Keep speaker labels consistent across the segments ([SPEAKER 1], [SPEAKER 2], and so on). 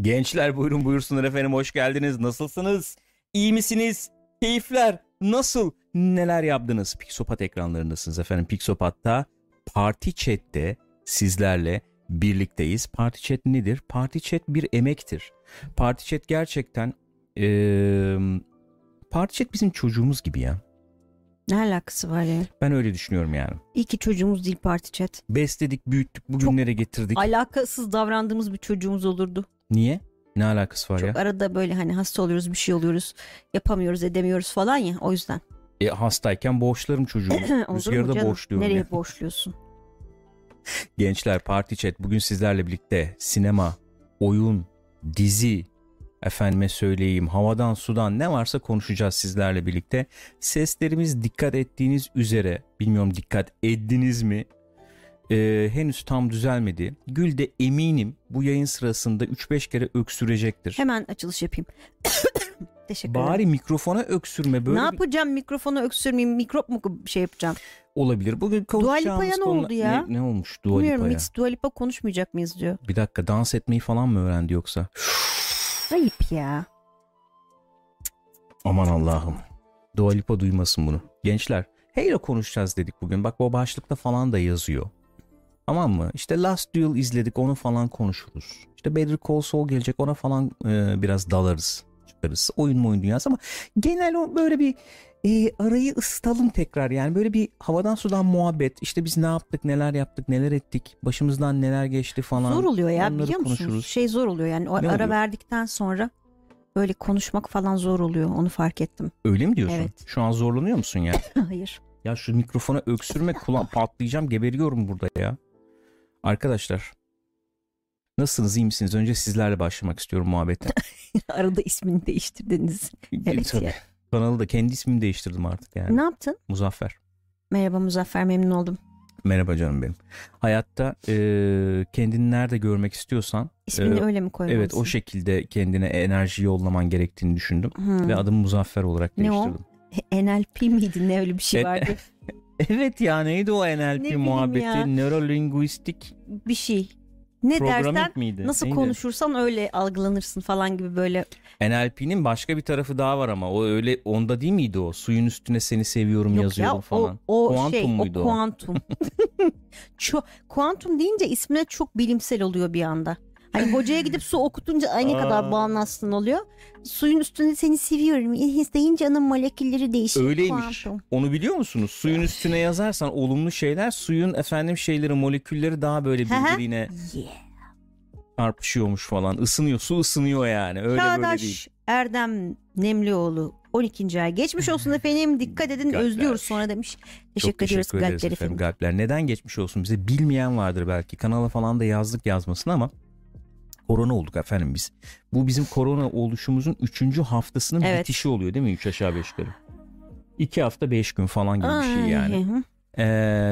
[SPEAKER 1] Gençler buyurun buyursunlar efendim hoş geldiniz. Nasılsınız? İyi misiniz? Keyifler nasıl? Neler yaptınız? Pixopat ekranlarındasınız efendim. Pixopat'ta Party Chat'te sizlerle birlikteyiz. Party Chat nedir? Party Chat bir emektir. Party Chat gerçekten ee, Party Chat bizim çocuğumuz gibi ya.
[SPEAKER 2] Ne alakası var ya?
[SPEAKER 1] Ben öyle düşünüyorum yani.
[SPEAKER 2] İyi ki çocuğumuz değil parti chat.
[SPEAKER 1] Besledik, büyüttük, bugünlere getirdik.
[SPEAKER 2] Alakasız davrandığımız bir çocuğumuz olurdu.
[SPEAKER 1] Niye? Ne alakası var
[SPEAKER 2] Çok
[SPEAKER 1] ya?
[SPEAKER 2] arada böyle hani hasta oluyoruz bir şey oluyoruz yapamıyoruz edemiyoruz falan ya o yüzden.
[SPEAKER 1] E, hastayken boşlarım çocuğumu.
[SPEAKER 2] Olur
[SPEAKER 1] Rüzgarı
[SPEAKER 2] mu
[SPEAKER 1] da
[SPEAKER 2] canım?
[SPEAKER 1] boşluyorum.
[SPEAKER 2] Nereye
[SPEAKER 1] ya.
[SPEAKER 2] boşluyorsun?
[SPEAKER 1] Gençler Party Chat bugün sizlerle birlikte sinema, oyun, dizi, efendime söyleyeyim havadan sudan ne varsa konuşacağız sizlerle birlikte. Seslerimiz dikkat ettiğiniz üzere bilmiyorum dikkat ettiniz mi? Ee, henüz tam düzelmedi. Gül de eminim bu yayın sırasında 3-5 kere öksürecektir.
[SPEAKER 2] Hemen açılış yapayım. Teşekkür
[SPEAKER 1] Bari
[SPEAKER 2] ederim.
[SPEAKER 1] mikrofona öksürme böyle
[SPEAKER 2] ne
[SPEAKER 1] bir-
[SPEAKER 2] yapacağım mikrofonu öksürmeyeyim mikrop mu şey yapacağım?
[SPEAKER 1] olabilir. Bugün
[SPEAKER 2] Dua Lipa'ya
[SPEAKER 1] konuşacağımız
[SPEAKER 2] ne oldu ya?
[SPEAKER 1] Ne, ne olmuş Dua
[SPEAKER 2] Bilmiyorum
[SPEAKER 1] Lipa'ya?
[SPEAKER 2] hiç Dua Lipa konuşmayacak mıyız diyor.
[SPEAKER 1] Bir dakika dans etmeyi falan mı öğrendi yoksa?
[SPEAKER 2] Ayıp ya.
[SPEAKER 1] Aman Allah'ım. Dua Lipa duymasın bunu. Gençler Halo konuşacağız dedik bugün. Bak o başlıkta falan da yazıyor. Tamam mı? İşte Last Duel izledik onu falan konuşuruz. İşte Better Call Saul gelecek ona falan e, biraz dalarız. Çıkarız. Oyun mu oyun dünyası ama genel o böyle bir e, arayı ısıtalım tekrar. Yani böyle bir havadan sudan muhabbet. İşte biz ne yaptık, neler yaptık, neler ettik, başımızdan neler geçti falan.
[SPEAKER 2] Zor oluyor ya
[SPEAKER 1] Onları
[SPEAKER 2] biliyor musunuz?
[SPEAKER 1] konuşuruz.
[SPEAKER 2] Şey zor oluyor yani o
[SPEAKER 1] Ne
[SPEAKER 2] ara
[SPEAKER 1] oluyor?
[SPEAKER 2] verdikten sonra böyle konuşmak falan zor oluyor onu fark ettim.
[SPEAKER 1] Öyle mi diyorsun?
[SPEAKER 2] Evet.
[SPEAKER 1] Şu an zorlanıyor musun ya?
[SPEAKER 2] Hayır.
[SPEAKER 1] Ya şu mikrofona öksürme kulağım patlayacağım geberiyorum burada ya. Arkadaşlar nasılsınız iyi misiniz? Önce sizlerle başlamak istiyorum muhabbete.
[SPEAKER 2] Arada ismini değiştirdiniz. Evet
[SPEAKER 1] Tabii.
[SPEAKER 2] ya.
[SPEAKER 1] Kanalı da kendi ismimi değiştirdim artık yani.
[SPEAKER 2] Ne yaptın?
[SPEAKER 1] Muzaffer.
[SPEAKER 2] Merhaba Muzaffer memnun oldum.
[SPEAKER 1] Merhaba canım benim. Hayatta e, kendini nerede görmek istiyorsan
[SPEAKER 2] İsmini
[SPEAKER 1] e,
[SPEAKER 2] öyle mi koymalısın?
[SPEAKER 1] evet o şekilde kendine enerji yollaman gerektiğini düşündüm.
[SPEAKER 2] Hmm.
[SPEAKER 1] Ve adımı Muzaffer olarak
[SPEAKER 2] Ne o?
[SPEAKER 1] değiştirdim.
[SPEAKER 2] NLP miydi ne öyle bir şey
[SPEAKER 1] E-
[SPEAKER 2] vardı?
[SPEAKER 1] Evet ya neydi o
[SPEAKER 2] Ne
[SPEAKER 1] NLP
[SPEAKER 2] bileyim
[SPEAKER 1] muhabbeti?
[SPEAKER 2] ya.
[SPEAKER 1] Neurolinguistik
[SPEAKER 2] bir şey. Ne dersen
[SPEAKER 1] miydi?
[SPEAKER 2] nasıl
[SPEAKER 1] Neydi?
[SPEAKER 2] konuşursan öyle algılanırsın falan gibi böyle.
[SPEAKER 1] NLP'nin başka bir tarafı daha var ama o öyle onda değil miydi o? Suyun üstüne seni seviyorum
[SPEAKER 2] Yok
[SPEAKER 1] yazıyorum
[SPEAKER 2] ya
[SPEAKER 1] falan.
[SPEAKER 2] o, o
[SPEAKER 1] Kuantum
[SPEAKER 2] şey
[SPEAKER 1] muydu
[SPEAKER 2] o kuantum. Çok kuantum deyince ismine çok bilimsel oluyor bir anda. Hani hocaya gidip su okutunca ay ne kadar bağımlısın oluyor. Suyun üstünde seni seviyorum. İsteyince onun molekülleri değişiyor.
[SPEAKER 1] Öyleymiş.
[SPEAKER 2] Kuantum.
[SPEAKER 1] Onu biliyor musunuz? Suyun üstüne yazarsan olumlu şeyler suyun efendim şeyleri molekülleri daha böyle birbirine
[SPEAKER 2] Yeah.
[SPEAKER 1] çarpışıyormuş falan. Isınıyor. Su ısınıyor yani. Öyle böyle
[SPEAKER 2] Çağdaş
[SPEAKER 1] değil.
[SPEAKER 2] Erdem Nemlioğlu 12. ay. Geçmiş olsun efendim. Dikkat edin
[SPEAKER 1] Kalpler.
[SPEAKER 2] özlüyoruz sonra demiş. Teşekkür,
[SPEAKER 1] Çok
[SPEAKER 2] ediyoruz
[SPEAKER 1] teşekkür
[SPEAKER 2] kalpler
[SPEAKER 1] efendim.
[SPEAKER 2] efendim.
[SPEAKER 1] Galpler. Neden geçmiş olsun bize bilmeyen vardır belki. Kanala falan da yazdık yazmasın ama korona olduk efendim biz. Bu bizim korona oluşumuzun 3. haftasının
[SPEAKER 2] Evet.
[SPEAKER 1] bitişi oluyor değil mi? 3 aşağı 5 yukarı. İki hafta beş gün falan gibi bir şey yani.
[SPEAKER 2] hı.
[SPEAKER 1] Ee,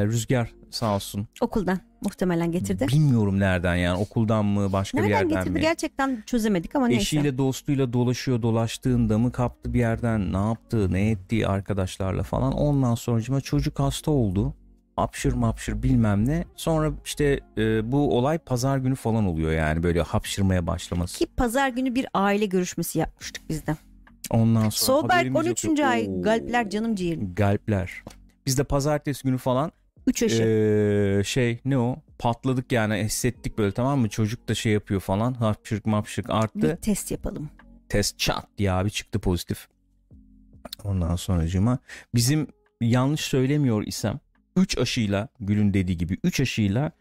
[SPEAKER 1] Rüzgar sağ olsun.
[SPEAKER 2] Okuldan muhtemelen getirdi.
[SPEAKER 1] Bilmiyorum nereden yani okuldan mı başka bir
[SPEAKER 2] Nereden
[SPEAKER 1] yerden
[SPEAKER 2] getirdi
[SPEAKER 1] mi?
[SPEAKER 2] gerçekten çözemedik ama neyse.
[SPEAKER 1] Eşiyle dostuyla dolaşıyor dolaştığında mı kaptı bir yerden ne yaptı ne etti arkadaşlarla falan ondan sonra çocuk hasta oldu hapşır mapşır bilmem ne sonra işte e, bu olay pazar günü falan oluyor yani böyle hapşırmaya başlaması
[SPEAKER 2] Ki pazar günü bir aile görüşmesi yapmıştık biz de.
[SPEAKER 1] ondan sonra
[SPEAKER 2] Solberg
[SPEAKER 1] haberimiz yok.
[SPEAKER 2] 13. ay
[SPEAKER 1] Oo.
[SPEAKER 2] galpler canım ciğerim.
[SPEAKER 1] galpler biz de pazartesi günü falan
[SPEAKER 2] 3 aşı.
[SPEAKER 1] e, şey ne o patladık yani hissettik böyle tamam mı çocuk da şey yapıyor falan hapşırık mapşırık
[SPEAKER 2] bir
[SPEAKER 1] arttı
[SPEAKER 2] test yapalım.
[SPEAKER 1] test çat diye abi çıktı pozitif. Ondan sonracığıma bizim yanlış söylemiyor isem 3 aşıyla Gül'ün dediği gibi 3 aşıyla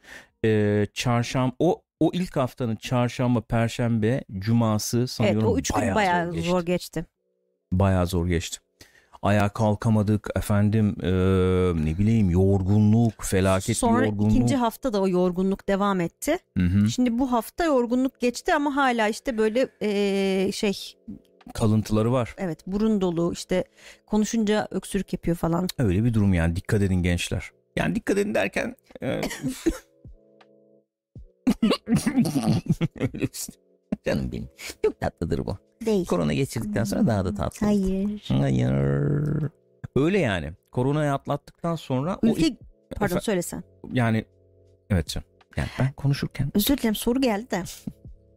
[SPEAKER 1] e, çarşamba o o ilk haftanın çarşamba, perşembe, cuması
[SPEAKER 2] Evet
[SPEAKER 1] sanıyorum
[SPEAKER 2] o 3 gün bayağı
[SPEAKER 1] geçti.
[SPEAKER 2] zor geçti.
[SPEAKER 1] Bayağı zor geçti. Ayağa kalkamadık efendim e, ne bileyim yorgunluk felaket
[SPEAKER 2] Sonra
[SPEAKER 1] yorgunluk.
[SPEAKER 2] ikinci hafta da o yorgunluk devam etti.
[SPEAKER 1] Hı hı.
[SPEAKER 2] Şimdi bu hafta yorgunluk geçti ama hala işte böyle eee, şey
[SPEAKER 1] Kalıntıları var.
[SPEAKER 2] evet burun dolu işte konuşunca öksürük yapıyor falan.
[SPEAKER 1] Öyle bir durum yani dikkat edin gençler. Yani dikkat edin derken e... Canım benim. Çok tatlıdır bu.
[SPEAKER 2] Değil.
[SPEAKER 1] Korona geçirdikten sonra daha da tatlı.
[SPEAKER 2] Hayır.
[SPEAKER 1] Hayır. Öyle yani. Koronayı atlattıktan sonra o
[SPEAKER 2] Ülke pardon
[SPEAKER 1] Efe-
[SPEAKER 2] söylesen.
[SPEAKER 1] yani evet canım. Yani ben konuşurken
[SPEAKER 2] Özür dilerim soru geldi de.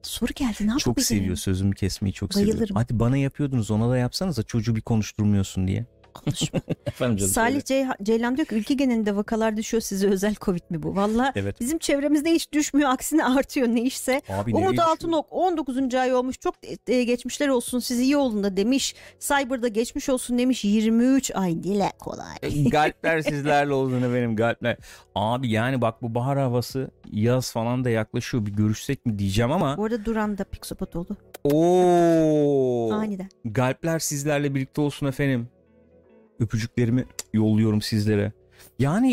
[SPEAKER 2] Soru geldi ne
[SPEAKER 1] çok
[SPEAKER 2] yapabilirim?
[SPEAKER 1] seviyor sözümü kesmeyi çok seviyor.
[SPEAKER 2] Bayılırım.
[SPEAKER 1] Hadi bana yapıyordunuz ona da yapsanıza çocuğu bir konuşturmuyorsun diye.
[SPEAKER 2] Konuşma.
[SPEAKER 1] Efendim canım.
[SPEAKER 2] Salih Ceylan diyor ki ülke genelinde vakalar düşüyor size özel covid mi bu? Valla
[SPEAKER 1] Evet.
[SPEAKER 2] bizim çevremizde hiç düşmüyor aksine artıyor ne işse.
[SPEAKER 1] Abi
[SPEAKER 2] Umut? Altınok 19. ay olmuş çok e, geçmişler olsun siz iyi olun da demiş. Cyber'da geçmiş olsun demiş 23 ay dile kolay.
[SPEAKER 1] Galpler sizlerle olduğunu benim galpler. Abi yani bak bu bahar havası yaz falan da yaklaşıyor bir görüşsek mi diyeceğim ama.
[SPEAKER 2] Bu arada Duran da piksopat oldu.
[SPEAKER 1] Oo.
[SPEAKER 2] Aniden.
[SPEAKER 1] Galpler sizlerle birlikte olsun efendim. Öpücüklerimi yolluyorum sizlere. Yani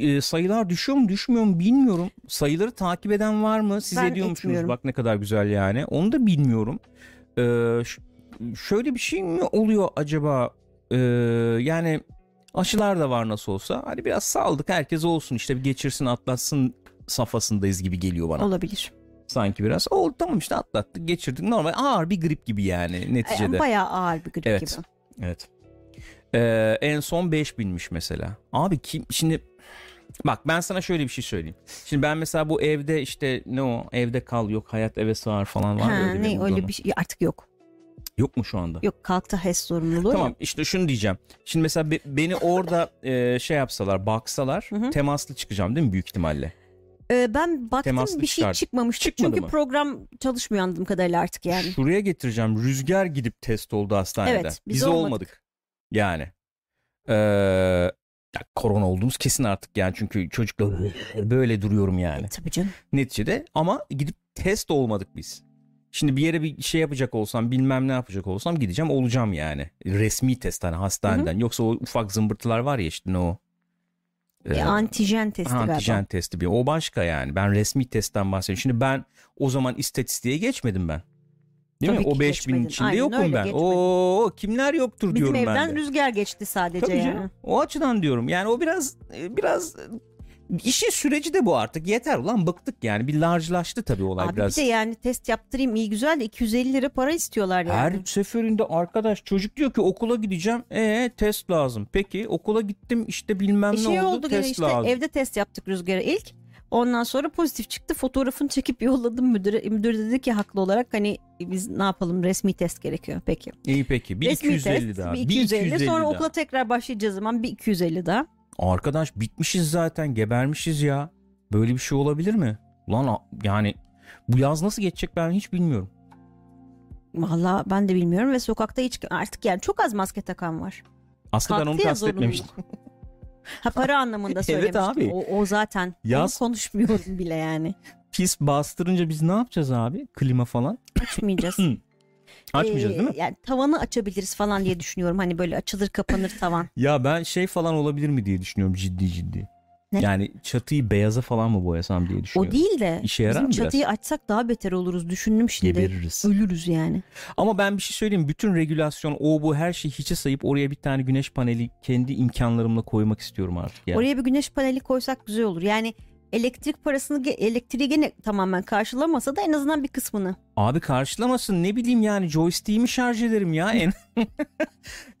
[SPEAKER 1] e, sayılar düşüyor mu düşmüyor mu bilmiyorum. Sayıları takip eden var mı? Siz
[SPEAKER 2] Ben
[SPEAKER 1] ediyormuşsunuz
[SPEAKER 2] etmiyorum.
[SPEAKER 1] bak ne kadar güzel yani. Onu da bilmiyorum. Ee, şöyle bir şey mi oluyor acaba? Ee, yani aşılar da var nasıl olsa. Hani biraz saldık herkes olsun işte bir geçirsin atlatsın safhasındayız gibi geliyor bana.
[SPEAKER 2] Olabilir.
[SPEAKER 1] Sanki biraz. Oldu tamam işte atlattık geçirdik. Normal ağır bir grip gibi yani neticede.
[SPEAKER 2] Bayağı ağır bir grip
[SPEAKER 1] Evet.
[SPEAKER 2] gibi.
[SPEAKER 1] Evet. Ee, en son 5000'miş mesela. Abi kim şimdi bak ben sana şöyle bir şey söyleyeyim. Şimdi ben mesela bu evde işte ne o evde kal yok hayat eve sığar falan var.
[SPEAKER 2] Ha,
[SPEAKER 1] ya öyle
[SPEAKER 2] ne öyle bir şey artık yok.
[SPEAKER 1] Yok mu şu anda?
[SPEAKER 2] Yok kalktı HES sorumluluğu.
[SPEAKER 1] Tamam işte şunu diyeceğim. Şimdi mesela be- beni orada e, şey yapsalar baksalar
[SPEAKER 2] Hı hı.
[SPEAKER 1] temaslı çıkacağım değil mi büyük ihtimalle?
[SPEAKER 2] Ee, ben baktım
[SPEAKER 1] Temaslı
[SPEAKER 2] bir şey
[SPEAKER 1] çıkardı.
[SPEAKER 2] çıkmamıştı.
[SPEAKER 1] Çıkmadı
[SPEAKER 2] Çünkü
[SPEAKER 1] mı?
[SPEAKER 2] program çalışmıyor anladığım kadarıyla artık yani.
[SPEAKER 1] Şuraya getireceğim. Rüzgar gidip test oldu hastanede.
[SPEAKER 2] Evet, biz
[SPEAKER 1] biz
[SPEAKER 2] olmadık.
[SPEAKER 1] olmadık. Yani. Ee, ya korona olduğumuz kesin artık yani çünkü çocukla böyle duruyorum yani.
[SPEAKER 2] Tabii canım.
[SPEAKER 1] Neticede ama gidip test olmadık biz. Şimdi bir yere bir şey yapacak olsam bilmem ne yapacak olsam gideceğim olacağım yani. Resmi test hani hastaneden. Yoksa o ufak zımbırtılar var ya işte ne o.
[SPEAKER 2] E,
[SPEAKER 1] Ee,
[SPEAKER 2] antijen testi
[SPEAKER 1] antijen
[SPEAKER 2] galiba.
[SPEAKER 1] testi bir. O başka yani. Ben resmi testten bahsediyorum. Şimdi ben o zaman istatistiğe geçmedim ben. Değil
[SPEAKER 2] Tabii
[SPEAKER 1] mi? O
[SPEAKER 2] ki
[SPEAKER 1] 5000'in
[SPEAKER 2] geçmedin.
[SPEAKER 1] içinde
[SPEAKER 2] Aynen
[SPEAKER 1] yokum ben. Oo kimler yoktur
[SPEAKER 2] Bizim
[SPEAKER 1] diyorum
[SPEAKER 2] evden
[SPEAKER 1] ben de.
[SPEAKER 2] rüzgar geçti sadece
[SPEAKER 1] Tabii
[SPEAKER 2] yani.
[SPEAKER 1] canım. O açıdan diyorum. Yani o biraz biraz işin süreci de bu artık. Yeter ulan bıktık yani. Bir large'laştı tabii olay
[SPEAKER 2] Abi
[SPEAKER 1] biraz.
[SPEAKER 2] bir de yani test yaptırayım iyi güzel de 250 lira para istiyorlar yani.
[SPEAKER 1] Her seferinde arkadaş çocuk diyor ki okula gideceğim. E test lazım. Peki okula gittim işte bilmem
[SPEAKER 2] E
[SPEAKER 1] ne
[SPEAKER 2] şey
[SPEAKER 1] oldu,
[SPEAKER 2] oldu
[SPEAKER 1] test
[SPEAKER 2] işte
[SPEAKER 1] lazım.
[SPEAKER 2] evde test yaptık Rüzgar'a ilk. Ondan sonra pozitif çıktı. Fotoğrafını çekip yolladım müdüre. Müdür dedi ki haklı olarak hani biz ne yapalım resmi test gerekiyor. Peki.
[SPEAKER 1] İyi peki. Bir
[SPEAKER 2] resmi
[SPEAKER 1] 250
[SPEAKER 2] test
[SPEAKER 1] daha.
[SPEAKER 2] bir
[SPEAKER 1] Bir
[SPEAKER 2] 250, sonra
[SPEAKER 1] daha.
[SPEAKER 2] okula tekrar başlayacağız zaman bir 250 daha.
[SPEAKER 1] Arkadaş bitmişiz zaten gebermişiz ya. Böyle bir şey olabilir mi? Ulan yani bu yaz nasıl geçecek ben hiç bilmiyorum.
[SPEAKER 2] Valla ben de bilmiyorum ve sokakta hiç artık yani çok az maske takan var.
[SPEAKER 1] Aslında ben onu
[SPEAKER 2] Kalktı
[SPEAKER 1] kastetmemiştim.
[SPEAKER 2] Ha para anlamında
[SPEAKER 1] Evet
[SPEAKER 2] söylemiştim.
[SPEAKER 1] abi.
[SPEAKER 2] O, o zaten.
[SPEAKER 1] Yaz-
[SPEAKER 2] Onu konuşmuyorum bile yani.
[SPEAKER 1] Pis bastırınca biz ne yapacağız abi? Klima falan.
[SPEAKER 2] Açmayacağız.
[SPEAKER 1] Açmayacağız
[SPEAKER 2] Ee,
[SPEAKER 1] değil mi?
[SPEAKER 2] Yani tavanı açabiliriz falan diye düşünüyorum. Hani böyle açılır kapanır tavan.
[SPEAKER 1] Ya ben şey falan olabilir mi diye düşünüyorum ciddi ciddi.
[SPEAKER 2] Ne?
[SPEAKER 1] Yani çatıyı beyaza falan mı boyasam diye
[SPEAKER 2] O
[SPEAKER 1] düşünüyorum.
[SPEAKER 2] değil de
[SPEAKER 1] İşe yarar
[SPEAKER 2] bizim
[SPEAKER 1] mı biraz?
[SPEAKER 2] çatıyı açsak daha beter oluruz düşündüm şimdi.
[SPEAKER 1] Gebeririz.
[SPEAKER 2] Ölürüz yani.
[SPEAKER 1] Ama ben bir şey söyleyeyim. Bütün regülasyon o bu her şeyi hiçe sayıp oraya bir tane güneş paneli kendi imkanlarımla koymak istiyorum artık. Ya.
[SPEAKER 2] Oraya bir güneş paneli koysak güzel olur. Yani elektrik parasını elektriği gene tamamen karşılamasa da en azından bir kısmını.
[SPEAKER 1] Abi karşılamasın ne bileyim yani joystick'imi şarj ederim ya. En, ya,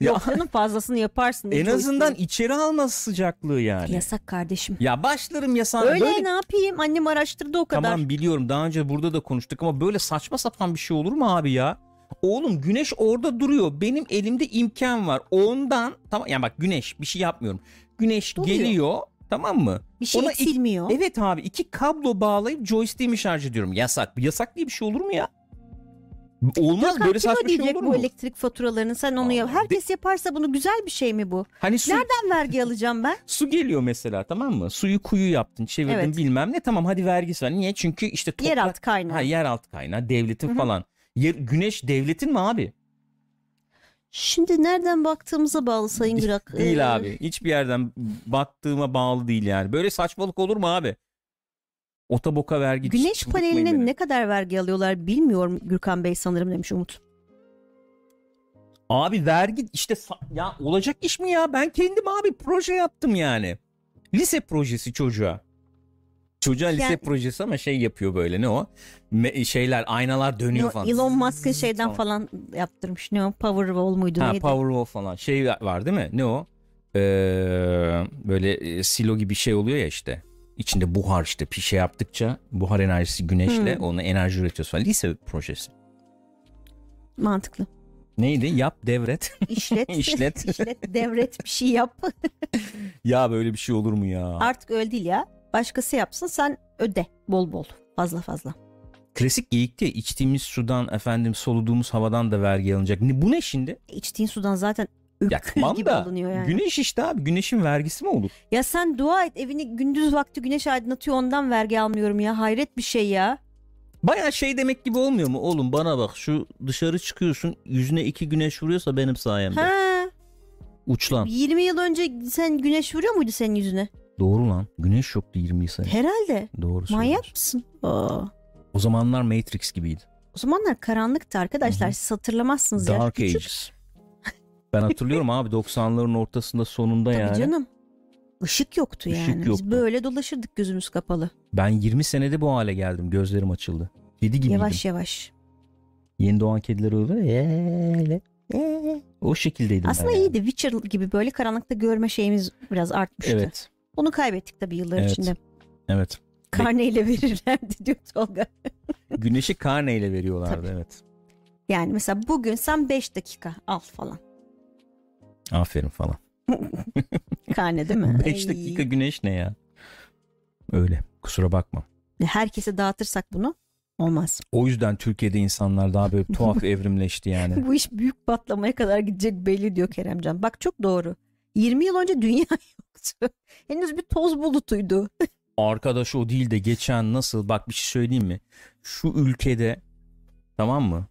[SPEAKER 2] Yok canım fazlasını yaparsın.
[SPEAKER 1] en azından içeri almaz sıcaklığı yani.
[SPEAKER 2] Yasak kardeşim.
[SPEAKER 1] Ya başlarım yasan.
[SPEAKER 2] Öyle
[SPEAKER 1] böyle...
[SPEAKER 2] ne yapayım? Annem araştırdı o kadar.
[SPEAKER 1] Tamam biliyorum daha önce burada da konuştuk ama böyle saçma sapan bir şey olur mu abi ya? Oğlum güneş orada duruyor. Benim elimde imkan var. Ondan tamam yani bak güneş bir şey yapmıyorum. Güneş
[SPEAKER 2] Duruyor.
[SPEAKER 1] geliyor tamam mı?
[SPEAKER 2] bir şey
[SPEAKER 1] Ona
[SPEAKER 2] eksilmiyor.
[SPEAKER 1] Evet abi iki kablo bağlayıp joystick'imi şarj ediyorum. Yasak. Yasak diye bir şey olur mu ya? Olmaz
[SPEAKER 2] Gökhan,
[SPEAKER 1] böyle saçma şey olur
[SPEAKER 2] bu
[SPEAKER 1] mu?
[SPEAKER 2] elektrik faturalarını sen onu
[SPEAKER 1] Aa,
[SPEAKER 2] yap. Herkes yaparsa bunu güzel bir şey mi bu?
[SPEAKER 1] Hani su,
[SPEAKER 2] Nereden vergi alacağım ben?
[SPEAKER 1] su geliyor mesela tamam mı? Suyu kuyu yaptın çevirdin
[SPEAKER 2] Evet.
[SPEAKER 1] bilmem ne tamam hadi vergisi ver. Niye? Çünkü işte toprak,
[SPEAKER 2] Yeraltı kaynağı.
[SPEAKER 1] Ha, yeraltı kaynağı devletin
[SPEAKER 2] Hı hı.
[SPEAKER 1] falan. Yer, güneş devletin mi abi?
[SPEAKER 2] Şimdi nereden baktığımıza bağlı Sayın Gürak. Ee,
[SPEAKER 1] Değil abi. Hiçbir yerden baktığıma bağlı değil yani. Böyle saçmalık olur mu abi? Otoboka vergi.
[SPEAKER 2] Güneş paneline
[SPEAKER 1] beni.
[SPEAKER 2] ne kadar vergi alıyorlar bilmiyorum Gürkan Bey sanırım demiş Umut.
[SPEAKER 1] Abi vergi işte ya olacak iş mi ya? Ben kendim abi proje yaptım yani. Lise projesi çocuğa. Çocuğa lise
[SPEAKER 2] Yani-
[SPEAKER 1] projesi ama şey yapıyor böyle ne o? Me- şeyler aynalar dönüyor
[SPEAKER 2] O
[SPEAKER 1] falan.
[SPEAKER 2] Elon Musk'ın şeyden falan yaptırmış. Ne o? Powerwall muydu
[SPEAKER 1] Ha
[SPEAKER 2] neydi?
[SPEAKER 1] Powerwall falan. Şey var değil mi? Ne o? Ee, böyle e, silo gibi şey oluyor ya işte. İçinde buhar işte bir şey yaptıkça buhar enerjisi güneşle
[SPEAKER 2] Hmm.
[SPEAKER 1] ona enerji üretiyorsun falan. Lise projesi.
[SPEAKER 2] Mantıklı.
[SPEAKER 1] Neydi? Yap devret.
[SPEAKER 2] İşlet.
[SPEAKER 1] İşlet.
[SPEAKER 2] İşlet, devret bir şey yap.
[SPEAKER 1] ya böyle bir şey olur mu ya?
[SPEAKER 2] Artık öyle değil ya. Başkası yapsın sen öde bol bol. Fazla fazla.
[SPEAKER 1] Klasik geyikti ya içtiğimiz sudan efendim soluduğumuz havadan da vergi alınacak. Ne, bu ne şimdi?
[SPEAKER 2] E, İçtiğin sudan zaten öküz gibi
[SPEAKER 1] da
[SPEAKER 2] alınıyor yani.
[SPEAKER 1] güneş işte abi güneşin vergisi mi olur?
[SPEAKER 2] Ya sen dua et evini gündüz vakti güneş aydınlatıyor ondan vergi almıyorum ya. Hayret bir şey ya.
[SPEAKER 1] Baya şey demek gibi olmuyor mu? Oğlum bana bak şu dışarı çıkıyorsun yüzüne iki güneş vuruyorsa benim sayemde.
[SPEAKER 2] Ha,
[SPEAKER 1] Uç lan.
[SPEAKER 2] 20 yıl önce sen güneş vuruyor muydu senin yüzüne?
[SPEAKER 1] Doğru lan. Güneş yoktu 20 yıl sene.
[SPEAKER 2] Herhalde.
[SPEAKER 1] Doğru
[SPEAKER 2] Manyak mısın? Aa.
[SPEAKER 1] O zamanlar Matrix gibiydi.
[SPEAKER 2] O zamanlar karanlıktı arkadaşlar.
[SPEAKER 1] Hı hı.
[SPEAKER 2] Siz hatırlamazsınız ya.
[SPEAKER 1] Dark
[SPEAKER 2] Küçük.
[SPEAKER 1] Ages. Ben hatırlıyorum abi 90'ların ortasında sonunda
[SPEAKER 2] Tabii
[SPEAKER 1] yani.
[SPEAKER 2] canım. Işık yoktu
[SPEAKER 1] Işık
[SPEAKER 2] yani.
[SPEAKER 1] yoktu.
[SPEAKER 2] Biz böyle dolaşırdık gözümüz kapalı.
[SPEAKER 1] Ben 20 senede bu hale geldim. Gözlerim açıldı. Kedi gibiydim.
[SPEAKER 2] Yavaş yavaş.
[SPEAKER 1] Yeni doğan kediler öyle. Eee, eee. O şekildeydim
[SPEAKER 2] Aslında
[SPEAKER 1] ben yani.
[SPEAKER 2] iyiydi. Witcher gibi böyle karanlıkta görme şeyimiz biraz artmıştı.
[SPEAKER 1] Evet.
[SPEAKER 2] Onu kaybettik tabii yıllar
[SPEAKER 1] Evet.
[SPEAKER 2] içinde.
[SPEAKER 1] Evet.
[SPEAKER 2] Karneyle verirlerdi diyor Tolga.
[SPEAKER 1] Güneşi karneyle veriyorlardı evet.
[SPEAKER 2] Yani mesela bugün sen 5 dakika al falan.
[SPEAKER 1] Aferin falan.
[SPEAKER 2] Karne değil mi?
[SPEAKER 1] 5
[SPEAKER 2] Ay.
[SPEAKER 1] dakika güneş ne ya? Öyle. Kusura bakma.
[SPEAKER 2] Herkese dağıtırsak bunu olmaz.
[SPEAKER 1] O yüzden Türkiye'de insanlar daha böyle tuhaf evrimleşti yani.
[SPEAKER 2] Bu iş büyük patlamaya kadar gidecek belli diyor Keremcan. Bak çok doğru. 20 yıl önce dünya yoktu. Henüz bir toz bulutuydu.
[SPEAKER 1] Arkadaş o değil de geçen nasıl bak bir şey söyleyeyim mi? Şu ülkede tamam mı?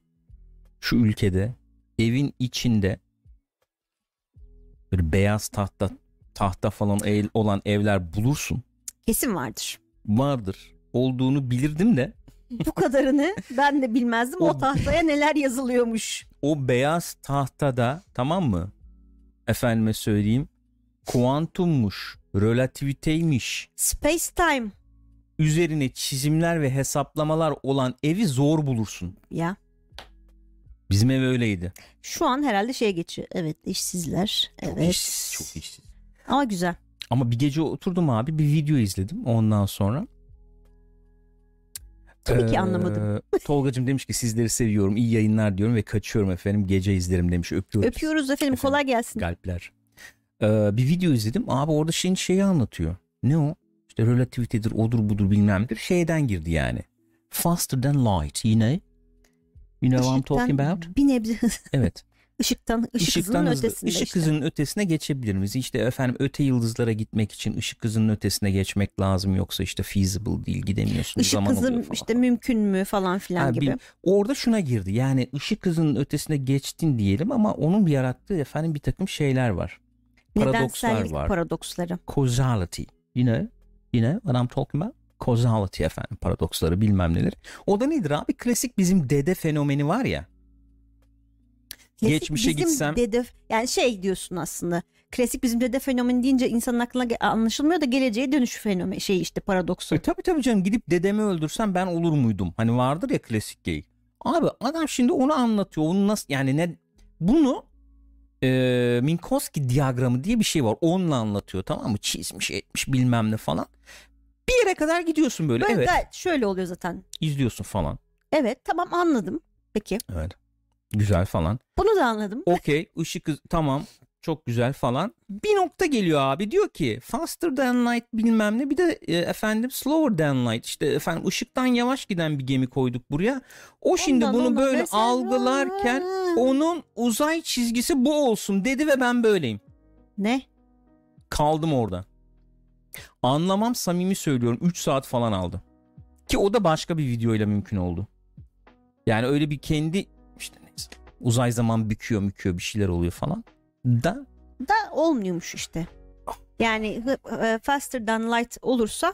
[SPEAKER 1] Şu ülkede evin içinde böyle beyaz tahta tahta falan el, olan evler bulursun.
[SPEAKER 2] Kesin vardır.
[SPEAKER 1] Vardır. Olduğunu bilirdim de
[SPEAKER 2] Bu kadarını ben de bilmezdim. O
[SPEAKER 1] O-
[SPEAKER 2] tahtaya neler yazılıyormuş.
[SPEAKER 1] o beyaz tahtada tamam mı? Efendime söyleyeyim kuantummuş, relativiteymiş,
[SPEAKER 2] Space time.
[SPEAKER 1] üzerine çizimler ve hesaplamalar olan evi zor bulursun.
[SPEAKER 2] Ya
[SPEAKER 1] Bizim ev öyleydi.
[SPEAKER 2] şu an herhalde şey geçiyor. Evet işsizler.
[SPEAKER 1] Çok
[SPEAKER 2] Evet.
[SPEAKER 1] işsiz, çok işsiz.
[SPEAKER 2] Ama güzel.
[SPEAKER 1] Ama bir gece oturdum abi bir video izledim ondan sonra.
[SPEAKER 2] Tabii ki
[SPEAKER 1] Ee,
[SPEAKER 2] anlamadım.
[SPEAKER 1] Tolgacığım demiş ki sizleri seviyorum iyi yayınlar diyorum ve kaçıyorum efendim gece izlerim demiş öpüyoruz.
[SPEAKER 2] Öpüyoruz efendim.
[SPEAKER 1] Efendim.
[SPEAKER 2] Kolay gelsin.
[SPEAKER 1] Galpler. Ee, bir video izledim abi orada şeyin şeyi anlatıyor. Ne o? İşte relativitedir odur budur bilmem nedir şeyden girdi yani. Faster than light you know? You know what I'm talking about?
[SPEAKER 2] bir nebze hız.
[SPEAKER 1] Evet.
[SPEAKER 2] Işıktan, ışık
[SPEAKER 1] Işıktan
[SPEAKER 2] hızının
[SPEAKER 1] hızlı.
[SPEAKER 2] ötesinde
[SPEAKER 1] Işık
[SPEAKER 2] işte.
[SPEAKER 1] hızının ötesine geçebilir miyiz? İşte efendim öte yıldızlara gitmek için ışık hızının ötesine geçmek lazım yoksa işte feasible değil gidemiyorsun.
[SPEAKER 2] Işık
[SPEAKER 1] zaman
[SPEAKER 2] hızı işte mümkün mü falan filan
[SPEAKER 1] Ha,
[SPEAKER 2] gibi.
[SPEAKER 1] bil- orada şuna girdi yani ışık hızının ötesine geçtin diyelim ama onun yarattığı efendim bir takım şeyler var. Paradokslar
[SPEAKER 2] Nedensellik
[SPEAKER 1] var.
[SPEAKER 2] paradoksları.
[SPEAKER 1] Causality. Yine yine what I'm talking about causality efendim paradoksları bilmem neler. O da nedir abi? Klasik bizim dede fenomeni var ya.
[SPEAKER 2] Klasik
[SPEAKER 1] Geçmişe
[SPEAKER 2] bizim
[SPEAKER 1] gitsem
[SPEAKER 2] Dede, yani şey diyorsun aslında. Klasik bizim dede fenomeni deyince insanın aklına anlaşılmıyor da geleceğe dönüş fenomeni şey işte paradoksu.
[SPEAKER 1] E tabii tabii canım gidip dedemi öldürsem ben olur muydum? Hani vardır ya klasik geyik. Abi adam şimdi onu anlatıyor. Onu nasıl yani ne bunu e, Minkowski diyagramı diye bir şey var. Onunla anlatıyor tamam mı? Çizmiş etmiş bilmem ne falan. Bir yere kadar gidiyorsun böyle.
[SPEAKER 2] Böyle
[SPEAKER 1] evet.
[SPEAKER 2] şöyle oluyor zaten.
[SPEAKER 1] izliyorsun falan.
[SPEAKER 2] Evet tamam anladım. Peki
[SPEAKER 1] Evet. Güzel falan.
[SPEAKER 2] bunu da anladım.
[SPEAKER 1] Okey ışık tamam çok güzel falan. Bir nokta geliyor abi diyor ki faster than light bilmem ne bir de e, efendim slower than light işte efendim ışıktan yavaş giden bir gemi koyduk buraya. O şimdi
[SPEAKER 2] Ondan
[SPEAKER 1] bunu
[SPEAKER 2] ona
[SPEAKER 1] böyle
[SPEAKER 2] mesela-
[SPEAKER 1] algılarken onun uzay çizgisi bu olsun dedi ve ben böyleyim.
[SPEAKER 2] Ne?
[SPEAKER 1] Kaldım orada. Anlamam samimi söylüyorum 3 saat falan aldı. Ki o da başka bir videoyla mümkün oldu. Yani öyle bir kendi uzay zaman büküyor müküyor bir şeyler oluyor falan. Da
[SPEAKER 2] Da olmuyormuş işte. Yani faster than light olursa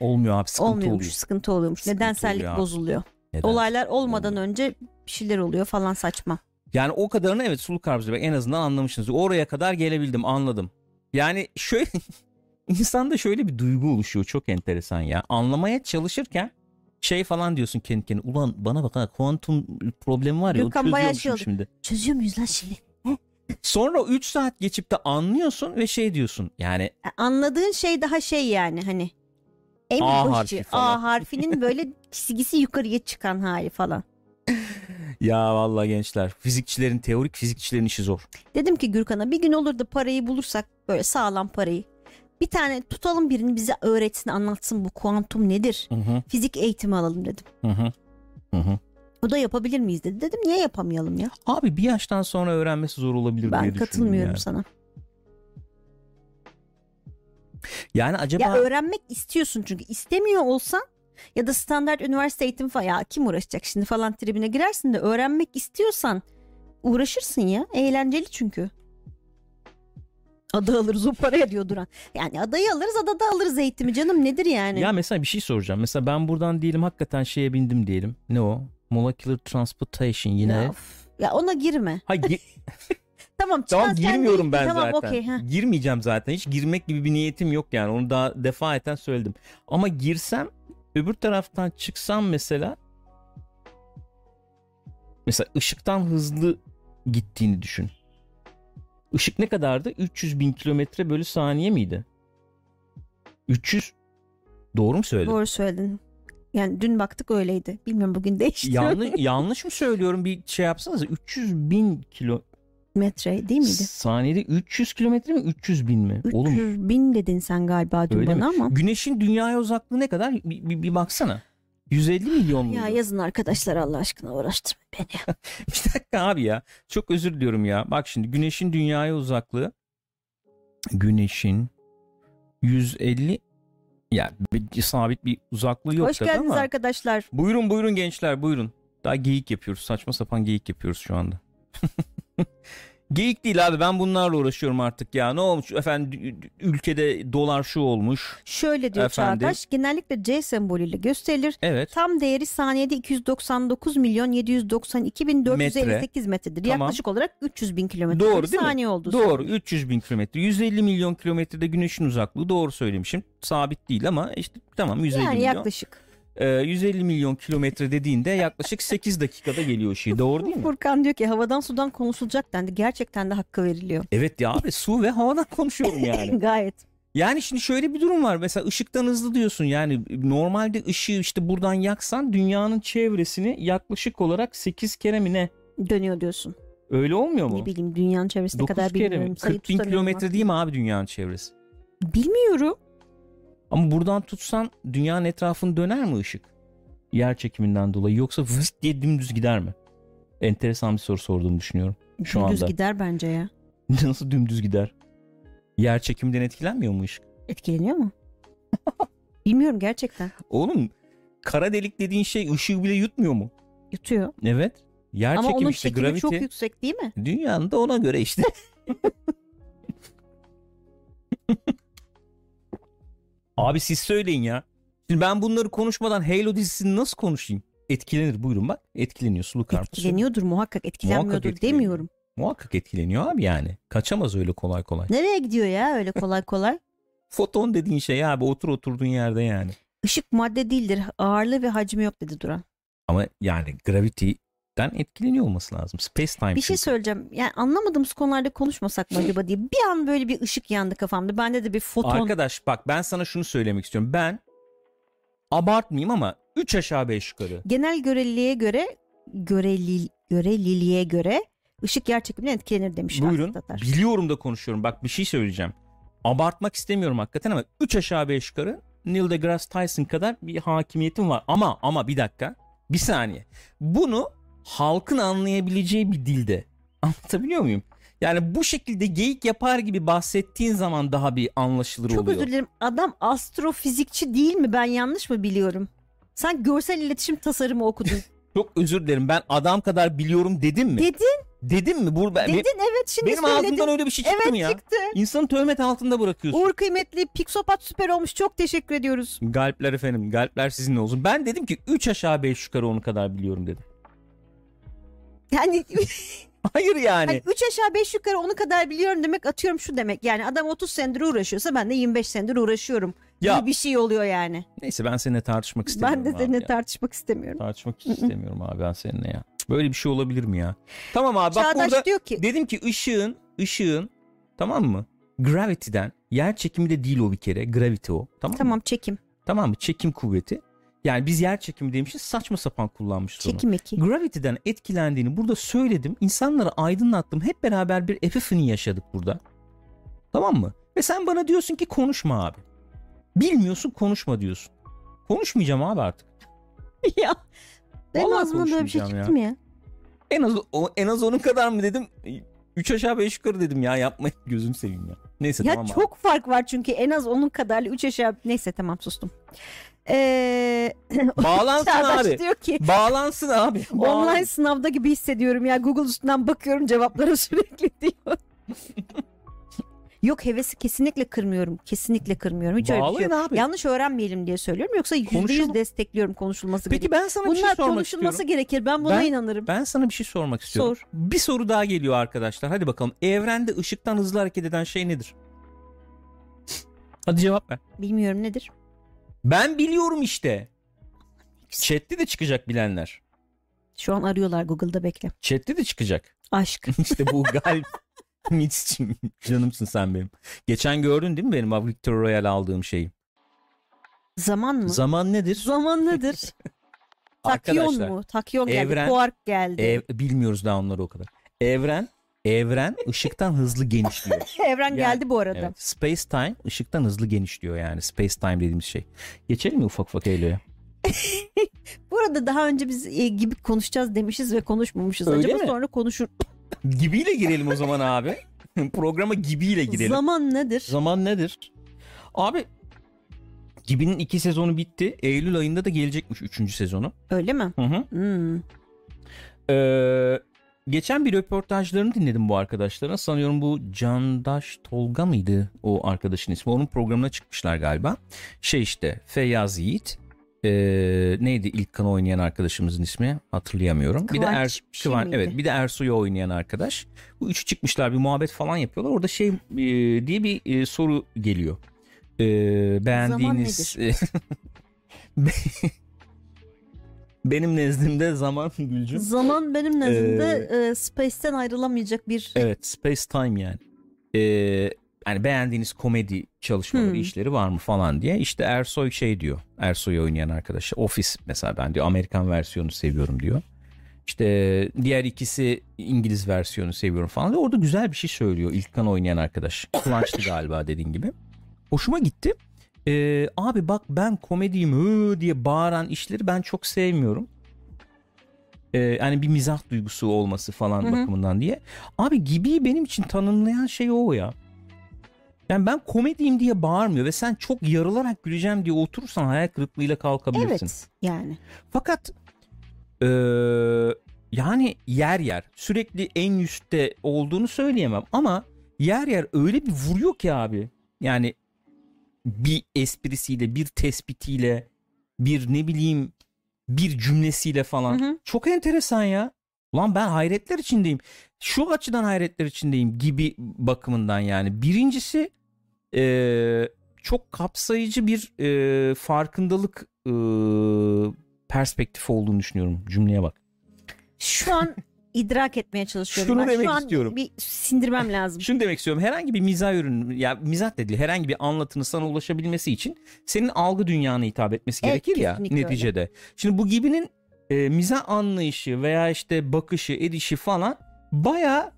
[SPEAKER 1] olmuyor abi sıkıntı
[SPEAKER 2] olmuyormuş,
[SPEAKER 1] oluyor.
[SPEAKER 2] sıkıntı oluyormuş.
[SPEAKER 1] Sıkıntı
[SPEAKER 2] Nedensellik
[SPEAKER 1] oluyor abi.
[SPEAKER 2] bozuluyor.
[SPEAKER 1] Neden?
[SPEAKER 2] Olaylar olmadan
[SPEAKER 1] Olmuyor.
[SPEAKER 2] önce bir şeyler oluyor falan saçma.
[SPEAKER 1] Yani o kadarını evet sulu karbüzü en azından anlamışsınız. Oraya kadar gelebildim anladım. Yani şöyle insanda şöyle bir duygu oluşuyor çok enteresan ya. Anlamaya çalışırken şey falan diyorsun kendi kendine. Ulan bana bak ha kuantum problemi var ya.
[SPEAKER 2] Gökhan
[SPEAKER 1] onu
[SPEAKER 2] bayağı şey oldu.
[SPEAKER 1] şimdi.
[SPEAKER 2] Çözüyor muyuz lan şimdi?
[SPEAKER 1] Sonra 3 saat geçip de anlıyorsun ve şey diyorsun. Yani
[SPEAKER 2] E, Anladığın şey daha şey yani hani en
[SPEAKER 1] A harfi falan.
[SPEAKER 2] A harfinin böyle çizgisi yukarıya çıkan hali falan.
[SPEAKER 1] ya vallahi gençler fizikçilerin teorik fizikçilerin işi zor.
[SPEAKER 2] Dedim ki Gürkan'a bir gün olur da parayı bulursak böyle sağlam parayı. Bir tane tutalım birini bize öğretsin anlatsın bu kuantum nedir?
[SPEAKER 1] Hı hı
[SPEAKER 2] Fizik eğitimi alalım dedim.
[SPEAKER 1] hı hı. Hı hı.
[SPEAKER 2] O da yapabilir miyiz dedi. Dedim niye yapamayalım ya?
[SPEAKER 1] Abi bir yaştan sonra öğrenmesi zor olabilir diye
[SPEAKER 2] Ben katılmıyorum
[SPEAKER 1] yani.
[SPEAKER 2] sana.
[SPEAKER 1] Yani acaba
[SPEAKER 2] Ya öğrenmek istiyorsun çünkü istemiyor olsan ya da standart üniversite eğitimi falan ya kim uğraşacak şimdi falan tribine girersin de öğrenmek istiyorsan uğraşırsın ya. Eğlenceli çünkü. Ada alırız o paraya diyor Duran. Yani adayı alırız adada alırız eğitimi canım nedir yani?
[SPEAKER 1] Ya mesela bir şey soracağım. Mesela ben buradan diyelim hakikaten şeye bindim diyelim. Ne o? Molecular Transportation yine.
[SPEAKER 2] Ya, of. Ya ona girme.
[SPEAKER 1] Ha gi-
[SPEAKER 2] Tamam
[SPEAKER 1] tamam girmiyorum ben
[SPEAKER 2] tamam,
[SPEAKER 1] zaten.
[SPEAKER 2] okey, ha.
[SPEAKER 1] Girmeyeceğim zaten. Hiç girmek gibi bir niyetim yok yani. Onu daha defaeten söyledim. Ama girsem öbür taraftan çıksam mesela mesela ışıktan hızlı gittiğini düşün. Işık ne kadardı? 300 bin kilometre bölü saniye miydi? 300 doğru mu söyledim?
[SPEAKER 2] Doğru söyledin. Yani dün baktık öyleydi. Bilmiyorum bugün değişti.
[SPEAKER 1] yanlış yanlış mı söylüyorum bir şey yapsanız 300 bin kilo
[SPEAKER 2] Metre değil miydi?
[SPEAKER 1] saniyede 300 kilometre mi 300 bin mi?
[SPEAKER 2] 300
[SPEAKER 1] Oğlum
[SPEAKER 2] bin dedin sen galiba dün
[SPEAKER 1] Öyle mi?
[SPEAKER 2] bana ama.
[SPEAKER 1] güneşin dünyaya uzaklığı ne kadar bir, bir, bir baksana. 150 milyon mu?
[SPEAKER 2] Ya yazın arkadaşlar Allah aşkına uğraştırma beni.
[SPEAKER 1] bir dakika abi ya. Çok özür diliyorum ya. Bak şimdi güneşin dünyaya uzaklığı güneşin 150 ya bir, sabit bir uzaklığı yok
[SPEAKER 2] Hoş
[SPEAKER 1] tabii
[SPEAKER 2] geldiniz
[SPEAKER 1] ama.
[SPEAKER 2] arkadaşlar.
[SPEAKER 1] Buyurun buyurun gençler buyurun. Daha geyik yapıyoruz. Saçma sapan geyik yapıyoruz şu anda. geyik değil abi ben bunlarla uğraşıyorum artık ya. Ne olmuş efendim ülkede dolar şu olmuş.
[SPEAKER 2] Şöyle diyor
[SPEAKER 1] Efendim?
[SPEAKER 2] Çağdaş. Genellikle C sembolüyle gösterilir.
[SPEAKER 1] Evet.
[SPEAKER 2] Tam değeri saniyede 299 milyon 792 bin 458 metredir.
[SPEAKER 1] Tamam.
[SPEAKER 2] Yaklaşık olarak 300 bin kilometre
[SPEAKER 1] Doğru değil mi?
[SPEAKER 2] saniye oldu.
[SPEAKER 1] Doğru 300 bin kilometre. 150 milyon kilometrede güneşin uzaklığı doğru söylemişim. Sabit değil ama işte tamam 150
[SPEAKER 2] Yani
[SPEAKER 1] milyon.
[SPEAKER 2] yaklaşık.
[SPEAKER 1] Ee, 150 milyon kilometre dediğinde yaklaşık 8 dakikada geliyor şey. Doğru değil mi?
[SPEAKER 2] Furkan diyor ki havadan sudan konuşulacak dendi. Gerçekten de hakkı veriliyor.
[SPEAKER 1] Evet ya abi su ve havadan konuşuyorum yani.
[SPEAKER 2] Gayet.
[SPEAKER 1] Yani şimdi şöyle bir durum var. Mesela ışıktan hızlı diyorsun. Yani normalde ışığı işte buradan yaksan dünyanın çevresini yaklaşık olarak 8 kere mi ne?
[SPEAKER 2] Dönüyor diyorsun.
[SPEAKER 1] Öyle olmuyor mu?
[SPEAKER 2] Ne bileyim dünyanın çevresine
[SPEAKER 1] 9
[SPEAKER 2] kadar
[SPEAKER 1] kere mi?
[SPEAKER 2] bilmiyorum. Sayı
[SPEAKER 1] 40 bin kilometre değil mi abi dünyanın çevresi?
[SPEAKER 2] Bilmiyorum.
[SPEAKER 1] Ama buradan tutsan dünyanın etrafını döner mi ışık? Yer çekiminden dolayı yoksa vıst diye dümdüz gider mi? Enteresan bir soru sorduğumu düşünüyorum. Şu
[SPEAKER 2] Dümdüz
[SPEAKER 1] anda.
[SPEAKER 2] gider bence ya.
[SPEAKER 1] Nasıl dümdüz gider? Yer çekiminden etkilenmiyor mu ışık?
[SPEAKER 2] Etkileniyor mu? Bilmiyorum gerçekten.
[SPEAKER 1] Oğlum kara delik dediğin şey ışığı bile yutmuyor mu?
[SPEAKER 2] Yutuyor.
[SPEAKER 1] Evet. Yer
[SPEAKER 2] Ama
[SPEAKER 1] çekimi
[SPEAKER 2] onun
[SPEAKER 1] işte gravity.
[SPEAKER 2] çok yüksek değil mi?
[SPEAKER 1] Dünyanın da ona göre işte. Abi siz söyleyin ya. Şimdi ben bunları konuşmadan Halo dizisini nasıl konuşayım? Etkilenir buyurun bak. Etkileniyor Sulu Karpuz.
[SPEAKER 2] Etkileniyordur muhakkak etkilenmiyordur
[SPEAKER 1] Muhakkak etkileniyor.
[SPEAKER 2] demiyorum.
[SPEAKER 1] Muhakkak etkileniyor abi yani. Kaçamaz öyle kolay kolay.
[SPEAKER 2] Nereye gidiyor ya öyle kolay kolay?
[SPEAKER 1] Foton dediğin şey abi otur oturduğun yerde yani.
[SPEAKER 2] Işık madde değildir. Ağırlığı ve hacmi yok dedi Duran.
[SPEAKER 1] Ama yani gravity'den etkileniyor olması lazım. Space time
[SPEAKER 2] Bir şey
[SPEAKER 1] çünkü.
[SPEAKER 2] söyleyeceğim. Yani anlamadığımız konularda konuşmasak mı acaba diye. Bir an böyle bir ışık yandı kafamda. Bende de bir foton.
[SPEAKER 1] Arkadaş bak ben sana şunu söylemek istiyorum. Ben abartmayayım ama 3 aşağı 5 yukarı.
[SPEAKER 2] Genel göreliliğe göre göreli, göreliliğe göre ışık yer çekiminden etkilenir demiş.
[SPEAKER 1] Buyurun.
[SPEAKER 2] Tatar.
[SPEAKER 1] Biliyorum da konuşuyorum. Bak bir şey söyleyeceğim. Abartmak istemiyorum hakikaten ama 3 aşağı 5 yukarı Neil deGrasse Tyson kadar bir hakimiyetim var. Ama ama bir dakika. Bir saniye. Bunu halkın anlayabileceği bir dilde. Anlatabiliyor muyum? Yani bu şekilde geyik yapar gibi bahsettiğin zaman daha bir anlaşılır
[SPEAKER 2] Çok
[SPEAKER 1] oluyor.
[SPEAKER 2] özür dilerim. Adam astrofizikçi değil mi? Ben yanlış mı biliyorum? Sen görsel iletişim tasarımı okudun.
[SPEAKER 1] Çok özür dilerim. Ben adam kadar biliyorum dedim mi?
[SPEAKER 2] Dedin,
[SPEAKER 1] dedim mi? Bu, ben,
[SPEAKER 2] dedin evet şimdi
[SPEAKER 1] benim
[SPEAKER 2] söyledin.
[SPEAKER 1] ağzımdan öyle bir şey çıktı
[SPEAKER 2] evet
[SPEAKER 1] mı ya?
[SPEAKER 2] çıktı.
[SPEAKER 1] İnsanı töhmet altında bırakıyorsun.
[SPEAKER 2] Uğur kıymetli Pixopat süper olmuş. Çok teşekkür ediyoruz.
[SPEAKER 1] Galpler efendim. Galpler sizinle olsun. Ben dedim ki 3 aşağı 5 yukarı onu kadar biliyorum dedim.
[SPEAKER 2] Yani
[SPEAKER 1] Hayır yani.
[SPEAKER 2] Hani 3 aşağı 5 yukarı onu kadar biliyorum demek atıyorum şu demek. Yani adam 30 senedir uğraşıyorsa ben de 25 senedir uğraşıyorum.
[SPEAKER 1] Ya
[SPEAKER 2] bir şey oluyor yani.
[SPEAKER 1] neyse ben seninle tartışmak istemiyorum
[SPEAKER 2] Ben de seninle
[SPEAKER 1] ya.
[SPEAKER 2] tartışmak istemiyorum.
[SPEAKER 1] Tartışmak istemiyorum abi ben seninle ya. Böyle bir şey olabilir mi ya? Tamam abi bak
[SPEAKER 2] Çağdaş
[SPEAKER 1] burada
[SPEAKER 2] diyor ki
[SPEAKER 1] dedim ki ışığın ışığın tamam mı? Gravity'den yer çekimi de değil o bir kere. Gravity o. Tamam mı?
[SPEAKER 2] tamam çekim.
[SPEAKER 1] Tamam mı? Çekim kuvveti. Yani biz yer çekimi demişiz saçma sapan kullanmışız onu.
[SPEAKER 2] Çekim eki.
[SPEAKER 1] Gravity'den etkilendiğini burada söyledim. İnsanları aydınlattım. Hep beraber bir epiphany yaşadık burada. Tamam mı? Ve sen bana diyorsun ki konuşma abi. Bilmiyorsun konuşma diyorsun. Konuşmayacağım abi artık.
[SPEAKER 2] ya. Ben
[SPEAKER 1] Vallahi
[SPEAKER 2] ağzımdan böyle bir şey
[SPEAKER 1] konuşmayacağım
[SPEAKER 2] çıktı mı ya?
[SPEAKER 1] En az o, en az onun kadar mı dedim? 3 aşağı 5 yukarı dedim ya yapmayın gözünü seveyim ya. Neyse
[SPEAKER 2] Ya
[SPEAKER 1] tamam abi.
[SPEAKER 2] çok fark var çünkü en az onun kadarlı 3 aşağı neyse tamam sustum. Ee,
[SPEAKER 1] Bağlansın abi.
[SPEAKER 2] diyor ki
[SPEAKER 1] Bağlansın abi. Bağlan-
[SPEAKER 2] online sınavda gibi hissediyorum ya Google üstünden bakıyorum cevaplara sürekli diyor. Yok hevesi kesinlikle kırmıyorum. Kesinlikle kırmıyorum. Hiç öyle bir şey
[SPEAKER 1] Bağlayın
[SPEAKER 2] yok.
[SPEAKER 1] abi.
[SPEAKER 2] Yanlış öğrenmeyelim diye söylüyorum. Yoksa yüzde yüz destekliyorum konuşulması
[SPEAKER 1] Peki ben sana bir şey
[SPEAKER 2] Bunlar
[SPEAKER 1] sormak
[SPEAKER 2] konuşulması
[SPEAKER 1] istiyorum.
[SPEAKER 2] gerekir. Ben buna
[SPEAKER 1] Ben-
[SPEAKER 2] inanırım.
[SPEAKER 1] Ben sana bir şey sormak istiyorum.
[SPEAKER 2] Sor.
[SPEAKER 1] Bir soru daha geliyor arkadaşlar. Hadi bakalım. Evrende ışıktan hızlı hareket eden şey nedir? Hadi cevap ver.
[SPEAKER 2] Bilmiyorum nedir?
[SPEAKER 1] Ben biliyorum işte. Chat'te de çıkacak bilenler.
[SPEAKER 2] Şu an arıyorlar Google'da bekle.
[SPEAKER 1] Chat'te de çıkacak.
[SPEAKER 2] Aşk.
[SPEAKER 1] İşte bu galip. Mitch'cim canımsın sen benim. Geçen gördün değil mi benim Victor Royal aldığım şeyi?
[SPEAKER 2] Zaman mı?
[SPEAKER 1] Zaman nedir?
[SPEAKER 2] Zaman nedir? Takyon mu? Takyon geldi.
[SPEAKER 1] evren-
[SPEAKER 2] Quark geldi.
[SPEAKER 1] Ev, bilmiyoruz daha onları o kadar. Evren evren ışıktan hızlı genişliyor.
[SPEAKER 2] Evren
[SPEAKER 1] Yani-
[SPEAKER 2] geldi bu arada.
[SPEAKER 1] Evet, space time ışıktan hızlı genişliyor yani space time dediğimiz şey. Geçelim mi ufak ufak Eylül'e?
[SPEAKER 2] Bu arada daha önce biz e, gibi konuşacağız demişiz ve konuşmamışız.
[SPEAKER 1] Öyle
[SPEAKER 2] Acaba
[SPEAKER 1] mi?
[SPEAKER 2] sonra konuşur.
[SPEAKER 1] Gibiyle girelim o zaman abi. Programa gibiyle girelim.
[SPEAKER 2] Zaman nedir?
[SPEAKER 1] Zaman nedir? Abi Gibi'nin iki sezonu bitti. Eylül ayında da gelecekmiş üçüncü sezonu.
[SPEAKER 2] Öyle mi?
[SPEAKER 1] Hı hı.
[SPEAKER 2] Hmm.
[SPEAKER 1] Ee, geçen bir röportajlarını dinledim bu arkadaşların. Sanıyorum bu Candaş Tolga mıydı o arkadaşın ismi? Onun programına çıkmışlar galiba. Şey işte Feyyaz Yiğit. Ee, neydi ilk kan oynayan arkadaşımızın ismi? Hatırlayamıyorum. bir de
[SPEAKER 2] Kıvanç
[SPEAKER 1] er,
[SPEAKER 2] şey
[SPEAKER 1] Kıvan-
[SPEAKER 2] miydi?
[SPEAKER 1] evet bir de Ersoy'u oynayan arkadaş. Bu üçü çıkmışlar bir muhabbet falan yapıyorlar. Orada şey e, diye bir e, soru geliyor. Ee, beğendiğiniz benim nezdimde zaman Gülcüm.
[SPEAKER 2] Zaman benim nezdimde e, Space'ten ayrılamayacak bir
[SPEAKER 1] Evet Space Time yani. Ee, yani beğendiğiniz komedi çalışmaları,
[SPEAKER 2] Hmm.
[SPEAKER 1] işleri var mı falan diye. İşte Ersoy şey diyor. Ersoy'u oynayan arkadaş. Office mesela ben diyor Amerikan versiyonu seviyorum diyor. İşte diğer ikisi İngiliz versiyonu seviyorum falan. diyor. Orada güzel bir şey söylüyor İlkan oynayan arkadaş. Kıvanç'tı galiba dediğin gibi. Hoşuma gitti. Ee, abi bak ben komediyim hı diye bağıran işleri ben çok sevmiyorum. Ee, yani bir mizah duygusu olması falan
[SPEAKER 2] Hı hı.
[SPEAKER 1] bakımından diye. Abi gibi benim için tanımlayan şey o ya. Yani ben komediyim diye bağırmıyor ve sen çok yarılarak güleceğim diye oturursan hayal kırıklığıyla kalkabilirsin.
[SPEAKER 2] Evet yani.
[SPEAKER 1] Fakat eee, yani yer yer sürekli en üstte olduğunu söyleyemem ama yer yer öyle bir vuruyor ki abi. Yani bir esprisiyle, bir tespitiyle, bir ne bileyim bir cümlesiyle falan.
[SPEAKER 2] Hı hı.
[SPEAKER 1] Çok enteresan ya. Ulan ben hayretler içindeyim. Şu açıdan hayretler içindeyim gibi bakımından yani. Birincisi e, çok kapsayıcı bir e, farkındalık e, perspektifi olduğunu düşünüyorum. Cümleye bak.
[SPEAKER 2] Şu an idrak etmeye çalışıyorum.
[SPEAKER 1] Şunu
[SPEAKER 2] ben.
[SPEAKER 1] demek
[SPEAKER 2] Şu an
[SPEAKER 1] istiyorum.
[SPEAKER 2] bir sindirmem lazım.
[SPEAKER 1] Şunu demek istiyorum. Herhangi bir mizah ürünü ya mizah dedi herhangi bir anlatının sana ulaşabilmesi için senin algı dünyana hitap etmesi
[SPEAKER 2] Evet,
[SPEAKER 1] gerekir ya
[SPEAKER 2] kesinlikle öyle.
[SPEAKER 1] neticede. Şimdi bu gibinin e, mizah anlayışı veya işte bakışı, edişi falan baya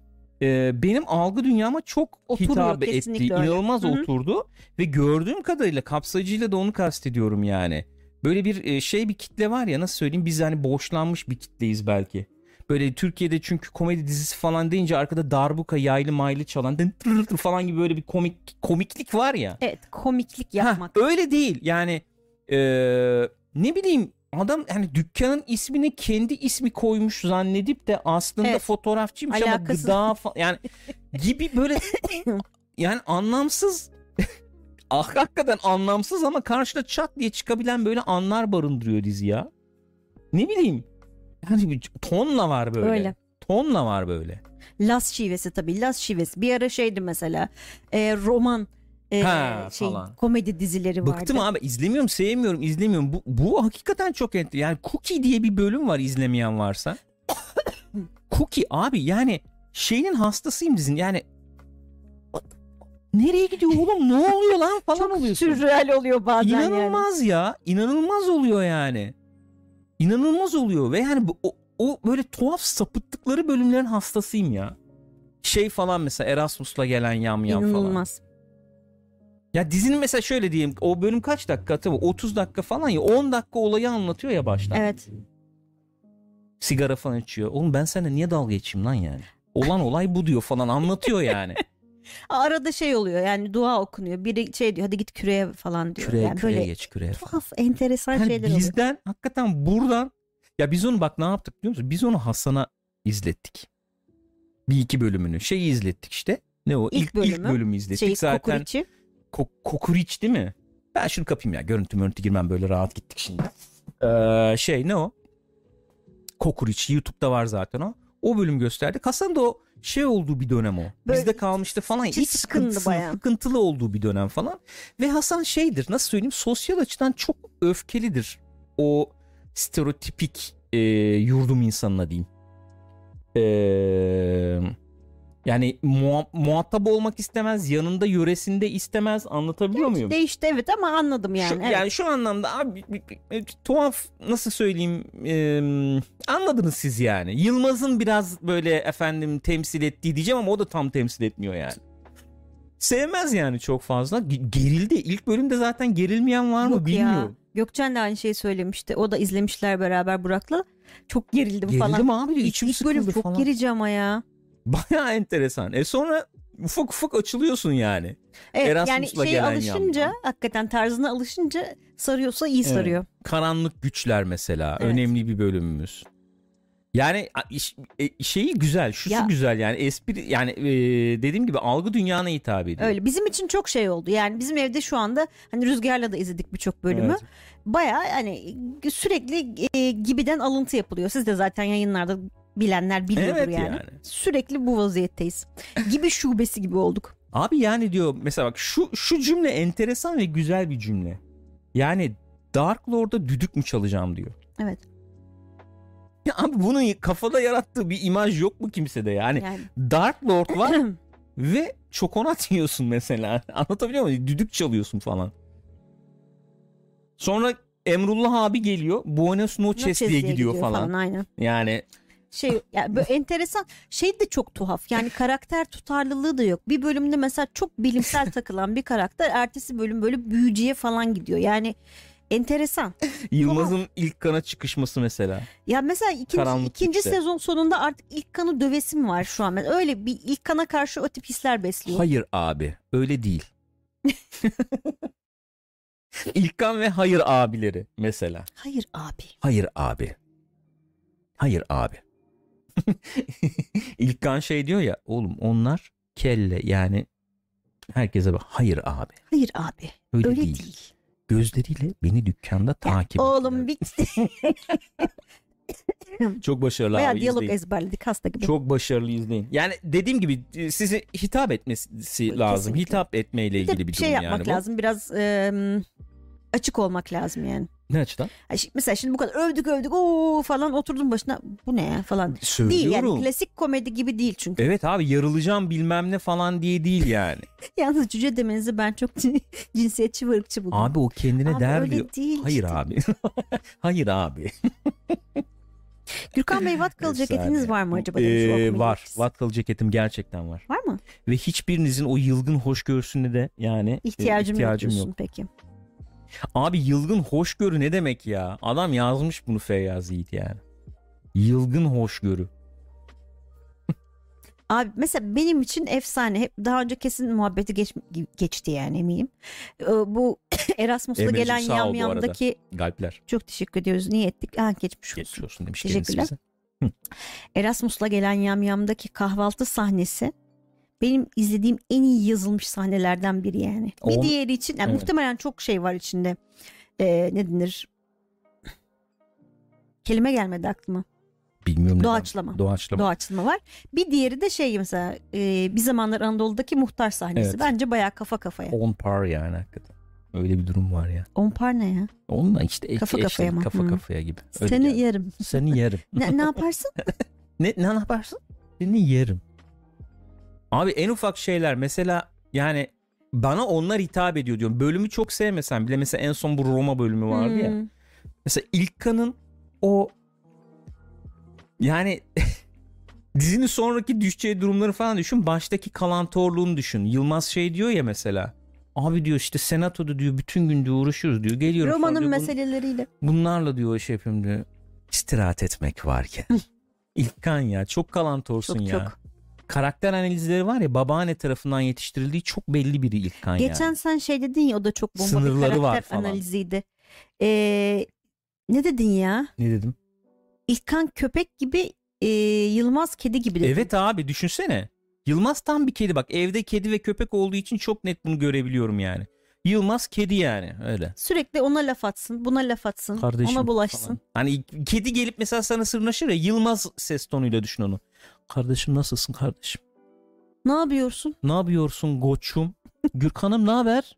[SPEAKER 1] benim algı dünyama çok
[SPEAKER 2] Oturuyor,
[SPEAKER 1] hitap etti.
[SPEAKER 2] öyle.
[SPEAKER 1] İnanılmaz
[SPEAKER 2] Hı hı.
[SPEAKER 1] oturdu ve gördüğüm kadarıyla kapsayıcıyla da onu kastediyorum yani. Böyle bir e, şey bir kitle var ya nasıl söyleyeyim biz hani boşlanmış bir kitleyiz belki. Böyle Türkiye'de çünkü komedi dizisi falan deyince arkada darbuka yaylı maylı çalan dın tır falan gibi böyle bir komik komiklik var ya.
[SPEAKER 2] Evet komiklik
[SPEAKER 1] Ha,
[SPEAKER 2] yapmak.
[SPEAKER 1] öyle değil yani eee, ne bileyim adam hani dükkanın ismini kendi ismi koymuş zannedip de aslında
[SPEAKER 2] Evet.
[SPEAKER 1] fotoğrafçıymış ama
[SPEAKER 2] Alakasız.
[SPEAKER 1] gıda falan yani gibi böyle yani anlamsız ah, hakikaten anlamsız ama karşıda çat diye çıkabilen böyle anlar barındırıyor dizi ya. Ne bileyim yani tonla var böyle.
[SPEAKER 2] Öyle.
[SPEAKER 1] Tonla var böyle.
[SPEAKER 2] Las şivesi tabii. Las şivesi. Bir ara şeydi mesela e, roman e,
[SPEAKER 1] Ha,
[SPEAKER 2] şey
[SPEAKER 1] falan.
[SPEAKER 2] komedi dizileri vardı.
[SPEAKER 1] Bıktım abi izlemiyorum sevmiyorum izlemiyorum. Bu, bu hakikaten çok ent yani Cookie diye bir bölüm var izlemeyen varsa. Cookie abi yani şeyin hastasıyım dizinin yani nereye gidiyor oğlum ne oluyor lan falan
[SPEAKER 2] Çok
[SPEAKER 1] oluyorsun.
[SPEAKER 2] sürreal oluyor bazen yani.
[SPEAKER 1] İnanılmaz ya inanılmaz oluyor yani. İnanılmaz oluyor ve yani bu, o, o böyle tuhaf sapıttıkları bölümlerin hastasıyım ya. Şey falan mesela Erasmus'la gelen yam yam falan.
[SPEAKER 2] İnanılmaz.
[SPEAKER 1] Ya dizinin mesela şöyle diyeyim o bölüm kaç dakika tabii 30 dakika falan ya 10 dakika olayı anlatıyor ya baştan.
[SPEAKER 2] Evet.
[SPEAKER 1] Sigara falan içiyor. Oğlum ben seninle niye dalga geçeyim lan yani? Olan olay bu diyor falan anlatıyor yani.
[SPEAKER 2] Arada şey oluyor yani dua okunuyor. Biri şey diyor hadi git küreye falan diyor.
[SPEAKER 1] Küreye,
[SPEAKER 2] yani
[SPEAKER 1] küreye
[SPEAKER 2] böyle
[SPEAKER 1] geç küreye falan.
[SPEAKER 2] tuhaf enteresan
[SPEAKER 1] Yani
[SPEAKER 2] şeyler oluyor.
[SPEAKER 1] bizden hakikaten buradan ya biz onu bak ne yaptık biliyor musun? Biz onu Hasan'a izlettik. Bir iki bölümünü. Şeyi izlettik işte. Ne o?
[SPEAKER 2] İlk
[SPEAKER 1] İlk, ilk,
[SPEAKER 2] bölümü.
[SPEAKER 1] bölümü izlettik.
[SPEAKER 2] Şey,
[SPEAKER 1] Zaten
[SPEAKER 2] Kokuriçi.
[SPEAKER 1] Ko- kokuriç değil mi? Ben şunu kapayım ya. Görüntü mörüntü girmem böyle rahat gittik şimdi. Ee, şey ne o? Kokuriç. YouTube'da var zaten o. O bölüm gösterdik. Hasan da o şey olduğu bir dönem o.
[SPEAKER 2] Böyle
[SPEAKER 1] Bizde kalmıştı falan. İç sıkıntısı,
[SPEAKER 2] bayağı.
[SPEAKER 1] sıkıntılı olduğu bir dönem falan. Ve Hasan şeydir nasıl söyleyeyim sosyal açıdan çok öfkelidir. O stereotipik e, yurdum insanına diyeyim. Eee yani muha- muhatap olmak istemez, yanında yöresinde istemez. Anlatabiliyor muyum?
[SPEAKER 2] Değişti evet ama anladım yani.
[SPEAKER 1] şu,
[SPEAKER 2] evet.
[SPEAKER 1] Yani şu anlamda abi tuhaf nasıl söyleyeyim eee, anladınız siz yani. Yılmaz'ın biraz böyle efendim temsil ettiği diyeceğim ama o da tam temsil etmiyor yani. Sevmez yani çok fazla. Ge- Gerildi. İlk bölümde zaten gerilmeyen var mı
[SPEAKER 2] Yok ya.
[SPEAKER 1] bilmiyorum.
[SPEAKER 2] Gökçen de aynı şeyi söylemişti. O da izlemişler beraber Burak'la. Çok gerildim, falan.
[SPEAKER 1] Gerildim abi.
[SPEAKER 2] İlk,
[SPEAKER 1] içim
[SPEAKER 2] ilk bölüm çok
[SPEAKER 1] falan.
[SPEAKER 2] gerici ama ya.
[SPEAKER 1] Baya enteresan. E sonra ufak ufak açılıyorsun yani.
[SPEAKER 2] Evet
[SPEAKER 1] Erasmus'la
[SPEAKER 2] yani şeye alışınca
[SPEAKER 1] yandan.
[SPEAKER 2] hakikaten tarzına alışınca sarıyorsa iyi sarıyor.
[SPEAKER 1] Karanlık güçler mesela
[SPEAKER 2] Evet.
[SPEAKER 1] önemli bir bölümümüz. Yani e, şeyi güzel, şusu
[SPEAKER 2] Ya-
[SPEAKER 1] güzel yani espri yani e, dediğim gibi algı dünyana hitap ediyor.
[SPEAKER 2] Öyle bizim için çok şey oldu. Yani bizim evde şu anda hani Rüzgar'la da izledik birçok bölümü.
[SPEAKER 1] Evet.
[SPEAKER 2] Baya hani sürekli e, gibiden alıntı yapılıyor. Siz de zaten yayınlarda bilenler biliyordur
[SPEAKER 1] Evet
[SPEAKER 2] yani.
[SPEAKER 1] yani.
[SPEAKER 2] Sürekli bu vaziyetteyiz. Gibi şubesi gibi olduk.
[SPEAKER 1] Abi yani diyor mesela bak şu şu cümle enteresan ve güzel bir cümle. Yani Dark Lord'a düdük mü çalacağım diyor.
[SPEAKER 2] Evet.
[SPEAKER 1] Ya abi bunun kafada yarattığı bir imaj yok mu kimsede yani?
[SPEAKER 2] Yani
[SPEAKER 1] Dark Lord var ve çokonat yiyorsun mesela. Anlatabiliyor muyum? Düdük çalıyorsun falan. Sonra Emrullah abi geliyor. Buenos noches,
[SPEAKER 2] Noches
[SPEAKER 1] diye gidiyor, falan.
[SPEAKER 2] Aynen.
[SPEAKER 1] Yani
[SPEAKER 2] Şey yani böyle enteresan şey de çok tuhaf. Yani karakter tutarlılığı da yok. Bir bölümde mesela çok bilimsel takılan bir karakter ertesi bölüm böyle büyücüye falan gidiyor. Yani enteresan.
[SPEAKER 1] Yılmaz'ın ilk kana çıkışması mesela.
[SPEAKER 2] Ya mesela ikinci,
[SPEAKER 1] Karanlık
[SPEAKER 2] ikinci sezon sonunda artık ilk kanı dövesim var şu an. Öyle bir ilk kana karşı o tip hisler besliyor.
[SPEAKER 1] Hayır abi öyle değil. İlkan ve hayır abileri mesela.
[SPEAKER 2] Hayır abi.
[SPEAKER 1] Hayır abi. Hayır abi. İlkan şey diyor ya oğlum onlar kelle yani Herkese bak. Hayır abi.
[SPEAKER 2] Hayır abi.
[SPEAKER 1] Öyle,
[SPEAKER 2] Öyle
[SPEAKER 1] değil.
[SPEAKER 2] değil.
[SPEAKER 1] Gözleriyle beni dükkanda takip
[SPEAKER 2] Oğlum
[SPEAKER 1] ettiler.
[SPEAKER 2] bitti.
[SPEAKER 1] Çok başarılı
[SPEAKER 2] Bayağı
[SPEAKER 1] abi
[SPEAKER 2] diyalog
[SPEAKER 1] izleyin.
[SPEAKER 2] ezberledik hasta gibi.
[SPEAKER 1] Çok başarılı izleyin. Yani dediğim gibi e, size hitap etmesi lazım.
[SPEAKER 2] Kesinlikle.
[SPEAKER 1] Hitap etmeyle
[SPEAKER 2] bir
[SPEAKER 1] ilgili bir
[SPEAKER 2] şey
[SPEAKER 1] durum
[SPEAKER 2] yapmak
[SPEAKER 1] yani bu.
[SPEAKER 2] lazım. Biraz e, açık olmak lazım yani.
[SPEAKER 1] Ne açıdan?
[SPEAKER 2] Şi- Mesela şimdi bu kadar övdük övdük ooo falan oturdum başına bu ne ya falan. Değil
[SPEAKER 1] Söylüyorum.
[SPEAKER 2] yani klasik komedi gibi değil çünkü.
[SPEAKER 1] Evet abi yarılacağım bilmem ne falan diye değil yani.
[SPEAKER 2] Yalnız cüce demenizi ben çok cinsiyetçi ve ırkçı buldum.
[SPEAKER 1] abi o kendine
[SPEAKER 2] Abi
[SPEAKER 1] der
[SPEAKER 2] öyle
[SPEAKER 1] diyor.
[SPEAKER 2] değil
[SPEAKER 1] Hayır
[SPEAKER 2] işte.
[SPEAKER 1] abi. Hayır abi.
[SPEAKER 2] Gürkan Bey Vatkalı ceketiniz var mı acaba? demiş
[SPEAKER 1] Ee, var.
[SPEAKER 2] ilişkisi.
[SPEAKER 1] Vatkalı ceketim gerçekten var.
[SPEAKER 2] Var mı?
[SPEAKER 1] Ve hiçbirinizin o yılgın hoşgörüsüne de yani e,
[SPEAKER 2] İhtiyacım, yok diyorsun peki.
[SPEAKER 1] Abi yılgın hoşgörü ne demek ya? Adam yazmış bunu Feyyaz Yiğit yani. Yılgın hoşgörü.
[SPEAKER 2] Abi mesela benim için efsane. Hep daha önce kesin muhabbeti geç, geçti yani eminim. Ee, Bu Erasmus'la
[SPEAKER 1] Emre'cim
[SPEAKER 2] gelen yamyamdaki
[SPEAKER 1] Galpler.
[SPEAKER 2] çok teşekkür ediyoruz. Niye ettik? Ha, geçmiş olsun.
[SPEAKER 1] Geçmiş olsun demiş
[SPEAKER 2] Teşekkürler. Erasmus'la gelen yamyamdaki kahvaltı sahnesi benim izlediğim en iyi yazılmış sahnelerden biri yani. Bir
[SPEAKER 1] On-
[SPEAKER 2] diğeri için yani
[SPEAKER 1] Evet.
[SPEAKER 2] muhtemelen çok şey var içinde. Ee, ne denir? Kelime gelmedi aklıma.
[SPEAKER 1] Bilmiyorum neden.
[SPEAKER 2] Doğaçlama.
[SPEAKER 1] Doğaçlama.
[SPEAKER 2] Doğaçlama var. Bir diğeri de şey mesela e, bir zamanlar Anadolu'daki muhtar sahnesi.
[SPEAKER 1] Evet.
[SPEAKER 2] Bence bayağı kafa kafaya.
[SPEAKER 1] On par yani hakikaten. Öyle bir durum var ya.
[SPEAKER 2] On par ne ya?
[SPEAKER 1] Onunla işte ek-
[SPEAKER 2] Kafa kafaya mı?
[SPEAKER 1] Kafa kafaya gibi. Öyle
[SPEAKER 2] Seni
[SPEAKER 1] yani.
[SPEAKER 2] yerim.
[SPEAKER 1] Seni yerim.
[SPEAKER 2] Ne, ne yaparsın?
[SPEAKER 1] ne, ne yaparsın? Seni yerim. Abi en ufak şeyler mesela yani bana onlar hitap ediyor diyorum. Bölümü çok sevmesem bile mesela en son bu Roma bölümü vardı ya.
[SPEAKER 2] Hmm.
[SPEAKER 1] Mesela İlkan'ın o yani dizinin sonraki düşeceği durumları falan düşün. Baştaki kalantorluğunu düşün. Yılmaz şey diyor ya mesela. Abi diyor işte senatoda diyor bütün gün diyor uğraşıyoruz diyor. Geliyorum
[SPEAKER 2] Romanın
[SPEAKER 1] diyor, "Bun-
[SPEAKER 2] meseleleriyle.
[SPEAKER 1] bunlarla diyor şey yapıyorum diyor. İstirahat etmek varken. İlkan ya çok kalantorsun
[SPEAKER 2] Çok
[SPEAKER 1] ya.
[SPEAKER 2] çok.
[SPEAKER 1] Karakter analizleri var ya babaanne tarafından yetiştirildiği çok belli biri İlkan
[SPEAKER 2] Geçen
[SPEAKER 1] yani.
[SPEAKER 2] sen şey dedin ya o da çok bomba
[SPEAKER 1] Sınırları
[SPEAKER 2] bir
[SPEAKER 1] var
[SPEAKER 2] karakter
[SPEAKER 1] falan.
[SPEAKER 2] analiziydi. Ee, ne dedin ya?
[SPEAKER 1] Ne dedim?
[SPEAKER 2] İlkan köpek gibi e, Yılmaz kedi gibi dedin.
[SPEAKER 1] Evet abi düşünsene. Yılmaz tam bir kedi bak evde kedi ve köpek olduğu için çok net bunu görebiliyorum yani. Yılmaz kedi yani öyle.
[SPEAKER 2] Sürekli ona laf atsın, buna laf atsın,
[SPEAKER 1] Kardeşim
[SPEAKER 2] ona bulaşsın.
[SPEAKER 1] falan. Hani kedi gelip mesela sana sırnaşır ya Yılmaz ses tonuyla düşün onu. Kardeşim nasılsın kardeşim?
[SPEAKER 2] Ne yapıyorsun?
[SPEAKER 1] Ne yapıyorsun goçum? Gürkan'ım ne haber?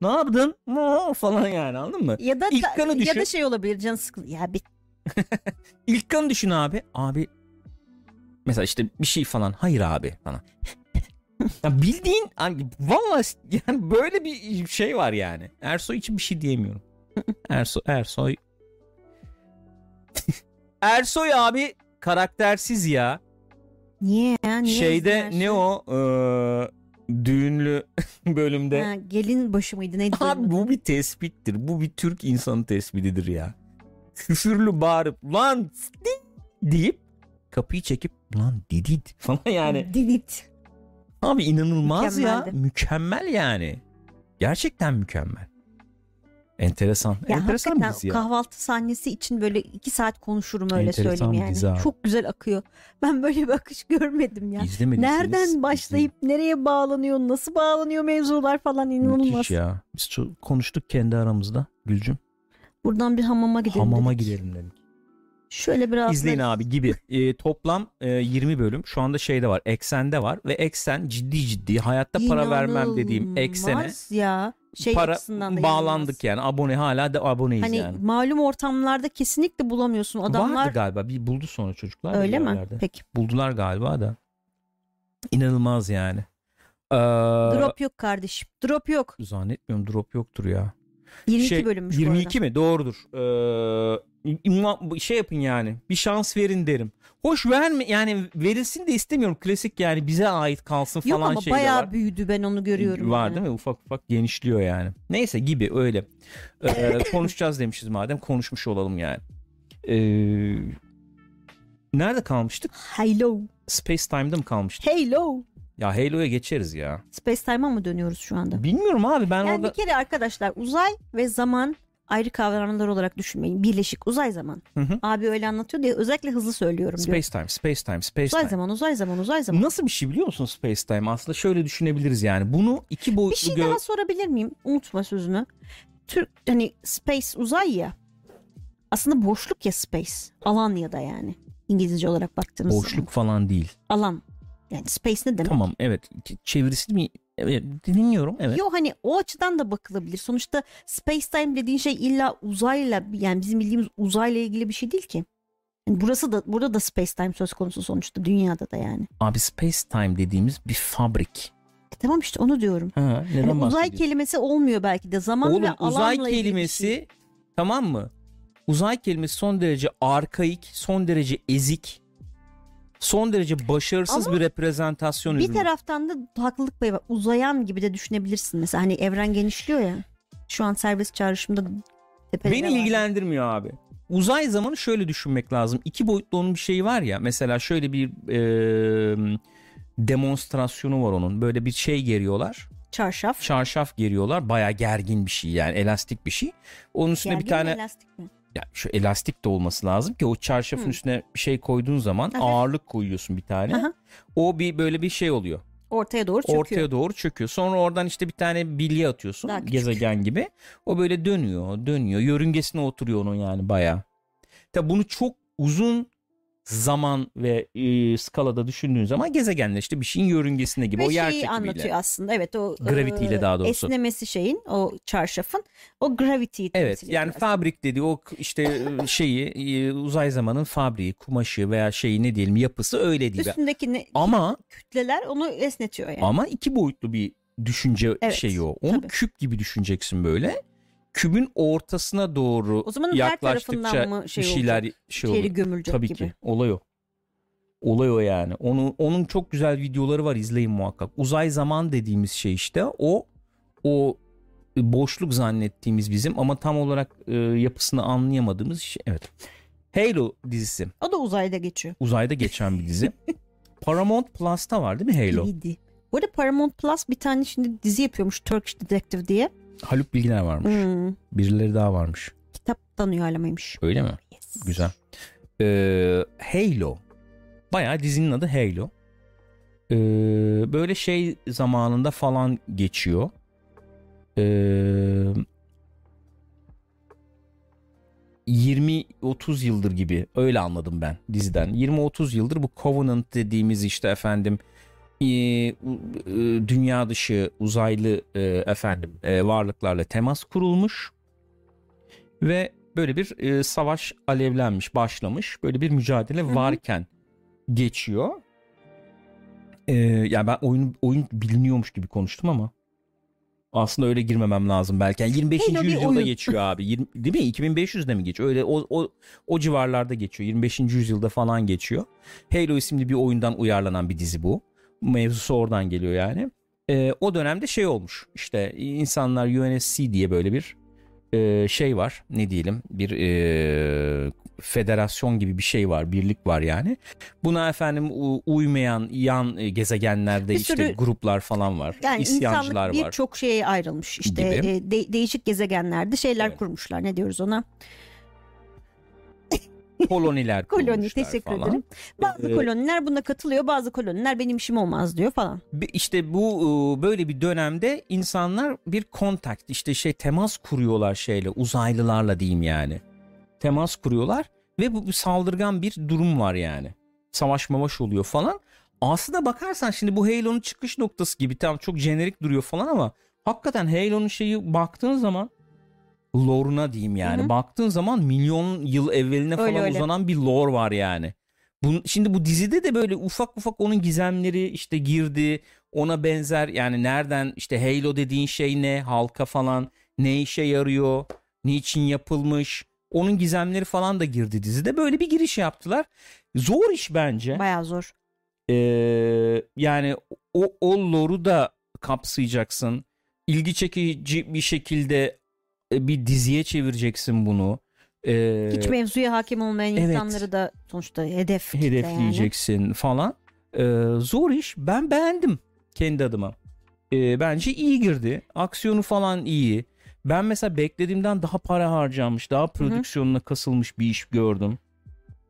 [SPEAKER 1] Ne yaptın? Aa, falan yani anladın mı?
[SPEAKER 2] Ya da ya
[SPEAKER 1] düşün.
[SPEAKER 2] da şey olabilir can sıkıntı. Ya bir
[SPEAKER 1] İlkan'ı düşün abi. Abi mesela işte bir şey falan. Hayır abi falan. ya bildiğin hani vallahi yani böyle bir şey var yani. Ersoy için bir şey diyemiyorum. Ersoy Ersoy Ersoy abi karaktersiz ya.
[SPEAKER 2] Niye ya? Niye
[SPEAKER 1] Şeyde ne o Ee, düğünlü bölümde.
[SPEAKER 2] Ha, gelin başı mıydı neydi?
[SPEAKER 1] Abi bu bir tespittir. Bu bir Türk insanı tespitidir ya. Küfürlü bağırıp lan s**tin" deyip kapıyı çekip lan didit falan yani.
[SPEAKER 2] Dilit.
[SPEAKER 1] Abi inanılmaz ya.
[SPEAKER 2] Mükemmeldi.
[SPEAKER 1] Mükemmel yani. Gerçekten mükemmel. Enteresan.
[SPEAKER 2] Ya
[SPEAKER 1] Enteresan bir dizi ya.
[SPEAKER 2] kahvaltı sahnesi için böyle iki saat konuşurum öyle
[SPEAKER 1] Enteresan
[SPEAKER 2] söyleyeyim yani.
[SPEAKER 1] dizi abi.
[SPEAKER 2] Çok güzel akıyor. Ben böyle bir akış görmedim ya. Nereden başlayıp nereye bağlanıyor, nasıl bağlanıyor mevzular falan
[SPEAKER 1] izleyin.
[SPEAKER 2] inanılmaz.
[SPEAKER 1] Müthiş ya. Biz çok konuştuk kendi aramızda Gülcüm.
[SPEAKER 2] Buradan bir hamama gidelim
[SPEAKER 1] Hamama
[SPEAKER 2] dedik.
[SPEAKER 1] gidelim dedik.
[SPEAKER 2] Şöyle biraz
[SPEAKER 1] İzleyin
[SPEAKER 2] da-
[SPEAKER 1] abi gibi. Ee, toplam e, 20 bölüm. Şu anda şeyde var. Eksende var ve Eksen ciddi ciddi hayatta para vermem dediğim eksene
[SPEAKER 2] İnanılmaz ya. Şey
[SPEAKER 1] para
[SPEAKER 2] açısından da
[SPEAKER 1] bağlandık yani. Abone hala da aboneyiz
[SPEAKER 2] Hani
[SPEAKER 1] yani.
[SPEAKER 2] malum ortamlarda kesinlikle bulamıyorsun. Adamlar
[SPEAKER 1] Vardı galiba. Bir buldu sonra çocuklar.
[SPEAKER 2] öyle mi?
[SPEAKER 1] yerlerde.
[SPEAKER 2] Peki.
[SPEAKER 1] Buldular galiba da. İnanılmaz yani. Ee,
[SPEAKER 2] Drop yok kardeşim. Drop yok.
[SPEAKER 1] Zannetmiyorum drop yoktur ya.
[SPEAKER 2] 22
[SPEAKER 1] şey,
[SPEAKER 2] bölümmüş bu
[SPEAKER 1] 22 mi? Doğrudur. Ee, şey yapın yani. Bir şans verin derim. Hoş verme yani verilsin de istemiyorum. Klasik yani bize ait kalsın.
[SPEAKER 2] Yok
[SPEAKER 1] falan
[SPEAKER 2] ama
[SPEAKER 1] şey de
[SPEAKER 2] bayağı
[SPEAKER 1] var.
[SPEAKER 2] büyüdü ben onu görüyorum.
[SPEAKER 1] Var
[SPEAKER 2] yani.
[SPEAKER 1] değil mi? Ufak ufak genişliyor yani. Neyse gibi öyle. Ee, konuşacağız demişiz madem. Konuşmuş olalım yani. Ee, nerede kalmıştık?
[SPEAKER 2] Halo.
[SPEAKER 1] Space Time'da mı kalmıştık?
[SPEAKER 2] Halo.
[SPEAKER 1] Ya Halo'ya geçeriz ya.
[SPEAKER 2] Space Time'a mı dönüyoruz şu anda?
[SPEAKER 1] Bilmiyorum abi ben
[SPEAKER 2] Yani
[SPEAKER 1] orada
[SPEAKER 2] bir kere arkadaşlar uzay ve zaman ayrı kavramlar olarak düşünmeyin. Birleşik uzay zaman.
[SPEAKER 1] Hı hı.
[SPEAKER 2] Abi öyle anlatıyor diye özellikle hızlı söylüyorum diyor.
[SPEAKER 1] Space time, space time, space
[SPEAKER 2] Uzay
[SPEAKER 1] time.
[SPEAKER 2] zaman, uzay zaman, uzay zaman.
[SPEAKER 1] Nasıl bir şey biliyor musun space time? Aslında şöyle düşünebiliriz yani. Bunu iki
[SPEAKER 2] Bir
[SPEAKER 1] boyutlu
[SPEAKER 2] şey
[SPEAKER 1] gö-
[SPEAKER 2] daha sorabilir miyim? Unutma sözünü. Türk hani space uzay ya. Aslında boşluk ya space. Alan ya da yani. İngilizce olarak baktığımız zaman.
[SPEAKER 1] boşluk falan değil.
[SPEAKER 2] Alan. Yani space ne demek?
[SPEAKER 1] Tamam evet. Çevirisi mi? Evet, dinliyorum. Evet.
[SPEAKER 2] Yo hani o açıdan da bakılabilir. Sonuçta space time dediğin şey illa uzayla yani bizim bildiğimiz uzayla ilgili bir şey değil ki. Yani burası da burada da space time söz konusu sonuçta dünyada da yani.
[SPEAKER 1] Abi space time dediğimiz bir fabrik.
[SPEAKER 2] E tamam işte onu diyorum.
[SPEAKER 1] Ha, neden
[SPEAKER 2] Hani uzay kelimesi olmuyor belki de zaman
[SPEAKER 1] Oğlum
[SPEAKER 2] ve alanla
[SPEAKER 1] uzay
[SPEAKER 2] bir
[SPEAKER 1] kelimesi
[SPEAKER 2] şey.
[SPEAKER 1] tamam mı? Uzay kelimesi son derece arkaik, son derece ezik, son derece başarısız
[SPEAKER 2] Ama
[SPEAKER 1] bir reprezentasyon
[SPEAKER 2] Bir
[SPEAKER 1] ürünü.
[SPEAKER 2] taraftan da haklılık payı var. Uzayan gibi de düşünebilirsin mesela. Hani evren genişliyor ya. Şu an serbest çağrışımda
[SPEAKER 1] Beni
[SPEAKER 2] var.
[SPEAKER 1] ilgilendirmiyor abi. Uzay zamanı şöyle düşünmek lazım. İki boyutlu onun bir şeyi var ya. Mesela şöyle bir e, demonstrasyonu var onun. Böyle bir şey geriyorlar.
[SPEAKER 2] Çarşaf.
[SPEAKER 1] Çarşaf geriyorlar. Baya gergin bir şey yani elastik bir şey. Onun üstüne
[SPEAKER 2] Gergin
[SPEAKER 1] bir tane
[SPEAKER 2] elastik mi?
[SPEAKER 1] Ya şu elastik de olması lazım ki o çarşafın
[SPEAKER 2] Hı.
[SPEAKER 1] üstüne bir şey koyduğun zaman
[SPEAKER 2] Aha.
[SPEAKER 1] ağırlık koyuyorsun bir tane.
[SPEAKER 2] Aha.
[SPEAKER 1] O bir böyle bir şey oluyor.
[SPEAKER 2] Ortaya doğru çöküyor.
[SPEAKER 1] Ortaya doğru çöküyor. Sonra oradan işte bir tane bilye atıyorsun
[SPEAKER 2] Daha küçük.
[SPEAKER 1] gezegen gibi. O böyle dönüyor, dönüyor. Yörüngesine oturuyor onun yani bayağı. Tabi bunu çok uzun zaman ve e, skalada düşündüğün zaman gezegenler işte bir şeyin yörüngesinde gibi.
[SPEAKER 2] Ve
[SPEAKER 1] o yer çekimiyle.
[SPEAKER 2] anlatıyor aslında. Evet o
[SPEAKER 1] Gravity ile
[SPEAKER 2] e,
[SPEAKER 1] daha doğrusu.
[SPEAKER 2] Esnemesi şeyin o çarşafın o gravity'yi
[SPEAKER 1] Evet yani
[SPEAKER 2] ediyor
[SPEAKER 1] fabrik dediği o işte şeyi e, uzay zamanın fabriği, kumaşı veya şeyi ne diyelim yapısı öyle değil.
[SPEAKER 2] aslında. Üstündeki ne,
[SPEAKER 1] Ama
[SPEAKER 2] kütleler onu esnetiyor yani.
[SPEAKER 1] Ama iki boyutlu bir düşünce
[SPEAKER 2] Evet,
[SPEAKER 1] şeyi o. Onu
[SPEAKER 2] tabii.
[SPEAKER 1] küp gibi düşüneceksin böyle. Kübün ortasına doğru
[SPEAKER 2] O zaman her
[SPEAKER 1] yaklaştıkça
[SPEAKER 2] tarafından mı şey
[SPEAKER 1] bir şeyler
[SPEAKER 2] olacak?
[SPEAKER 1] şey oluyor.
[SPEAKER 2] gömülecek
[SPEAKER 1] Tabii
[SPEAKER 2] gibi.
[SPEAKER 1] ki. Olay o. Olay o yani. Onun onun çok güzel videoları var izleyin muhakkak. Uzay zaman dediğimiz şey işte o o boşluk zannettiğimiz bizim ama tam olarak e, yapısını anlayamadığımız şey. Evet. Halo dizisi.
[SPEAKER 2] O da uzayda geçiyor.
[SPEAKER 1] Uzayda geçen bir dizi. Paramount Plus'ta var değil mi Halo?
[SPEAKER 2] DVD. Bu arada Paramount Plus bir tane şimdi dizi yapıyormuş Turkish Detective diye.
[SPEAKER 1] Haluk Bilginer varmış.
[SPEAKER 2] Hmm,
[SPEAKER 1] Birileri daha varmış.
[SPEAKER 2] kitaptan uyarlamaymış.
[SPEAKER 1] Öyle mi?
[SPEAKER 2] Yes.
[SPEAKER 1] Güzel. Ee, Halo. Bayağı dizinin adı Halo. Ee, böyle şey zamanında falan geçiyor. Ee, 20-30 yıldır gibi öyle anladım ben diziden. 20-30 yıldır bu Covenant dediğimiz işte efendim e, u- e, dünya dışı uzaylı e, efendim e, varlıklarla temas kurulmuş ve böyle bir e, savaş alevlenmiş, başlamış. Böyle bir mücadele
[SPEAKER 2] Hı hı.
[SPEAKER 1] varken geçiyor. E, yani ben oyun oyun biliniyormuş gibi konuştum ama aslında öyle girmemem lazım belki. Yani 25.
[SPEAKER 2] Halo
[SPEAKER 1] yüzyılda
[SPEAKER 2] oyun.
[SPEAKER 1] geçiyor abi. 20, değil mi? 2500'de mi geçiyor? Öyle o, o o civarlarda geçiyor. 25. yüzyılda falan geçiyor. Halo isimli bir oyundan uyarlanan bir dizi bu. Mevzusu oradan geliyor yani. E, o dönemde şey olmuş. İşte insanlar UNSC diye böyle bir e, şey var. Ne diyelim? Bir e, federasyon gibi bir şey var. Birlik var yani. Buna efendim uymayan yan gezegenlerde
[SPEAKER 2] Bir
[SPEAKER 1] işte
[SPEAKER 2] sürü-
[SPEAKER 1] gruplar falan var.
[SPEAKER 2] Yani
[SPEAKER 1] İsyancılar
[SPEAKER 2] insanlık
[SPEAKER 1] var.
[SPEAKER 2] birçok şeye ayrılmış. İşte
[SPEAKER 1] Gibi.
[SPEAKER 2] e, de- değişik gezegenlerde şeyler
[SPEAKER 1] Evet.
[SPEAKER 2] kurmuşlar. Ne diyoruz ona?
[SPEAKER 1] Koloniler
[SPEAKER 2] Koloni teşekkür
[SPEAKER 1] falan.
[SPEAKER 2] ederim. Bazı
[SPEAKER 1] Ee,
[SPEAKER 2] koloniler buna katılıyor. Bazı koloniler benim işim olmaz diyor falan.
[SPEAKER 1] İşte bu e, böyle bir dönemde insanlar bir kontakt işte şey temas kuruyorlar şeyle uzaylılarla diyeyim yani. Temas kuruyorlar ve bu bir saldırgan bir durum var yani. Savaş mavaş oluyor falan. Aslında bakarsan şimdi bu Halo'nun çıkış noktası gibi tam çok jenerik duruyor falan ama hakikaten Halo'nun şeyi baktığın zaman lore'una diyeyim yani.
[SPEAKER 2] Hı hı.
[SPEAKER 1] Baktığın zaman milyon yıl evveline
[SPEAKER 2] Öyle,
[SPEAKER 1] falan
[SPEAKER 2] öyle.
[SPEAKER 1] uzanan bir lore var yani. Bun, şimdi bu dizide de böyle ufak ufak onun gizemleri işte girdi ona benzer yani nereden işte Halo dediğin şey ne halka falan ne işe yarıyor niçin yapılmış onun gizemleri falan da girdi dizide böyle bir giriş yaptılar zor iş bence
[SPEAKER 2] Bayağı zor.
[SPEAKER 1] Ee, yani o, o lore'u da kapsayacaksın ilgi çekici bir şekilde bir diziye çevireceksin bunu Ee,
[SPEAKER 2] Hiç mevzuya hakim olmayan
[SPEAKER 1] evet.
[SPEAKER 2] insanları da sonuçta hedef kitle yani.
[SPEAKER 1] hedefleyeceksin falan. Ee, zor iş. Ben beğendim kendi adıma. Ee, bence iyi girdi. Aksiyonu falan iyi. ben mesela beklediğimden daha para harcamış, daha prodüksiyonuna kasılmış bir iş gördüm.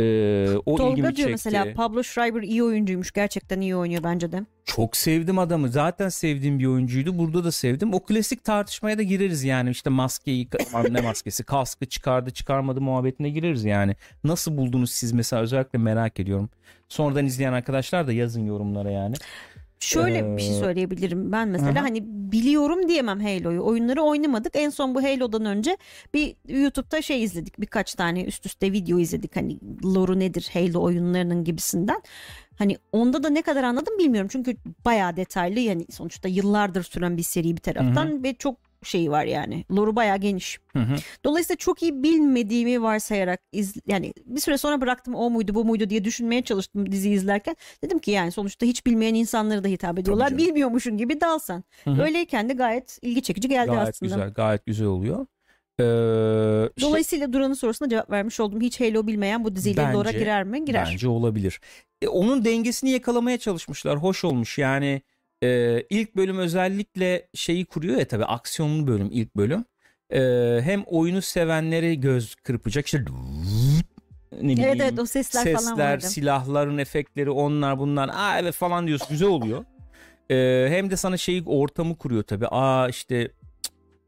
[SPEAKER 1] Ee, o
[SPEAKER 2] Tolga
[SPEAKER 1] ilgimi
[SPEAKER 2] diyor
[SPEAKER 1] çekti.
[SPEAKER 2] mesela Pablo Schreiber iyi oyuncuymuş. Gerçekten iyi oynuyor bence de.
[SPEAKER 1] Çok sevdim adamı. Zaten sevdiğim bir oyuncuydu. Burada da sevdim. O klasik tartışmaya da gireriz yani. İşte maskeyi, ne maskesi, kaskı çıkardı çıkarmadı muhabbetine gireriz yani. Nasıl buldunuz siz mesela özellikle merak ediyorum. Sonradan izleyen arkadaşlar da yazın yorumlara yani.
[SPEAKER 2] Şöyle bir şey
[SPEAKER 1] Ee,
[SPEAKER 2] söyleyebilirim ben mesela
[SPEAKER 1] aha.
[SPEAKER 2] hani biliyorum diyemem Halo'yu. Oyunları oynamadık. En son bu Halo'dan önce bir YouTube'da şey izledik. Birkaç tane üst üste video izledik. Hani lore'u nedir Halo oyunlarının gibisinden. Hani onda da ne kadar anladım bilmiyorum. Çünkü bayağı detaylı yani sonuçta yıllardır süren bir seri bir taraftan ve çok şeyi var yani. Lore'u bayağı geniş.
[SPEAKER 1] Hı hı.
[SPEAKER 2] Dolayısıyla çok iyi bilmediğimi varsayarak iz, yani bir süre sonra bıraktım o muydu bu muydu diye düşünmeye çalıştım diziyi izlerken. Dedim ki yani sonuçta hiç bilmeyen insanlara da hitap ediyorlar. Bilmiyormuşun gibi dalsan.
[SPEAKER 1] Hı hı.
[SPEAKER 2] Öyleyken de gayet ilgi çekici geldi
[SPEAKER 1] Gayet
[SPEAKER 2] aslında.
[SPEAKER 1] güzel, gayet güzel oluyor. Ee, şey-
[SPEAKER 2] Dolayısıyla Duran'ın sorusuna cevap vermiş oldum. Hiç Halo bilmeyen bu diziyle
[SPEAKER 1] Bence-
[SPEAKER 2] girer mi? Girer.
[SPEAKER 1] Bence olabilir. E, onun dengesini yakalamaya çalışmışlar. Hoş olmuş. Yani e, ilk bölüm özellikle şeyi kuruyor ya tabii aksiyonlu bölüm ilk bölüm. E, hem oyunu sevenleri göz kırpacak işte ne bileyim
[SPEAKER 2] Evet evet o sesler, falan
[SPEAKER 1] sesler,
[SPEAKER 2] vardı.
[SPEAKER 1] silahların efektleri onlar bunlar. Aa evet falan diyorsun. Güzel oluyor. E, hem de sana şeyi ortamı kuruyor tabii. Aa işte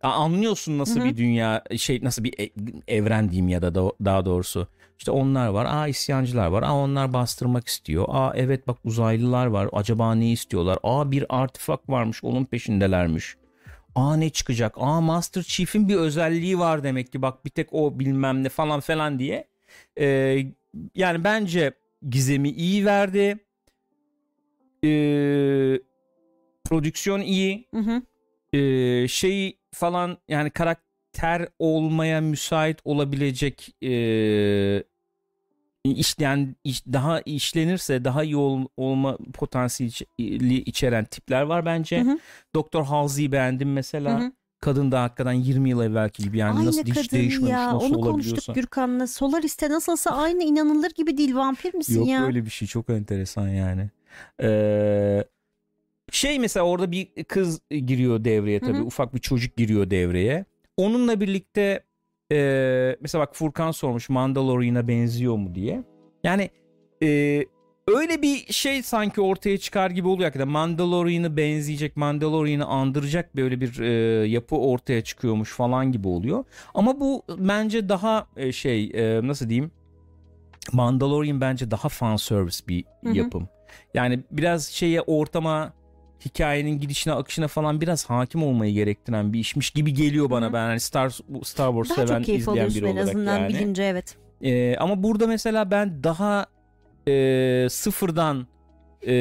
[SPEAKER 1] anlıyorsun nasıl
[SPEAKER 2] Hı hı.
[SPEAKER 1] bir dünya şey nasıl bir e- evren diyeyim ya da- daha doğrusu. İşte onlar var. Aa isyancılar var. Aa onlar bastırmak istiyor. Aa evet bak uzaylılar var. Acaba ne istiyorlar? Aa bir artifak varmış. Onun peşindelermiş. Aa ne çıkacak? Aa Master Chief'in bir özelliği var demek ki. Bak bir tek o bilmem ne falan falan diye. Ee, yani bence gizemi iyi verdi. Ee, prodüksiyon iyi.
[SPEAKER 2] Hı hı.
[SPEAKER 1] Ee, şey falan yani karakter olmaya müsait olabilecek ee, işleyen iş- daha işlenirse daha iyi ol- olma potansiyeli içeren tipler var bence. Doktor Halsey'i beğendim mesela.
[SPEAKER 2] Hı hı.
[SPEAKER 1] Kadın da hakikaten 20 yıl evvelki gibi yani
[SPEAKER 2] aynı
[SPEAKER 1] nasıl hiç değişmemiş
[SPEAKER 2] ya.
[SPEAKER 1] nasıl
[SPEAKER 2] Onu
[SPEAKER 1] olabiliyorsa.
[SPEAKER 2] konuştuk Gürkan'la. Solaris'te nasılsa aynı inanılır gibi değil. Vampir misin
[SPEAKER 1] Yok
[SPEAKER 2] ya?
[SPEAKER 1] öyle bir şey çok enteresan yani. Ee, şey mesela orada bir kız giriyor devreye tabii
[SPEAKER 2] Hı hı.
[SPEAKER 1] ufak bir çocuk giriyor devreye. Onunla birlikte e, mesela bak Furkan sormuş Mandalorian'a benziyor mu diye. Yani e, öyle bir şey sanki ortaya çıkar gibi oluyor hakikaten. Mandalorian'ı benzeyecek, Mandalorian'ı andıracak böyle bir e, yapı ortaya çıkıyormuş falan gibi oluyor. Ama bu bence daha e, şey e, nasıl diyeyim? Mandalorian bence daha fan service bir
[SPEAKER 2] Hı hı.
[SPEAKER 1] yapım. Yani biraz şeye ortama hikayenin gidişine akışına falan biraz hakim olmayı gerektiren bir işmiş gibi geliyor bana
[SPEAKER 2] Hı
[SPEAKER 1] ben hani Star Star Wars
[SPEAKER 2] Daha
[SPEAKER 1] seven izleyen biri
[SPEAKER 2] en
[SPEAKER 1] olarak
[SPEAKER 2] azından
[SPEAKER 1] yani.
[SPEAKER 2] bilince evet.
[SPEAKER 1] Ee, ama burada mesela ben daha e, sıfırdan e,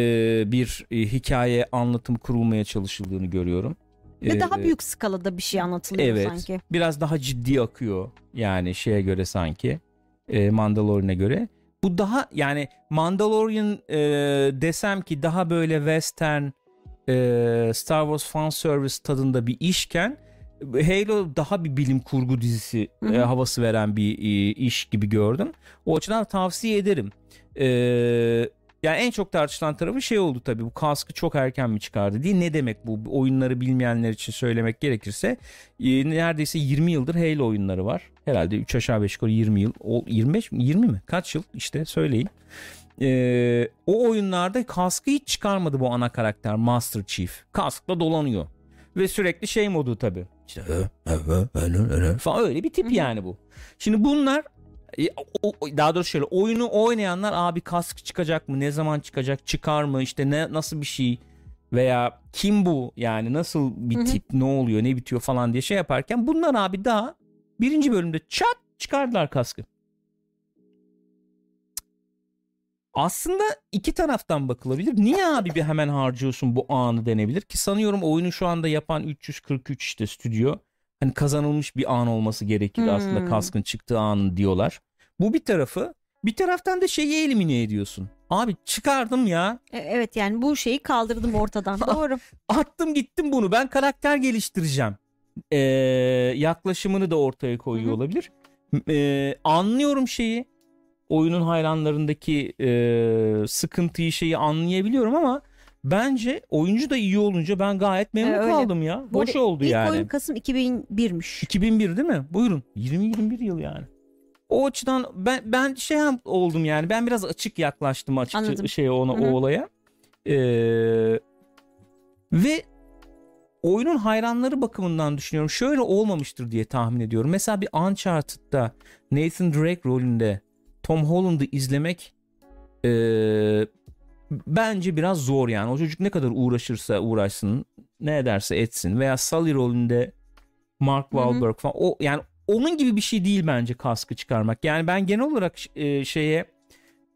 [SPEAKER 1] bir e, hikaye anlatım kurulmaya çalışıldığını görüyorum.
[SPEAKER 2] Ve
[SPEAKER 1] Ee,
[SPEAKER 2] daha büyük skalada bir şey anlatılıyor
[SPEAKER 1] Evet.
[SPEAKER 2] sanki.
[SPEAKER 1] Biraz daha ciddi akıyor yani şeye göre sanki e, Mandalorian'e göre. Bu daha yani Mandalorian e, desem ki daha böyle western e, Star Wars fan service tadında bir işken Halo daha bir bilim kurgu dizisi e, havası veren bir e, iş gibi gördüm. O açıdan tavsiye ederim. E, yani en çok tartışılan tarafı şey oldu tabii bu kaskı çok erken mi çıkardı diye. Ne demek bu oyunları bilmeyenler için söylemek gerekirse e, neredeyse 20 yıldır Halo oyunları var. Herhalde 3 aşağı 5 yukarı 20 yıl. O, 25 mi 20 mi? Kaç yıl işte söyleyin. E, o oyunlarda kaskı hiç çıkarmadı bu ana karakter Master Chief. Kaskla dolanıyor. Ve sürekli şey modu tabii. İşte falan öyle bir tip yani bu. Şimdi bunlar e, daha doğrusu şöyle oyunu oynayanlar abi kask çıkacak mı? Ne zaman çıkacak? Çıkar mı? İşte ne nasıl bir şey? Veya kim bu? Yani nasıl bir tip? Ne oluyor? Ne bitiyor? falan diye şey yaparken bunlar abi daha birinci bölümde çat çıkardılar kaskı. Aslında iki taraftan bakılabilir. Niye abi bir hemen harcıyorsun bu anı denebilir ki sanıyorum oyunu şu anda yapan 343 işte stüdyo hani kazanılmış bir an olması gerekir
[SPEAKER 2] Hmm.
[SPEAKER 1] aslında kaskın çıktığı anı diyorlar. Bu bir tarafı. Bir taraftan da şeyi elimine ediyorsun. Abi çıkardım ya.
[SPEAKER 2] E, Evet yani bu şeyi kaldırdım ortadan. Doğru.
[SPEAKER 1] Attım gittim bunu. Ben karakter geliştireceğim. Ee, yaklaşımını da ortaya koyuyor olabilir. Ee, anlıyorum şeyi. Oyunun hayranlarındaki e, sıkıntıyı şeyi anlayabiliyorum ama bence oyuncu da iyi olunca ben gayet memnun
[SPEAKER 2] Ee, öyle.
[SPEAKER 1] kaldım ya.
[SPEAKER 2] Arada
[SPEAKER 1] oldu
[SPEAKER 2] İlk
[SPEAKER 1] yani.
[SPEAKER 2] oyun Kasım 2001'miş.
[SPEAKER 1] 2001 değil mi? Buyurun. 20-21 yıl yani. O açıdan ben ben şey oldum yani. Ben biraz açık yaklaştım açıkça şey ona
[SPEAKER 2] Hı hı.
[SPEAKER 1] o olaya. Ee, ve oyunun hayranları bakımından düşünüyorum. Şöyle olmamıştır diye tahmin ediyorum. Mesela bir Uncharted'da Nathan Drake rolünde Tom Holland'ı izlemek ee, bence biraz zor yani. O çocuk ne kadar uğraşırsa uğraşsın, ne ederse etsin veya Sully rolünde Mark. Wahlberg falan o yani onun gibi bir şey değil bence kaskı çıkarmak. Yani ben genel olarak e, şeye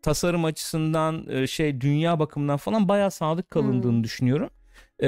[SPEAKER 1] tasarım açısından e, şey dünya bakımından falan bayağı sadık kalındığını düşünüyorum. Ee,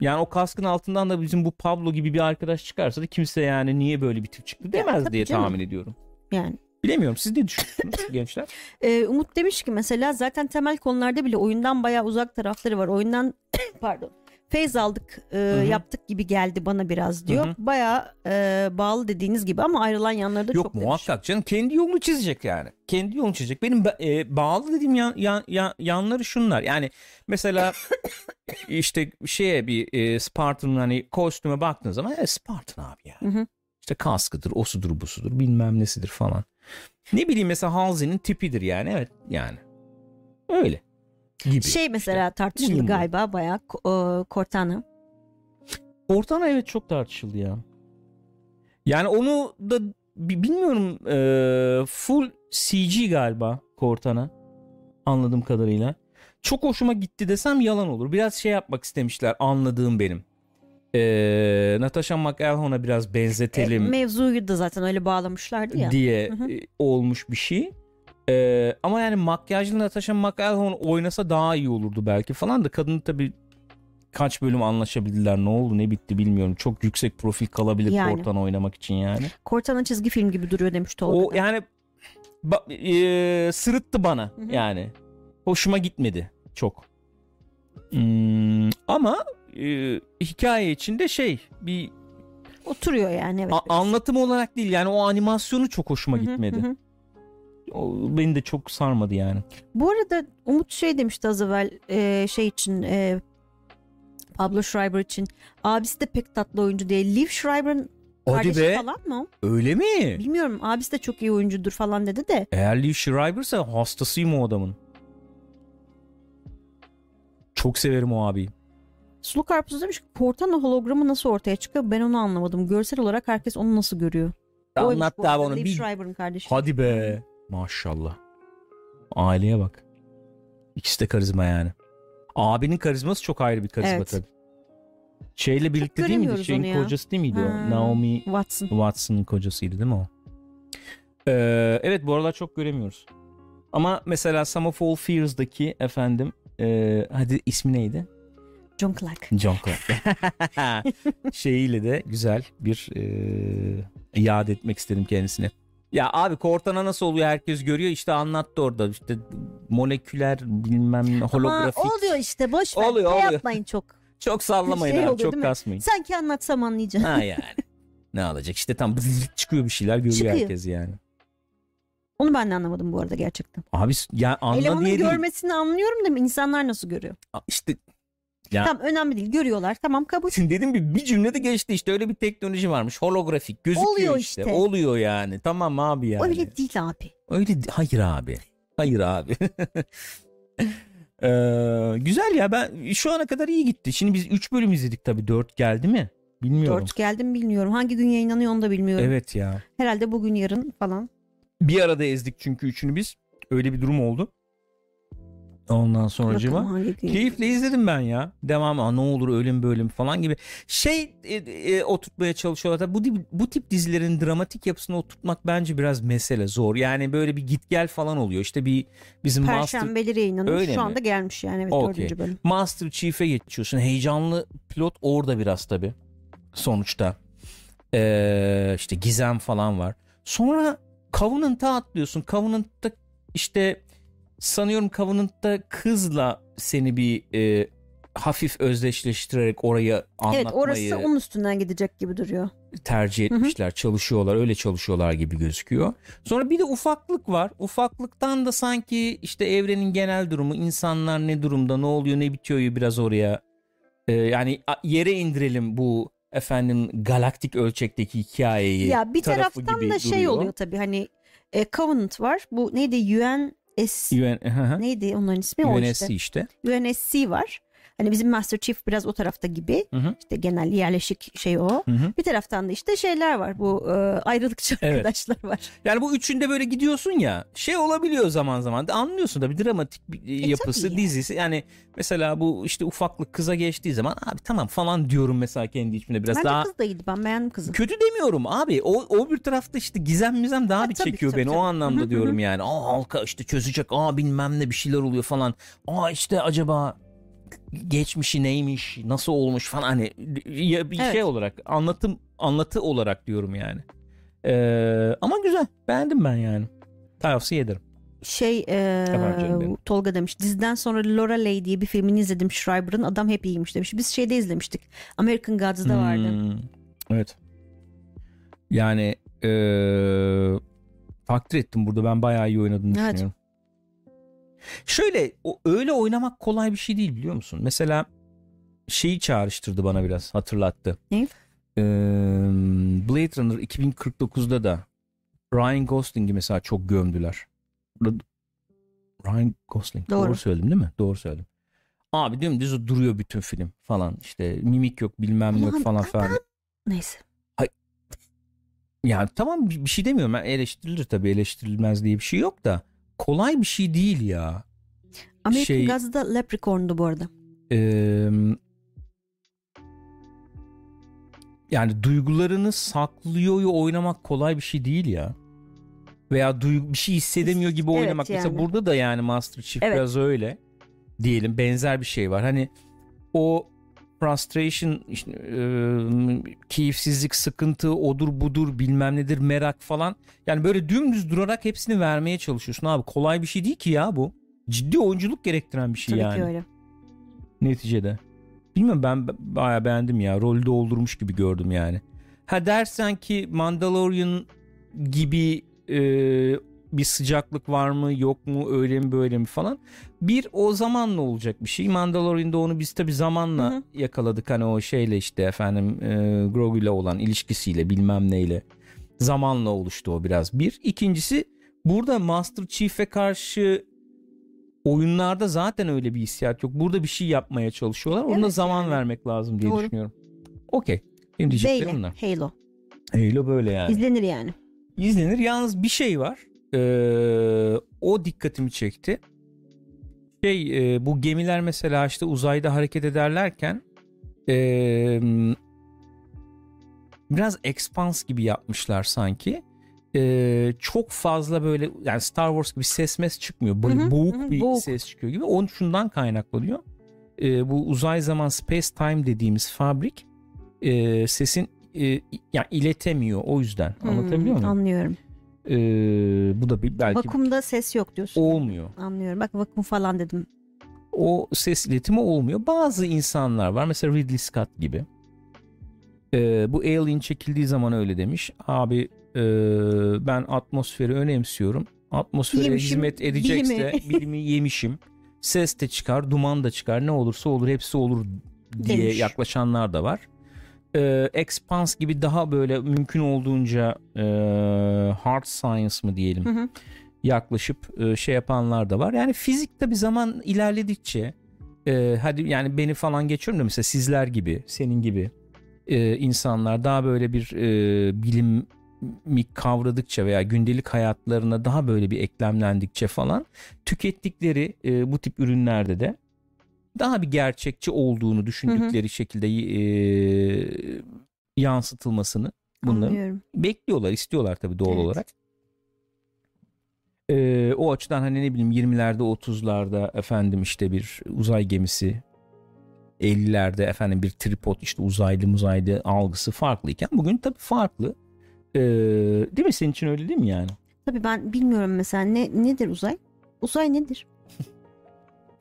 [SPEAKER 1] yani o kaskın altından da bizim bu Pablo gibi bir arkadaş çıkarsa da kimse yani niye böyle bir tip çıktı demez
[SPEAKER 2] tabii
[SPEAKER 1] diye
[SPEAKER 2] canım.
[SPEAKER 1] tahmin ediyorum.
[SPEAKER 2] Yani.
[SPEAKER 1] Bilemiyorum siz ne düşünüyorsunuz gençler?
[SPEAKER 2] Ee, Umut demiş ki mesela zaten temel konularda bile oyundan bayağı uzak tarafları var. Oyundan pardon feyz aldık e, yaptık gibi geldi bana biraz diyor.
[SPEAKER 1] Hı hı.
[SPEAKER 2] Bayağı e, bağlı dediğiniz gibi ama ayrılan yanları da
[SPEAKER 1] Yok
[SPEAKER 2] çok demiş.
[SPEAKER 1] muhakkak canım kendi yolunu çizecek yani. Kendi yolunu çizecek. Benim e, bağlı dediğim yan, yan, yan- yanları şunlar. Yani mesela işte şeye bir e, Spartan'ın hani kostüme baktığın zaman e, Spartan abi yani.
[SPEAKER 2] Hı hı.
[SPEAKER 1] İşte kaskıdır, osudur, busudur, bilmem nesidir falan. Ne bileyim mesela Halsey'nin tipidir yani. Evet yani. Öyle. Gibi.
[SPEAKER 2] Şey mesela tartışıldı
[SPEAKER 1] Uyumlu.
[SPEAKER 2] galiba bayağı e, Cortana.
[SPEAKER 1] Cortana evet çok tartışıldı ya. Yani onu da bi- bilmiyorum e, full CG galiba Cortana anladığım kadarıyla. Çok hoşuma gitti desem yalan olur. Biraz şey yapmak istemişler anladığım benim. E, Natasha McElhonn'a biraz
[SPEAKER 2] E,
[SPEAKER 1] benzetelim
[SPEAKER 2] mevzuyu da zaten öyle bağlamışlardı ya.
[SPEAKER 1] diye
[SPEAKER 2] Hı hı.
[SPEAKER 1] e, olmuş bir şey. E, ama yani makyajlı Natasha McElhone oynasa daha iyi olurdu belki falan da kadın tabii kaç bölüm anlaşabildiler ne oldu ne bitti bilmiyorum. Çok yüksek profil kalabilir
[SPEAKER 2] Yani.
[SPEAKER 1] Cortana oynamak için yani.
[SPEAKER 2] Cortana çizgi film gibi duruyor demiş Tolga.
[SPEAKER 1] O yani ba- e, sırıttı bana
[SPEAKER 2] Hı hı.
[SPEAKER 1] yani. Hoşuma gitmedi çok. Hmm, ama e, hikaye içinde şey bir
[SPEAKER 2] Oturuyor yani evet.
[SPEAKER 1] a- anlatım olarak değil yani o animasyonu çok hoşuma gitmedi.
[SPEAKER 2] hı hı.
[SPEAKER 1] O beni de çok sarmadı yani.
[SPEAKER 2] Bu arada Umut şey demişti az evvel e, şey için e, Pablo Schreiber için abisi de pek tatlı oyuncu değil. Liv Schreiber'ın
[SPEAKER 1] Hadi be.
[SPEAKER 2] falan mı?
[SPEAKER 1] Öyle mi?
[SPEAKER 2] Bilmiyorum abisi de çok iyi oyuncudur falan dedi de.
[SPEAKER 1] Eğer Lee Schreiber'sa hastasıyım o adamın. Çok severim o abiyi.
[SPEAKER 2] Sulu Karpuz demiş ki Cortana hologramı nasıl ortaya çıkıyor ben onu anlamadım. Görsel olarak herkes onu nasıl görüyor? Oymuş
[SPEAKER 1] Anlat
[SPEAKER 2] bu
[SPEAKER 1] da
[SPEAKER 2] arada,
[SPEAKER 1] onu. Bir...
[SPEAKER 2] Schreiber'ın kardeşi.
[SPEAKER 1] Hadi be. Maşallah. Aileye bak. İkisi de karizma yani. Abinin karizması çok ayrı bir karizma
[SPEAKER 2] Evet.
[SPEAKER 1] tabii. Şeyle birlikte değil miydi? Şeyin kocası değil miydi
[SPEAKER 2] Ha.
[SPEAKER 1] o? Naomi
[SPEAKER 2] Watson.
[SPEAKER 1] Watson'ın kocasıydı değil mi o? Ee, evet bu aralar çok göremiyoruz. Ama mesela Sum of All Fears'daki efendim e, hadi ismi neydi?
[SPEAKER 2] John Clark.
[SPEAKER 1] John Clark. Şeyiyle de güzel bir e, iade etmek istedim kendisine. Ya abi Cortana nasıl oluyor herkes görüyor işte anlattı orada işte moleküler bilmem ne, holografik.
[SPEAKER 2] Ama oluyor işte boş ver.
[SPEAKER 1] Oluyor, oluyor.
[SPEAKER 2] yapmayın çok.
[SPEAKER 1] Çok sallamayın
[SPEAKER 2] Şey
[SPEAKER 1] abi
[SPEAKER 2] oluyor,
[SPEAKER 1] çok
[SPEAKER 2] değil
[SPEAKER 1] kasmayın.
[SPEAKER 2] Sanki anlatsam anlayacaksın.
[SPEAKER 1] Ha yani. ne alacak işte tam çıkıyor bir şeyler görüyor
[SPEAKER 2] Çıkıyor.
[SPEAKER 1] herkes yani.
[SPEAKER 2] Onu ben de anlamadım bu arada gerçekten.
[SPEAKER 1] Abi ya anla
[SPEAKER 2] Elemanın
[SPEAKER 1] diye değil.
[SPEAKER 2] görmesini anlıyorum da insanlar nasıl görüyor?
[SPEAKER 1] İşte Ya-
[SPEAKER 2] Tamam önemli değil görüyorlar tamam kabul.
[SPEAKER 1] dedim bir, bir cümlede geçti işte öyle bir teknoloji varmış holografik gözüküyor
[SPEAKER 2] Oluyor
[SPEAKER 1] işte.
[SPEAKER 2] işte.
[SPEAKER 1] Oluyor yani tamam abi yani.
[SPEAKER 2] Öyle değil abi.
[SPEAKER 1] Öyle hayır abi. Hayır abi. Ee, güzel ya ben şu ana kadar iyi gitti. Şimdi biz 3 bölüm izledik tabii 4 geldi mi? Bilmiyorum.
[SPEAKER 2] Dört geldim bilmiyorum. Hangi gün yayınlanıyor onu da bilmiyorum.
[SPEAKER 1] Evet ya.
[SPEAKER 2] Herhalde bugün yarın falan.
[SPEAKER 1] Bir arada ezdik çünkü üçünü biz. Öyle bir durum oldu. Ondan sonra
[SPEAKER 2] Bakalım hangi gün.
[SPEAKER 1] Keyifle izledim ben ya. Devam ne olur ölüm bölüm falan gibi. Şey e, e, oturtmaya çalışıyorlar. Tabii bu, bu tip dizilerin dramatik yapısını oturtmak bence biraz mesele zor. Yani böyle bir git gel falan oluyor. İşte bir bizim Master,
[SPEAKER 2] Perşembeleri yayınlanıyor.
[SPEAKER 1] Öyle
[SPEAKER 2] Şu
[SPEAKER 1] mi?
[SPEAKER 2] anda gelmiş yani evet dördüncü bölüm.
[SPEAKER 1] Master Chief'e geçiyorsun. Heyecanlı pilot orada biraz tabii. Sonuçta. Ee, işte gizem falan var. Sonra Covenant'a atlıyorsun. Covenant'ta işte sanıyorum Covenant'ta kızla seni bir e, hafif özdeşleştirerek orayı anlatmayı
[SPEAKER 2] Evet orası onun üstünden gidecek gibi duruyor.
[SPEAKER 1] tercih etmişler. Çalışıyorlar, öyle çalışıyorlar gibi gözüküyor. Sonra bir de ufaklık var. Ufaklıktan da sanki işte evrenin genel durumu, insanlar ne durumda, ne oluyor, ne bitiyor biraz oraya. Ee, yani yere indirelim bu efendim galaktik ölçekteki hikayeyi.
[SPEAKER 2] Ya bir taraftan da şey
[SPEAKER 1] duruyor.
[SPEAKER 2] oluyor tabii hani e, Covenant var. Bu neydi
[SPEAKER 1] UN, hı hı.
[SPEAKER 2] neydi onların ismi o
[SPEAKER 1] UNSC
[SPEAKER 2] işte.
[SPEAKER 1] işte.
[SPEAKER 2] UNSC var. Hani bizim Master Chief biraz o tarafta gibi.
[SPEAKER 1] Hı hı.
[SPEAKER 2] İşte genel yerleşik şey o.
[SPEAKER 1] Hı hı.
[SPEAKER 2] Bir taraftan da işte şeyler var. Bu e, ayrılıkçı
[SPEAKER 1] Evet.
[SPEAKER 2] arkadaşlar var.
[SPEAKER 1] Yani bu üçünde böyle gidiyorsun ya şey olabiliyor zaman zaman da anlıyorsun da bir dramatik bir e, yapısı
[SPEAKER 2] tabii.
[SPEAKER 1] dizisi yani mesela bu işte ufaklık kıza geçtiği zaman abi tamam falan diyorum mesela kendi içimde biraz
[SPEAKER 2] Bence
[SPEAKER 1] daha
[SPEAKER 2] kız da iyiydi. Ben beğendim kızı.
[SPEAKER 1] kötü demiyorum abi o, o bir tarafta işte gizem mizem daha
[SPEAKER 2] Ha,
[SPEAKER 1] bir
[SPEAKER 2] tabii,
[SPEAKER 1] çekiyor
[SPEAKER 2] tabii,
[SPEAKER 1] beni o
[SPEAKER 2] tabii.
[SPEAKER 1] anlamda
[SPEAKER 2] Hı hı,
[SPEAKER 1] diyorum yani aa halka işte çözecek aa bilmem ne bir şeyler oluyor falan aa işte acaba geçmişi neymiş nasıl olmuş falan hani ya bir
[SPEAKER 2] Evet.
[SPEAKER 1] şey olarak anlatım anlatı olarak diyorum yani Ee, ama güzel beğendim ben yani tavsiye ederim
[SPEAKER 2] Şey e. Tolga demiş. Diziden sonra Lorelei diye bir filmini izledim Schreiber'ın. Adam hep iyiymiş demiş. Biz şeyde izlemiştik. American Gods'da vardı.
[SPEAKER 1] Hmm, evet yani ee, takdir ettim burada ben bayağı iyi oynadığını
[SPEAKER 2] Evet.
[SPEAKER 1] düşünüyorum şöyle o, öyle oynamak kolay bir şey değil biliyor musun mesela şeyi çağrıştırdı bana biraz hatırlattı
[SPEAKER 2] Ne?
[SPEAKER 1] Ee, Blade Runner 2049'da da Ryan Gosling'i mesela çok gömdüler. Ryan Gosling. Doğru.
[SPEAKER 2] Doğru.
[SPEAKER 1] söyledim değil mi? Doğru söyledim. Abi dümdüz duruyor bütün film falan. İşte mimik yok bilmem ne yok falan falan.
[SPEAKER 2] Neyse.
[SPEAKER 1] Yani tamam bir bir şey demiyorum. Ben eleştirilir tabii eleştirilmez diye bir şey yok da kolay bir şey değil ya.
[SPEAKER 2] American
[SPEAKER 1] Şey-
[SPEAKER 2] Gods'da Leprechaun'du bu arada.
[SPEAKER 1] Ee, yani duygularını saklıyor oynamak kolay bir şey değil ya. Veya duygu, bir şey hissedemiyor gibi
[SPEAKER 2] Evet,
[SPEAKER 1] oynamak. Mesela
[SPEAKER 2] yani.
[SPEAKER 1] burada da yani Master Chief
[SPEAKER 2] Evet.
[SPEAKER 1] biraz öyle. Diyelim benzer bir şey var. Hani o frustration, işte, e, keyifsizlik, sıkıntı, odur budur bilmem nedir merak falan. Yani böyle dümdüz durarak hepsini vermeye çalışıyorsun abi. Kolay bir şey değil ki ya bu. Ciddi oyunculuk gerektiren bir şey
[SPEAKER 2] Tabii
[SPEAKER 1] yani
[SPEAKER 2] ki öyle.
[SPEAKER 1] neticede. Bilmiyorum ben b- bayağı beğendim ya. Rolü doldurmuş gibi gördüm yani. Ha dersen ki Mandalorian gibi e, bir sıcaklık var mı yok mu öyle mi böyle mi falan. Bir o zamanla olacak bir şey. Mandalorian'da onu biz tabi zamanla
[SPEAKER 2] Hı hı.
[SPEAKER 1] yakaladık. Hani o şeyle işte efendim e, Grogu ile olan ilişkisiyle bilmem neyle. Zamanla oluştu o biraz. Bir. İkincisi burada Master Chief'e karşı oyunlarda zaten öyle bir hissiyat yok. Burada bir şey yapmaya çalışıyorlar. Ona
[SPEAKER 2] Evet
[SPEAKER 1] zaman
[SPEAKER 2] yani.
[SPEAKER 1] vermek lazım diye
[SPEAKER 2] Doğru.
[SPEAKER 1] düşünüyorum. Okey. Benim diyeceklerim bunlar.
[SPEAKER 2] Halo.
[SPEAKER 1] Halo böyle yani.
[SPEAKER 2] İzlenir yani.
[SPEAKER 1] İzlenir. Yalnız bir şey var. Ee, o dikkatimi çekti. Şey e, bu gemiler mesela işte uzayda hareket ederlerken e, biraz expans gibi yapmışlar sanki. E, çok fazla böyle yani Star Wars gibi ses mes çıkmıyor. Böyle
[SPEAKER 2] Hı hı,
[SPEAKER 1] boğuk
[SPEAKER 2] hı
[SPEAKER 1] bir
[SPEAKER 2] boğuk.
[SPEAKER 1] ses çıkıyor gibi. Onun şundan kaynaklanıyor. E, bu uzay zaman space time dediğimiz fabrik e, sesin e, yani iletemiyor o yüzden. Anlatabiliyor
[SPEAKER 2] Hmm,
[SPEAKER 1] muyum?
[SPEAKER 2] Anlıyorum.
[SPEAKER 1] Ee, bu da bir belki
[SPEAKER 2] Vakumda ses yok diyorsun.
[SPEAKER 1] olmuyor.
[SPEAKER 2] Anlıyorum. Bak vakum falan dedim.
[SPEAKER 1] O ses iletimi olmuyor. Bazı insanlar var mesela Ridley Scott gibi. Ee, bu Alien çekildiği zaman öyle demiş. Abi e, ben atmosferi önemsiyorum. Atmosfere
[SPEAKER 2] Yemişim,
[SPEAKER 1] hizmet edecekse
[SPEAKER 2] bilimi.
[SPEAKER 1] bilimi yemişim. Ses de çıkar, duman da çıkar. Ne olursa olur, hepsi olur diye
[SPEAKER 2] Demiş.
[SPEAKER 1] yaklaşanlar da var. Ee, Expanse gibi daha böyle mümkün olduğunca e, hard science mı diyelim
[SPEAKER 2] Hı hı.
[SPEAKER 1] yaklaşıp e, şey yapanlar da var. Yani fizik tabi zaman ilerledikçe e, hadi yani beni falan geçiyorum da mesela sizler gibi senin gibi e, insanlar daha böyle bir e, bilimi kavradıkça veya gündelik hayatlarına daha böyle bir eklemlendikçe falan tükettikleri e, bu tip ürünlerde de daha bir gerçekçi olduğunu düşündükleri şekilde e, yansıtılmasını
[SPEAKER 2] Anlıyorum.
[SPEAKER 1] bekliyorlar, istiyorlar tabii doğal
[SPEAKER 2] Evet.
[SPEAKER 1] olarak. Ee, o açıdan hani ne bileyim 20'lerde 30'larda efendim işte bir uzay gemisi 50'lerde efendim bir tripod işte uzaylı muzaylı algısı farklıyken bugün tabii farklı. Ee, değil mi senin için öyle değil mi yani?
[SPEAKER 2] Tabii ben bilmiyorum mesela ne nedir uzay? Uzay nedir?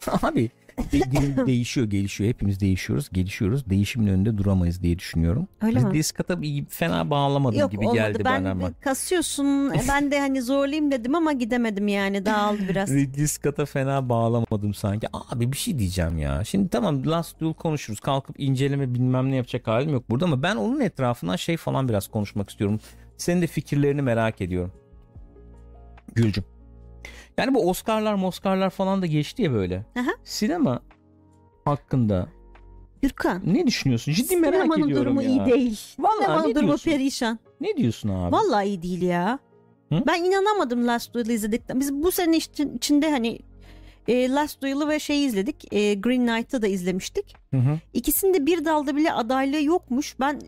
[SPEAKER 1] Abi de- değişiyor, gelişiyor. Hepimiz değişiyoruz, gelişiyoruz. Değişimin önünde duramayız diye düşünüyorum.
[SPEAKER 2] Öyle mi?
[SPEAKER 1] Ridley Scott'a bir fena bağlamadım
[SPEAKER 2] Yok
[SPEAKER 1] gibi
[SPEAKER 2] olmadı.
[SPEAKER 1] geldi
[SPEAKER 2] ben
[SPEAKER 1] bana ama.
[SPEAKER 2] kasıyorsun. E, ben de hani zorlayayım dedim ama gidemedim yani. Dağıldı biraz.
[SPEAKER 1] Scott'a fena bağlamadım sanki. Abi bir şey diyeceğim ya. Şimdi tamam Last Duel konuşuruz. Kalkıp inceleme bilmem ne yapacak halim yok burada ama ben onun etrafından şey falan biraz konuşmak istiyorum. Senin de fikirlerini merak ediyorum. Gülcüm. Yani bu Oscar'lar Oscar'lar falan da geçti ya böyle.
[SPEAKER 2] Aha.
[SPEAKER 1] Sinema hakkında
[SPEAKER 2] Gürkan.
[SPEAKER 1] ne düşünüyorsun? Ciddi merak
[SPEAKER 2] Sinemanın
[SPEAKER 1] ediyorum
[SPEAKER 2] durumu
[SPEAKER 1] ya.
[SPEAKER 2] iyi değil.
[SPEAKER 1] Vallahi
[SPEAKER 2] Sinemanın
[SPEAKER 1] ne
[SPEAKER 2] durumu
[SPEAKER 1] diyorsun?
[SPEAKER 2] perişan.
[SPEAKER 1] Ne diyorsun abi?
[SPEAKER 2] Vallahi iyi değil ya.
[SPEAKER 1] Hı?
[SPEAKER 2] Ben inanamadım Last Duel'ı izledikten. Biz bu sene için, içinde hani e, Last Duel'ı ve şeyi izledik. E, Green Knight'ı da izlemiştik.
[SPEAKER 1] Hı hı.
[SPEAKER 2] İkisinde bir dalda bile adaylığı yokmuş. Ben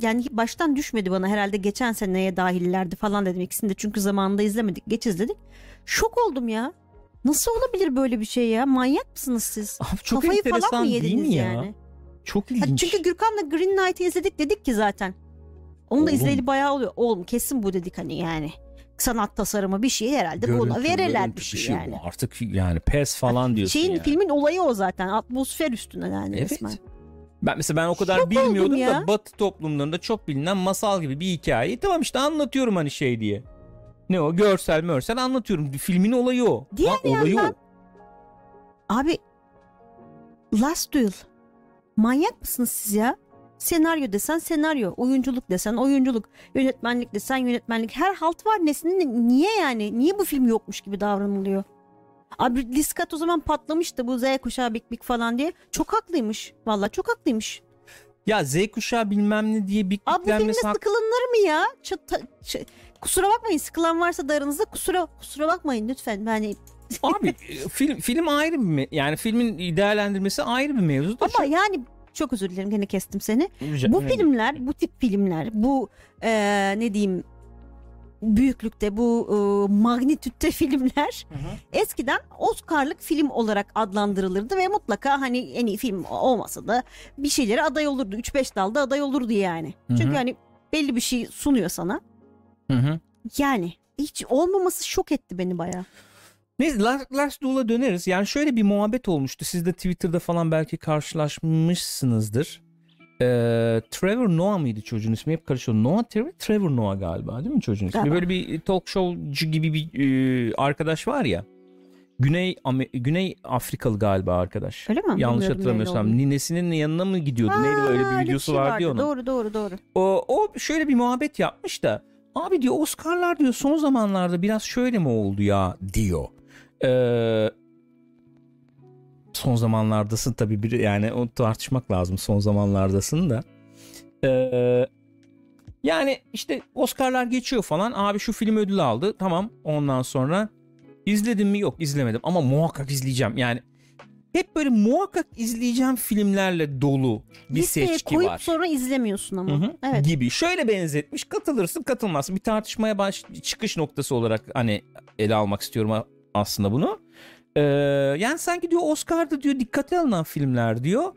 [SPEAKER 2] yani baştan düşmedi bana herhalde geçen seneye dahillerdi falan dedim. İkisini de çünkü zamanında izlemedik. Geç izledik. Şok oldum ya. Nasıl olabilir böyle bir şey ya? Manyak mısınız siz?
[SPEAKER 1] Abi çok
[SPEAKER 2] Kafayı
[SPEAKER 1] enteresan
[SPEAKER 2] falan mı
[SPEAKER 1] değil
[SPEAKER 2] yediniz
[SPEAKER 1] mi ya?
[SPEAKER 2] yani?
[SPEAKER 1] Çok
[SPEAKER 2] Ha,
[SPEAKER 1] ilginç.
[SPEAKER 2] çünkü Gürkan'la Green Knight'ı izledik dedik ki zaten. Onu da
[SPEAKER 1] Oğlum.
[SPEAKER 2] izleyeli bayağı oluyor. Oğlum kesin bu dedik hani yani. Sanat tasarımı bir şey herhalde buna
[SPEAKER 1] Görüntü,
[SPEAKER 2] verirler
[SPEAKER 1] görüntü
[SPEAKER 2] bir şey, yani.
[SPEAKER 1] bu. Artık yani pes falan diyorsun
[SPEAKER 2] Şeyin
[SPEAKER 1] yani.
[SPEAKER 2] filmin olayı o zaten. Atmosfer üstüne yani
[SPEAKER 1] Evet.
[SPEAKER 2] resmen.
[SPEAKER 1] Ben mesela ben o kadar
[SPEAKER 2] Şok
[SPEAKER 1] bilmiyordum da Batı toplumlarında çok bilinen masal gibi bir hikayeyi tamam işte anlatıyorum hani şey diye. Ne o görsel mörsel anlatıyorum. Filmin olayı o.
[SPEAKER 2] Diğer
[SPEAKER 1] Lan olayı o.
[SPEAKER 2] Abi Last Duel. Manyak mısınız siz ya? Senaryo desen senaryo, oyunculuk desen oyunculuk, yönetmenlik desen yönetmenlik. Her halt var nesinin niye yani? Niye bu film yokmuş gibi davranılıyor? Abi Ridley Scott o zaman patlamıştı bu Z kuşağı bik bik falan diye. Çok haklıymış. Vallahi çok haklıymış.
[SPEAKER 1] Ya Z kuşağı bilmem ne diye
[SPEAKER 2] Abi bu filmde
[SPEAKER 1] biklenmesi
[SPEAKER 2] sıkılınır mı ya? Ç- ta- ç- kusura bakmayın sıkılan varsa da aranızda kusura kusura bakmayın lütfen. Yani
[SPEAKER 1] Abi film film ayrı bir me- yani filmin değerlendirmesi ayrı bir mevzu. da
[SPEAKER 2] ama yani çok özür dilerim gene kestim seni.
[SPEAKER 1] Rica-
[SPEAKER 2] Bu filmler, bu tip filmler, bu eee, ne diyeyim büyüklükte, bu eee, magnitütte filmler
[SPEAKER 1] Hı hı.
[SPEAKER 2] eskiden Oscar'lık film olarak adlandırılırdı ve mutlaka hani en iyi film olmasa da bir şeylere aday olurdu. 3-5 dalda aday olurdu yani.
[SPEAKER 1] Hı hı.
[SPEAKER 2] Çünkü hani belli bir şey sunuyor sana.
[SPEAKER 1] Hı hı.
[SPEAKER 2] Yani hiç olmaması şok etti beni bayağı.
[SPEAKER 1] Neyse Last, Last Duel'a döneriz. Yani şöyle bir muhabbet olmuştu. Siz de Twitter'da falan belki karşılaşmışsınızdır. Ee, Trevor Noah mıydı çocuğun ismi? Hep karışıyor. Noah Trevor, Trevor Noah galiba değil mi çocuğun ismi?
[SPEAKER 2] Galiba.
[SPEAKER 1] Böyle bir talk showcu gibi bir e, arkadaş var ya. Güney Güney Afrikalı galiba arkadaş.
[SPEAKER 2] Öyle mi?
[SPEAKER 1] Yanlış
[SPEAKER 2] Bilmiyordum
[SPEAKER 1] hatırlamıyorsam. Ninesinin yanına mı gidiyordu? Neydi
[SPEAKER 2] Aa,
[SPEAKER 1] bir
[SPEAKER 2] öyle
[SPEAKER 1] videosu
[SPEAKER 2] şey
[SPEAKER 1] vardı ya onun.
[SPEAKER 2] Doğru doğru doğru.
[SPEAKER 1] O, o şöyle bir muhabbet yapmış da abi diyor Oscar'lar diyor son zamanlarda biraz şöyle mi oldu ya diyor. Ee, son zamanlardasın tabii bir yani onu tartışmak lazım son zamanlardasın da. Ee, yani işte Oscar'lar geçiyor falan abi şu film ödül aldı tamam ondan sonra izledim mi yok izlemedim ama muhakkak izleyeceğim yani hep böyle muhakkak izleyeceğim filmlerle dolu bir
[SPEAKER 2] Listeye
[SPEAKER 1] seçki
[SPEAKER 2] koyup
[SPEAKER 1] var.
[SPEAKER 2] sonra izlemiyorsun ama.
[SPEAKER 1] Hı hı.
[SPEAKER 2] Evet.
[SPEAKER 1] gibi. Şöyle benzetmiş katılırsın katılmazsın. Bir tartışmaya baş çıkış noktası olarak hani ele almak istiyorum aslında bunu. Ee, yani sanki diyor Oscar'da diyor dikkate alınan filmler diyor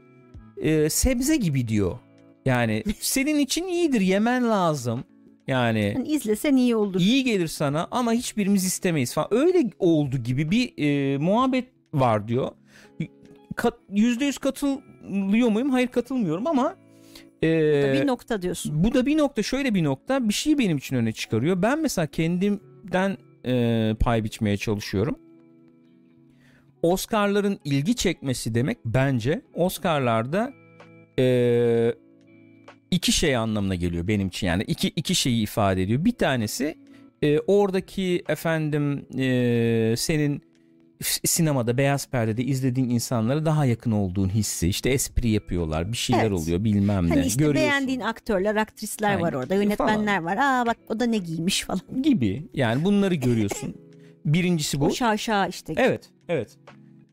[SPEAKER 1] e, sebze gibi diyor. Yani senin için iyidir yemen lazım. Yani
[SPEAKER 2] Yani izlesen iyi olur.
[SPEAKER 1] iyi gelir sana ama hiçbirimiz istemeyiz falan. Öyle oldu gibi bir e, muhabbet var diyor. Kat, %100 katılıyor muyum? Hayır katılmıyorum ama e,
[SPEAKER 2] bir nokta diyorsun.
[SPEAKER 1] bu da bir nokta şöyle bir nokta bir şey benim için öne çıkarıyor. Ben mesela kendimden e, pay biçmeye çalışıyorum. Oscar'ların ilgi çekmesi demek bence Oscar'larda e, iki şey anlamına geliyor benim için yani iki iki şeyi ifade ediyor. Bir tanesi e, oradaki efendim e, senin sinemada beyaz perdede izlediğin insanlara daha yakın olduğun hissi işte espri yapıyorlar bir şeyler
[SPEAKER 2] Evet.
[SPEAKER 1] oluyor bilmem ne
[SPEAKER 2] Hani işte
[SPEAKER 1] görüyorsun
[SPEAKER 2] beğendiğin aktörler, aktrisler
[SPEAKER 1] Yani
[SPEAKER 2] var orada, yönetmenler var. Aa bak o da ne giymiş falan.
[SPEAKER 1] gibi yani bunları görüyorsun. Birincisi bu.
[SPEAKER 2] O şaşa işte.
[SPEAKER 1] Evet, evet.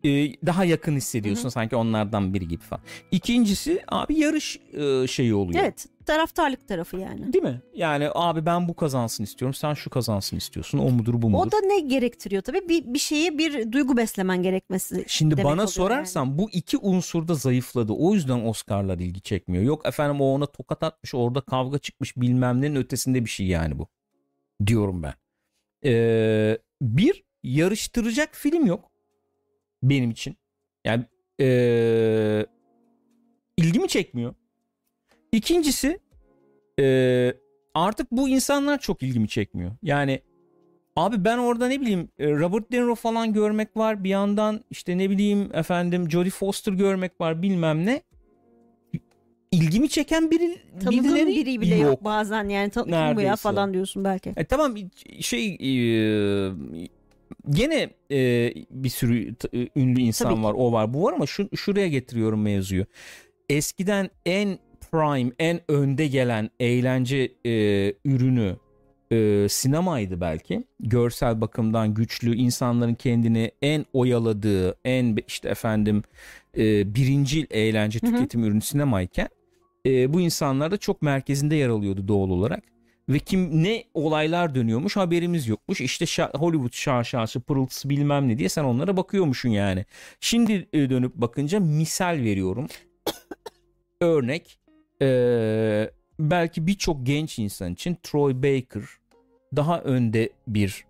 [SPEAKER 1] Ee, daha yakın hissediyorsun sanki onlardan biri gibi falan. İkincisi abi yarış e, şeyi oluyor.
[SPEAKER 2] Evet, taraftarlık tarafı yani.
[SPEAKER 1] Değil mi? Yani abi ben bu kazansın istiyorum. Sen şu kazansın istiyorsun. O mudur bu mudur?
[SPEAKER 2] O da ne gerektiriyor tabii? Bir, bir şeye bir duygu beslemen gerekmesi.
[SPEAKER 1] Şimdi bana sorarsan bu iki unsur da zayıfladı. O yüzden Oscar'lar ilgi çekmiyor. Yok efendim o ona tokat atmış, orada kavga çıkmış bilmem nenin ötesinde bir şey yani bu. Diyorum ben. Ee, bir yarıştıracak film yok benim için. Yani Ee, ilgimi çekmiyor. İkincisi e, artık bu insanlar çok ilgimi çekmiyor. Yani abi ben orada ne bileyim e, Robert De Niro falan görmek var bir yandan işte ne bileyim efendim Jodie Foster görmek var bilmem ne. İlgimi çeken biri birileri
[SPEAKER 2] biri bile yok, bazen yani tanıdığım ya falan diyorsun belki.
[SPEAKER 1] E, tamam şey e, gene e, bir sürü e, ünlü insan var o var bu var ama şu, şuraya getiriyorum mevzuyu. Eskiden en prime en önde gelen eğlence e, ürünü e, sinemaydı belki. Görsel bakımdan güçlü insanların kendini en oyaladığı en işte efendim e, birincil eğlence tüketim ürünü sinemayken e, bu insanlar da çok merkezinde yer alıyordu doğal olarak ve kim ne olaylar dönüyormuş haberimiz yokmuş. İşte şa- Hollywood şaşası pırıltısı bilmem ne diye sen onlara bakıyormuşsun yani. Şimdi e, dönüp bakınca misal veriyorum. Örnek e, belki birçok genç insan için Troy Baker daha önde bir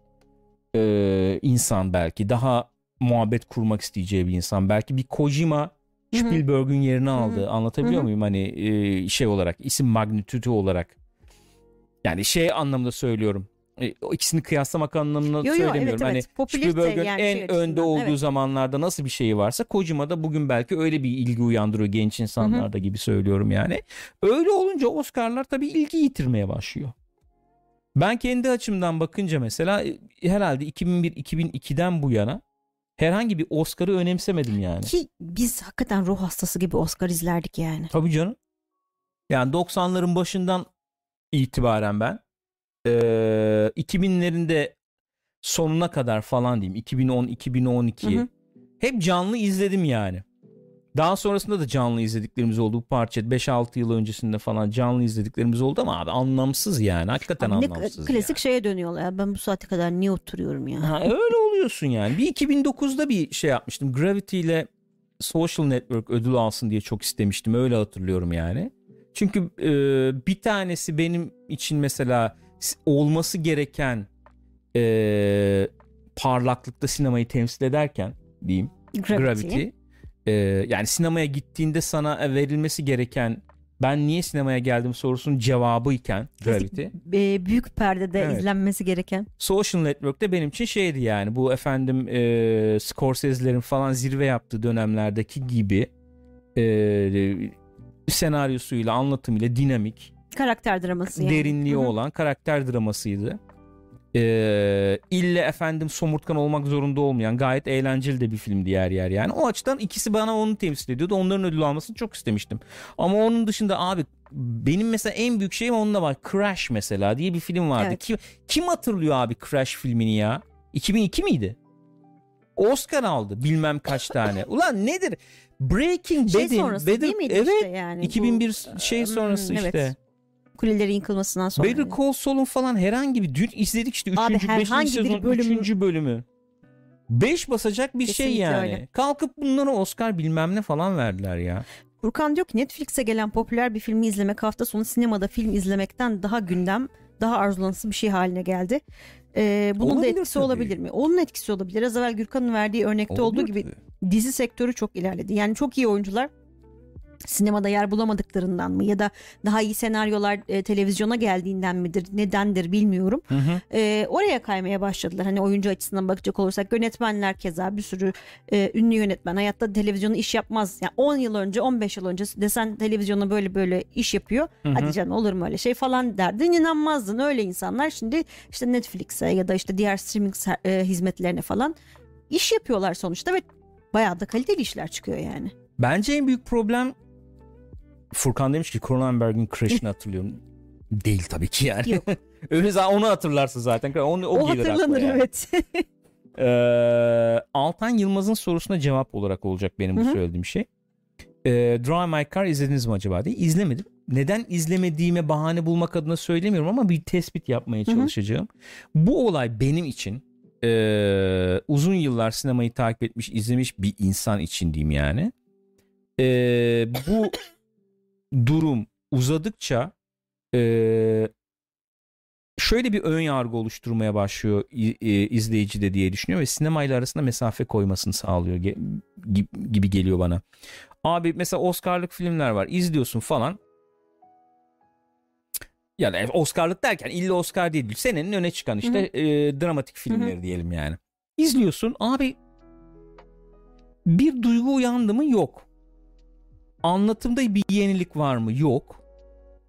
[SPEAKER 1] e, insan belki daha muhabbet kurmak isteyeceği bir insan belki bir Kojima. Spielberg'ün yerini aldı. Anlatabiliyor
[SPEAKER 2] Hı hı.
[SPEAKER 1] muyum? Hani e, şey olarak isim magnitüdü olarak. Yani şey anlamda söylüyorum. E, ikisini kıyaslamak anlamında
[SPEAKER 2] Yo, yo,
[SPEAKER 1] söylemiyorum.
[SPEAKER 2] evet,
[SPEAKER 1] hani
[SPEAKER 2] evet. Popülerite
[SPEAKER 1] Spielberg'ün
[SPEAKER 2] yani
[SPEAKER 1] en
[SPEAKER 2] şey
[SPEAKER 1] önde
[SPEAKER 2] açısından,
[SPEAKER 1] olduğu
[SPEAKER 2] evet.
[SPEAKER 1] zamanlarda nasıl bir şeyi varsa Kojima da bugün belki öyle bir ilgi uyandırıyor genç insanlarda gibi söylüyorum yani. Öyle olunca Oscar'lar tabii ilgi yitirmeye başlıyor. Ben kendi açımdan bakınca mesela e, herhalde 2001-2002'den bu yana herhangi bir Oscar'ı önemsemedim yani.
[SPEAKER 2] Ki biz hakikaten ruh hastası gibi Oscar izlerdik yani.
[SPEAKER 1] Tabii canım. Yani 90'ların başından itibaren ben eee 2000'lerinde sonuna kadar falan diyeyim 2010 2012
[SPEAKER 2] Hı hı.
[SPEAKER 1] hep canlı izledim yani. Daha sonrasında da canlı izlediklerimiz oldu bu parça 5-6 yıl öncesinde falan canlı izlediklerimiz oldu ama abi anlamsız yani hakikaten
[SPEAKER 2] Abi ne
[SPEAKER 1] anlamsız.
[SPEAKER 2] klasik
[SPEAKER 1] yani.
[SPEAKER 2] şeye dönüyorlar. Ya Ben bu saate kadar niye oturuyorum ya?
[SPEAKER 1] Ha, öyle oluyorsun yani. Bir 2009'da bir şey yapmıştım. Gravity ile Social Network ödül alsın diye çok istemiştim. Öyle hatırlıyorum yani. Çünkü e, bir tanesi benim için mesela olması gereken e, parlaklıkta sinemayı temsil ederken diyeyim
[SPEAKER 2] Gravity.
[SPEAKER 1] Gravity. E, yani sinemaya gittiğinde sana verilmesi gereken ben niye sinemaya geldim sorusunun cevabı iken Gravity.
[SPEAKER 2] e, büyük perdede
[SPEAKER 1] Evet.
[SPEAKER 2] izlenmesi gereken.
[SPEAKER 1] Social Network'te benim için şeydi yani bu efendim e, Scorsese'lerin falan zirve yaptığı dönemlerdeki gibi e, senaryosuyla anlatımıyla dinamik
[SPEAKER 2] Karakter draması yani.
[SPEAKER 1] derinliği
[SPEAKER 2] Hı hı.
[SPEAKER 1] olan karakter dramasıydı. E, ille efendim somurtkan olmak zorunda olmayan gayet eğlenceli de bir filmdi yer yer yani. O açıdan ikisi bana onu temsil ediyordu. Onların ödül almasını çok istemiştim. Ama onun dışında abi benim mesela en büyük şeyim onunla var. Crash mesela diye bir film vardı.
[SPEAKER 2] Evet.
[SPEAKER 1] Kim, kim hatırlıyor abi Crash filmini ya? 2002 miydi? Oscar aldı bilmem kaç tane. Ulan nedir? Breaking
[SPEAKER 2] Şey
[SPEAKER 1] Bad'in
[SPEAKER 2] sonrası
[SPEAKER 1] Bad'in-
[SPEAKER 2] değil miydi
[SPEAKER 1] evet,
[SPEAKER 2] işte yani?
[SPEAKER 1] 2001
[SPEAKER 2] Bu,
[SPEAKER 1] şey
[SPEAKER 2] hmm,
[SPEAKER 1] sonrası
[SPEAKER 2] evet.
[SPEAKER 1] işte.
[SPEAKER 2] Kulelerin yıkılmasından sonra.
[SPEAKER 1] Better Call Saul'un falan herhangi bir dün izledik işte 3.
[SPEAKER 2] Abi
[SPEAKER 1] 5.
[SPEAKER 2] herhangi bir
[SPEAKER 1] sezon
[SPEAKER 2] bölümü-
[SPEAKER 1] 3. bölümü. 5 basacak bir şey
[SPEAKER 2] Kesinlikle
[SPEAKER 1] yani.
[SPEAKER 2] öyle.
[SPEAKER 1] Kalkıp bunlara Oscar bilmem ne falan verdiler ya.
[SPEAKER 2] Furkan diyor ki Netflix'e gelen popüler bir filmi izlemek hafta sonu sinemada film izlemekten daha gündem, daha arzulanası bir şey haline geldi. Ee, bunun
[SPEAKER 1] Olabilir
[SPEAKER 2] da etkisi
[SPEAKER 1] tabii.
[SPEAKER 2] olabilir mi? Onun etkisi olabilir. Az evvel Gürkan'ın verdiği örnekte olduğu
[SPEAKER 1] Olabilir
[SPEAKER 2] gibi
[SPEAKER 1] tabii.
[SPEAKER 2] dizi sektörü çok ilerledi. Yani çok iyi oyuncular sinemada yer bulamadıklarından mı ya da daha iyi senaryolar e, televizyona geldiğinden midir nedendir bilmiyorum.
[SPEAKER 1] Hı hı.
[SPEAKER 2] E, oraya kaymaya başladılar. Hani oyuncu açısından bakacak olursak yönetmenler keza bir sürü e, ünlü yönetmen hayatta televizyonda iş yapmaz. Yani 10 yıl önce 15 yıl önce desen televizyona böyle böyle iş yapıyor.
[SPEAKER 1] Hı hı.
[SPEAKER 2] Hadi canım olur mu öyle şey falan derdin inanmazdın. Öyle insanlar şimdi işte Netflix'e ya da işte diğer streaming e, hizmetlerine falan iş yapıyorlar sonuçta ve bayağı da kaliteli işler çıkıyor yani.
[SPEAKER 1] Bence en büyük problem Furkan demiş ki Cronenberg'in Crash'ını hatırlıyorum. Değil tabii ki yani.
[SPEAKER 2] Yok.
[SPEAKER 1] Öyle zaten onu hatırlarsın zaten. Onu, o,
[SPEAKER 2] O,
[SPEAKER 1] gelir
[SPEAKER 2] hatırlanır
[SPEAKER 1] yani.
[SPEAKER 2] evet.
[SPEAKER 1] Ee, Altan Yılmaz'ın sorusuna cevap olarak olacak benim bu söylediğim şey. Ee, Drive My Car izlediniz mi acaba diye. İzlemedim. Neden izlemediğime bahane bulmak adına söylemiyorum ama bir tespit yapmaya çalışacağım. Bu olay benim için ee, uzun yıllar sinemayı takip etmiş, izlemiş bir insan için diyeyim yani. Ee, bu durum uzadıkça ee, şöyle bir ön yargı oluşturmaya başlıyor e, izleyici de diye düşünüyor ve sinemayla arasında mesafe koymasını sağlıyor gibi geliyor bana. Abi mesela Oscar'lık filmler var izliyorsun falan. Yani Oscar'lık derken illa Oscar değil. Senenin öne çıkan işte e, dramatik filmleri diyelim yani. İzliyorsun abi bir duygu uyandı mı? Yok. Anlatımda bir yenilik var mı? Yok.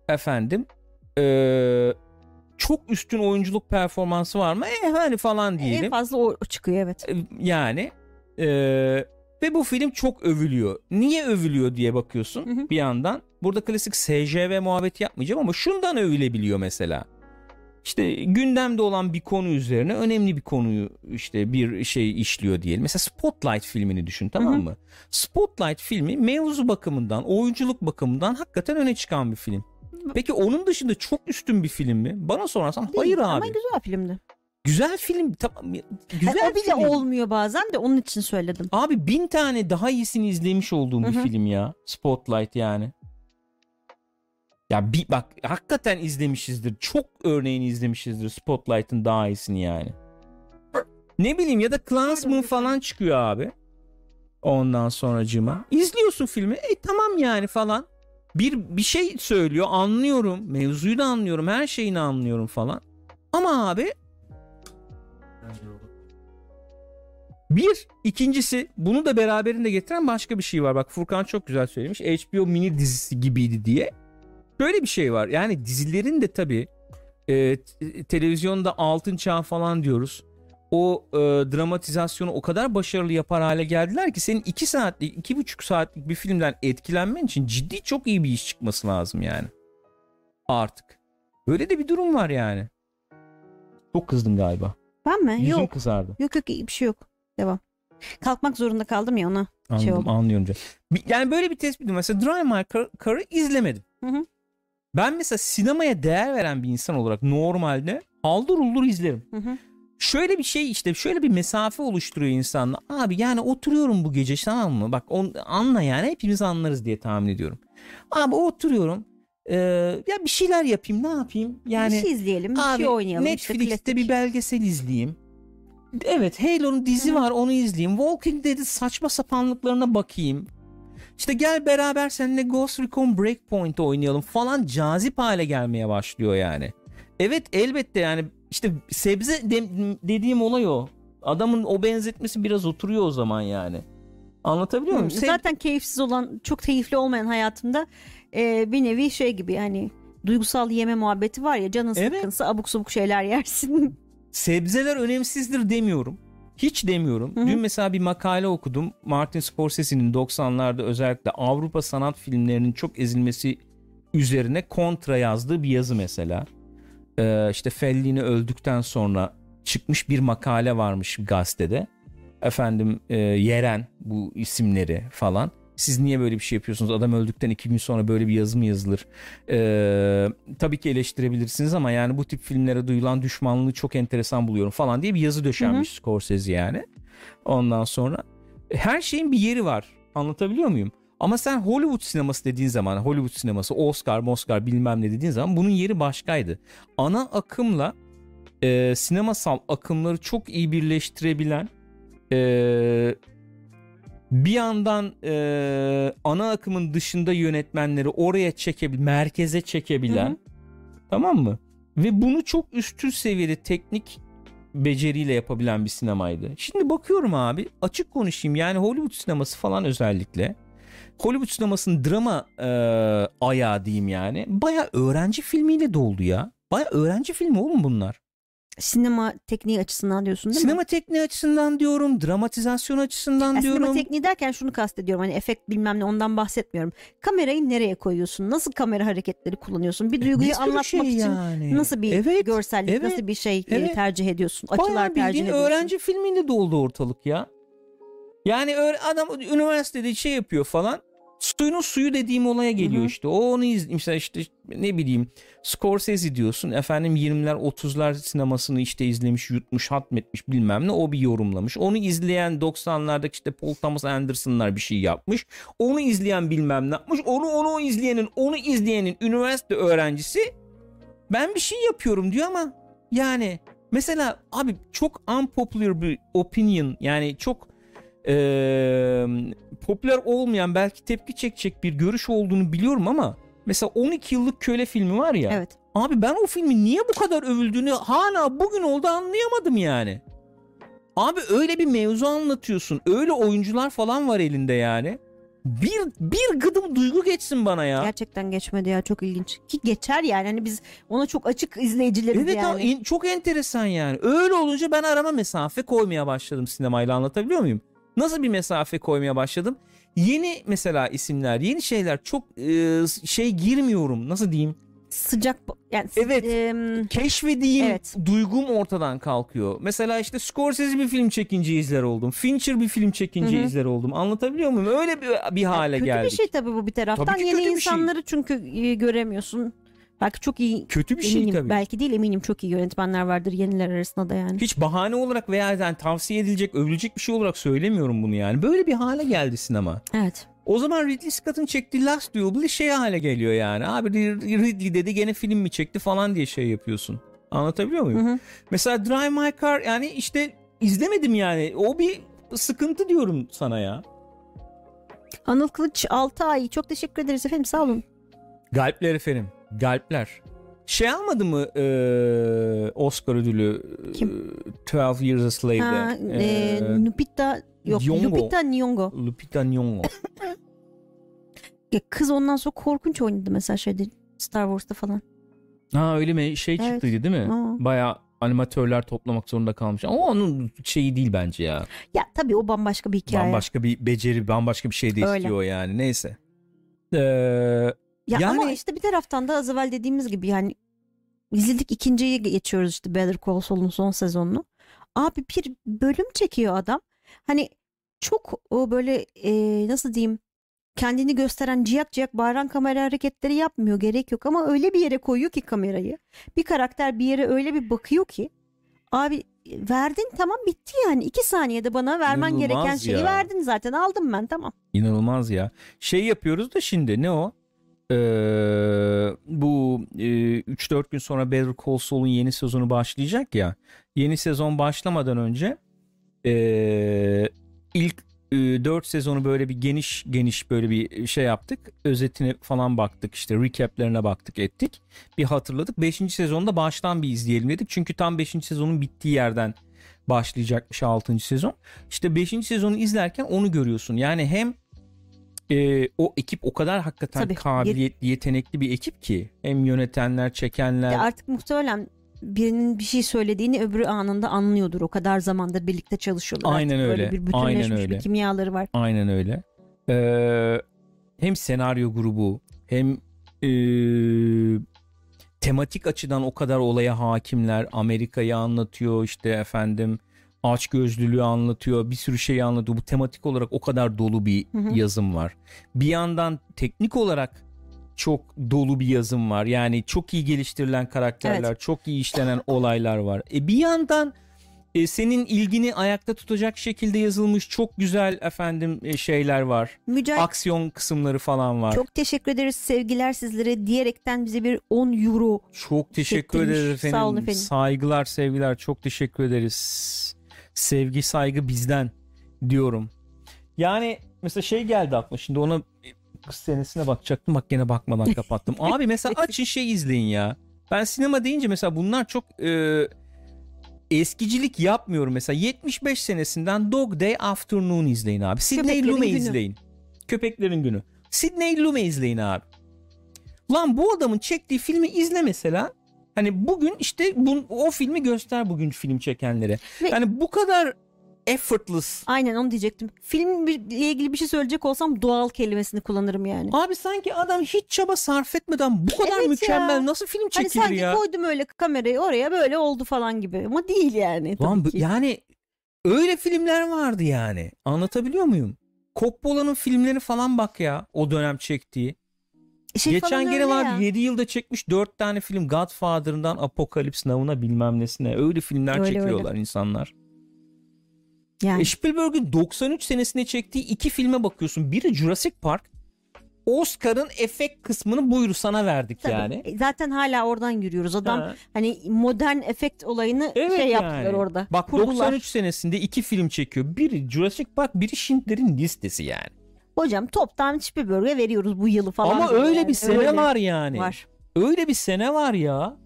[SPEAKER 1] Efendim. Ee, çok üstün oyunculuk performansı var mı? E hani falan diyelim.
[SPEAKER 2] En fazla o çıkıyor evet.
[SPEAKER 1] Yani e, ve bu film çok övülüyor. Niye övülüyor diye bakıyorsun
[SPEAKER 2] Hı hı.
[SPEAKER 1] bir yandan. Burada klasik SJV muhabbeti yapmayacağım ama şundan övülebiliyor mesela. İşte gündemde olan bir konu üzerine önemli bir konuyu işte bir şey işliyor diyelim. Mesela Spotlight filmini düşün tamam
[SPEAKER 2] Hı hı.
[SPEAKER 1] mı? Spotlight filmi mevzu bakımından, oyunculuk bakımından hakikaten öne çıkan bir film. Peki onun dışında çok üstün bir film mi? Bana sorarsan
[SPEAKER 2] Değil,
[SPEAKER 1] hayır abi.
[SPEAKER 2] Ama güzel filmdi.
[SPEAKER 1] Güzel film tamam güzel
[SPEAKER 2] Yani o bile
[SPEAKER 1] film.
[SPEAKER 2] olmuyor bazen de onun için söyledim.
[SPEAKER 1] Abi bin tane daha iyisini izlemiş olduğum bir
[SPEAKER 2] Hı hı.
[SPEAKER 1] film ya. Spotlight yani. Ya bir bak hakikaten izlemişizdir. Çok örneğini izlemişizdir Spotlight'ın daha iyisini yani. Ne bileyim ya da Klansman falan çıkıyor abi. Ondan sonracığıma. İzliyorsun filmi. E tamam yani falan. Bir bir şey söylüyor anlıyorum. Mevzuyu da anlıyorum. Her şeyini anlıyorum falan. Ama abi Bir, ikincisi bunu da beraberinde getiren başka bir şey var. Bak Furkan çok güzel söylemiş. HBO mini dizisi gibiydi diye. Böyle bir şey var. Yani dizilerin de tabii e, televizyonda altın çağ falan diyoruz. O e, dramatizasyonu o kadar başarılı yapar hale geldiler ki senin iki saatlik, iki buçuk saatlik bir filmden etkilenmen için ciddi çok iyi bir iş çıkması lazım yani. Artık. Böyle de bir durum var yani. Çok kızdın galiba.
[SPEAKER 2] Ben mi?
[SPEAKER 1] Yüzün
[SPEAKER 2] Yok.
[SPEAKER 1] kızardı.
[SPEAKER 2] Yok yok iyi bir şey yok. Devam. Kalkmak zorunda kaldım ya ona.
[SPEAKER 1] Anladım,
[SPEAKER 2] şey oldu.
[SPEAKER 1] anlıyorum. canım. Yani böyle bir tespitim. Mesela Drive My Car- Car'ı izlemedim.
[SPEAKER 2] Hı hı.
[SPEAKER 1] Ben mesela sinemaya değer veren bir insan olarak normalde haldır uldur izlerim.
[SPEAKER 2] Hı hı.
[SPEAKER 1] Şöyle bir şey işte şöyle bir mesafe oluşturuyor insanla. Abi yani oturuyorum bu gece tamam mı? Bak on, anla yani hepimiz anlarız diye tahmin ediyorum. Abi oturuyorum. Ee, ya bir şeyler yapayım ne yapayım? Yani
[SPEAKER 2] bir şey izleyelim, bir
[SPEAKER 1] Abi
[SPEAKER 2] şey oynayalım. işte
[SPEAKER 1] Netflix'te
[SPEAKER 2] klasik.
[SPEAKER 1] bir belgesel izleyeyim. Evet Halo'nun dizi
[SPEAKER 2] Hı hı.
[SPEAKER 1] var onu izleyeyim. Walking Dead'in saçma sapanlıklarına bakayım. İşte gel beraber seninle Ghost Recon Breakpoint oynayalım falan cazip hale gelmeye başlıyor yani. Evet elbette yani işte sebze de- dediğim olay o. Adamın o benzetmesi biraz oturuyor o zaman yani. Anlatabiliyor muyum? Seb-
[SPEAKER 2] Zaten keyifsiz olan, çok keyifli olmayan hayatımda e, bir nevi şey gibi yani duygusal yeme muhabbeti var ya canın
[SPEAKER 1] Evet.
[SPEAKER 2] sıkkınsa abuk sabuk şeyler yersin.
[SPEAKER 1] sebzeler önemsizdir demiyorum. Hiç demiyorum.
[SPEAKER 2] Hı hı.
[SPEAKER 1] Dün mesela bir makale okudum. Martin Scorsese'nin 90'larda özellikle Avrupa sanat filmlerinin çok ezilmesi üzerine kontra yazdığı bir yazı mesela. Ee, işte Fellini öldükten sonra çıkmış bir makale varmış gazetede. Efendim e, Yeren bu isimleri falan. Siz niye böyle bir şey yapıyorsunuz? Adam öldükten iki gün sonra böyle bir yazı mı yazılır? Ee, tabii ki eleştirebilirsiniz ama yani bu tip filmlere duyulan düşmanlığı çok enteresan buluyorum falan diye bir yazı döşenmiş Scorsese yani. Ondan sonra e, her şeyin bir yeri var. Anlatabiliyor muyum? Ama sen Hollywood sineması dediğin zaman Hollywood sineması Oscar, Oscar bilmem ne dediğin zaman bunun yeri başkaydı. Ana akımla e, sinemasal akımları çok iyi birleştirebilen e, bir yandan e, ana akımın dışında yönetmenleri oraya çekebilen, merkeze çekebilen
[SPEAKER 2] Hı hı.
[SPEAKER 1] tamam mı? Ve bunu çok üstün seviyede teknik beceriyle yapabilen bir sinemaydı. Şimdi bakıyorum abi açık konuşayım yani Hollywood sineması falan özellikle Hollywood sinemasının drama e, ayağı diyeyim yani baya öğrenci filmiyle doldu ya. Baya öğrenci filmi oğlum bunlar.
[SPEAKER 2] Sinema tekniği açısından diyorsun değil mi?
[SPEAKER 1] Sinema tekniği açısından diyorum, dramatizasyon açısından
[SPEAKER 2] Ya
[SPEAKER 1] diyorum.
[SPEAKER 2] sinema tekniği derken şunu kastediyorum hani efekt bilmem ne ondan bahsetmiyorum. Kamerayı nereye koyuyorsun? Nasıl kamera hareketleri kullanıyorsun? Bir duyguyu
[SPEAKER 1] Bir sürü
[SPEAKER 2] anlatmak
[SPEAKER 1] şey
[SPEAKER 2] için
[SPEAKER 1] yani.
[SPEAKER 2] nasıl bir
[SPEAKER 1] Evet,
[SPEAKER 2] görsellik,
[SPEAKER 1] evet,
[SPEAKER 2] nasıl bir şey e,
[SPEAKER 1] evet.
[SPEAKER 2] tercih ediyorsun?
[SPEAKER 1] Bayağı
[SPEAKER 2] Açılar tercih
[SPEAKER 1] bildiğin
[SPEAKER 2] ediyorsun.
[SPEAKER 1] öğrenci filmiyle doldu ortalık ya. Yani adam üniversitede şey yapıyor falan. Suyunun suyu dediğim olaya geliyor
[SPEAKER 2] Hı hı.
[SPEAKER 1] işte. O onu iz mesela işte ne bileyim Scorsese diyorsun. Efendim 20'ler 30'lar sinemasını işte izlemiş, yutmuş, hatmetmiş bilmem ne. O bir yorumlamış. Onu izleyen 90'lardaki işte Paul Thomas Anderson'lar bir şey yapmış. Onu izleyen bilmem ne yapmış. Onu onu izleyenin, onu izleyenin üniversite öğrencisi ben bir şey yapıyorum diyor ama Yani mesela abi çok unpopular bir opinion yani çok eee, popüler olmayan belki tepki çekecek bir görüş olduğunu biliyorum ama mesela 12 yıllık köle filmi var ya.
[SPEAKER 2] Evet.
[SPEAKER 1] Abi ben o filmin niye bu kadar övüldüğünü hala bugün oldu anlayamadım yani. Abi öyle bir mevzu anlatıyorsun. Öyle oyuncular falan var elinde yani. Bir bir gıdım duygu geçsin bana ya.
[SPEAKER 2] Gerçekten geçmedi ya çok ilginç. Ki geçer yani hani biz ona çok açık izleyicileriz
[SPEAKER 1] Evet
[SPEAKER 2] yani.
[SPEAKER 1] en- çok enteresan yani. Öyle olunca ben arama mesafe koymaya başladım sinemayla anlatabiliyor muyum? Nasıl bir mesafe koymaya başladım? Yeni mesela isimler, yeni şeyler çok e, şey girmiyorum. Nasıl diyeyim?
[SPEAKER 2] Sıcak yani
[SPEAKER 1] Evet.
[SPEAKER 2] em,
[SPEAKER 1] Keşfedeyim
[SPEAKER 2] Evet.
[SPEAKER 1] duygum ortadan kalkıyor. Mesela işte Scorsese bir film çekince izler oldum. Fincher bir film çekince
[SPEAKER 2] Hı hı.
[SPEAKER 1] izler oldum. Anlatabiliyor muyum? Öyle bir, bir hale
[SPEAKER 2] kötü
[SPEAKER 1] geldik.
[SPEAKER 2] bir şey tabii bu bir taraftan. Yeni
[SPEAKER 1] şey.
[SPEAKER 2] insanları çünkü e, göremiyorsun. Belki çok iyi
[SPEAKER 1] Kötü bir şey
[SPEAKER 2] eminim
[SPEAKER 1] tabii.
[SPEAKER 2] belki değil eminim çok iyi yönetmenler vardır yeniler arasında da yani.
[SPEAKER 1] Hiç bahane olarak veya yani tavsiye edilecek, övülecek bir şey olarak söylemiyorum bunu yani. Böyle bir hale geldi sinema.
[SPEAKER 2] Evet.
[SPEAKER 1] O zaman Ridley Scott'ın çektiği Last Duel bir şey hale geliyor yani. Abi Ridley dedi gene film mi çekti falan diye şey yapıyorsun. Anlatabiliyor muyum?
[SPEAKER 2] Hı hı.
[SPEAKER 1] Mesela Drive My Car yani işte izlemedim yani. O bir sıkıntı diyorum sana ya.
[SPEAKER 2] Anıl Kılıç 6 ay çok teşekkür ederiz efendim sağ olun.
[SPEAKER 1] Galpler efendim. Galpler. Şey almadı mı eee, Oscar ödülü
[SPEAKER 2] Kim?
[SPEAKER 1] eee, 12 Years a Slave'de?
[SPEAKER 2] Ha, e,
[SPEAKER 1] Eee,
[SPEAKER 2] Lupita yok
[SPEAKER 1] Nyong'o.
[SPEAKER 2] Lupita Nyong'o.
[SPEAKER 1] Lupita Nyong'o.
[SPEAKER 2] Ya kız ondan sonra korkunç oynadı mesela şeyde Star Wars'ta falan.
[SPEAKER 1] Ha öyle mi? Şey
[SPEAKER 2] Evet.
[SPEAKER 1] çıktıydı değil mi?
[SPEAKER 2] Aa.
[SPEAKER 1] Baya animatörler toplamak zorunda kalmış. Ama onun şeyi değil bence ya.
[SPEAKER 2] Ya tabii o bambaşka bir hikaye.
[SPEAKER 1] Bambaşka bir beceri, bambaşka bir şey de
[SPEAKER 2] Öyle.
[SPEAKER 1] istiyor yani. Neyse. Ee,
[SPEAKER 2] Ya
[SPEAKER 1] Yani-
[SPEAKER 2] ama işte bir taraftan da az evvel dediğimiz gibi yani izledik ikinciyi geçiyoruz işte Better Call Saul'un son sezonunu. Abi bir bölüm çekiyor adam. Hani çok o böyle e, nasıl diyeyim kendini gösteren ciyak ciyak bağıran kamera hareketleri yapmıyor gerek yok ama öyle bir yere koyuyor ki kamerayı. Bir karakter bir yere öyle bir bakıyor ki abi verdin tamam bitti yani iki saniyede bana vermen
[SPEAKER 1] İnanılmaz
[SPEAKER 2] gereken şeyi
[SPEAKER 1] ya.
[SPEAKER 2] verdin zaten aldım ben tamam.
[SPEAKER 1] inanılmaz ya. Şey yapıyoruz da şimdi ne o? Ee, bu e, 3-4 gün sonra Better Call Saul'un yeni sezonu başlayacak ya. Yeni sezon başlamadan önce ee, ilk 4 sezonu böyle bir geniş geniş böyle bir şey yaptık. Özetine falan baktık işte recaplerine baktık ettik. Bir hatırladık. 5. sezonda baştan bir izleyelim dedik. Çünkü tam 5. sezonun bittiği yerden başlayacakmış 6. sezon. İşte 5. sezonu izlerken onu görüyorsun. Yani hem e, o ekip o kadar hakikaten
[SPEAKER 2] Tabii.
[SPEAKER 1] kabiliyetli, yetenekli bir ekip ki hem yönetenler, çekenler.
[SPEAKER 2] Ya artık muhtemelen birinin bir şey söylediğini öbürü anında anlıyordur. O kadar zamandır birlikte çalışıyorlar.
[SPEAKER 1] Aynen
[SPEAKER 2] artık.
[SPEAKER 1] öyle.
[SPEAKER 2] Böyle bir
[SPEAKER 1] Aynen öyle.
[SPEAKER 2] bir kimyaları var.
[SPEAKER 1] Aynen öyle. Ee, hem senaryo grubu hem e, tematik açıdan o kadar olaya hakimler. Amerika'yı anlatıyor işte efendim açgözlülüğü anlatıyor. Bir sürü şeyi anlatıyor. Bu tematik olarak o kadar dolu bir
[SPEAKER 2] Hı hı.
[SPEAKER 1] yazım var. Bir yandan teknik olarak çok dolu bir yazım var. Yani çok iyi geliştirilen karakterler, çok iyi işlenen olaylar var. E bir yandan e, senin ilgini ayakta tutacak şekilde yazılmış çok güzel efendim e, şeyler var.
[SPEAKER 2] Mücahit
[SPEAKER 1] Aksiyon kısımları falan var. Çok,
[SPEAKER 2] çok teşekkür ederiz sevgiler sizlere diyerekten bize bir 10 euro
[SPEAKER 1] teşekkür
[SPEAKER 2] Çektirmiş.
[SPEAKER 1] ederiz efendim.
[SPEAKER 2] Sağ olun efendim.
[SPEAKER 1] Saygılar, sevgiler. Çok teşekkür ederiz. Sevgi, saygı bizden diyorum. Yani mesela şey geldi aklıma şimdi ona kız senesine bakacaktım bak gene bakmadan kapattım. Abi mesela açın şey izleyin ya. Ben sinema deyince mesela bunlar çok e, eskicilik yapmıyorum mesela 75 senesinden Dog Day Afternoon izleyin abi. Sidney Lumet izleyin. Köpeklerin günü. Sidney Lumet izleyin abi. Lan bu adamın çektiği filmi izle mesela. Hani bugün işte bu, o filmi göster bugün film çekenlere.
[SPEAKER 2] Ve-
[SPEAKER 1] Yani bu kadar effortless.
[SPEAKER 2] Aynen onu diyecektim. Filmle ilgili bir şey söyleyecek olsam doğal kelimesini kullanırım yani.
[SPEAKER 1] Abi sanki adam hiç çaba sarf etmeden bu kadar
[SPEAKER 2] Evet
[SPEAKER 1] mükemmel
[SPEAKER 2] ya.
[SPEAKER 1] nasıl film
[SPEAKER 2] Hani
[SPEAKER 1] çekilir
[SPEAKER 2] sanki
[SPEAKER 1] ya?
[SPEAKER 2] koydum öyle kamerayı oraya böyle oldu falan gibi. Ama değil yani. tabii
[SPEAKER 1] Lan bu-
[SPEAKER 2] ki.
[SPEAKER 1] yani öyle filmler vardı yani. Anlatabiliyor muyum? Coppola'nın filmleri falan bak ya o dönem çektiği.
[SPEAKER 2] Şey
[SPEAKER 1] Geçen gene
[SPEAKER 2] öyle
[SPEAKER 1] var
[SPEAKER 2] ya.
[SPEAKER 1] 7 yılda çekmiş 4 tane film Godfather'dan Apocalypse Now'una bilmem nesine. Öyle filmler
[SPEAKER 2] Öyle,
[SPEAKER 1] çekiyorlar insanlar.
[SPEAKER 2] Yani.
[SPEAKER 1] E Spielberg'ün 93 senesinde çektiği iki filme bakıyorsun. Biri Jurassic Park. Oscar'ın efekt kısmını buyur sana verdik
[SPEAKER 2] Tabii.
[SPEAKER 1] yani.
[SPEAKER 2] E, Zaten hala oradan yürüyoruz. Adam
[SPEAKER 1] Ha.
[SPEAKER 2] hani modern efekt olayını
[SPEAKER 1] Evet
[SPEAKER 2] şey yaptılar
[SPEAKER 1] yani.
[SPEAKER 2] orada.
[SPEAKER 1] Bak
[SPEAKER 2] Kurdular.
[SPEAKER 1] 93 senesinde iki film çekiyor. Biri Jurassic Park, biri Schindler'in listesi yani.
[SPEAKER 2] Hocam toptan Spielberg'e veriyoruz bu yılı falan.
[SPEAKER 1] Ama öyle
[SPEAKER 2] yani.
[SPEAKER 1] bir sene
[SPEAKER 2] Öyle.
[SPEAKER 1] var yani.
[SPEAKER 2] Var.
[SPEAKER 1] Öyle bir sene var ya.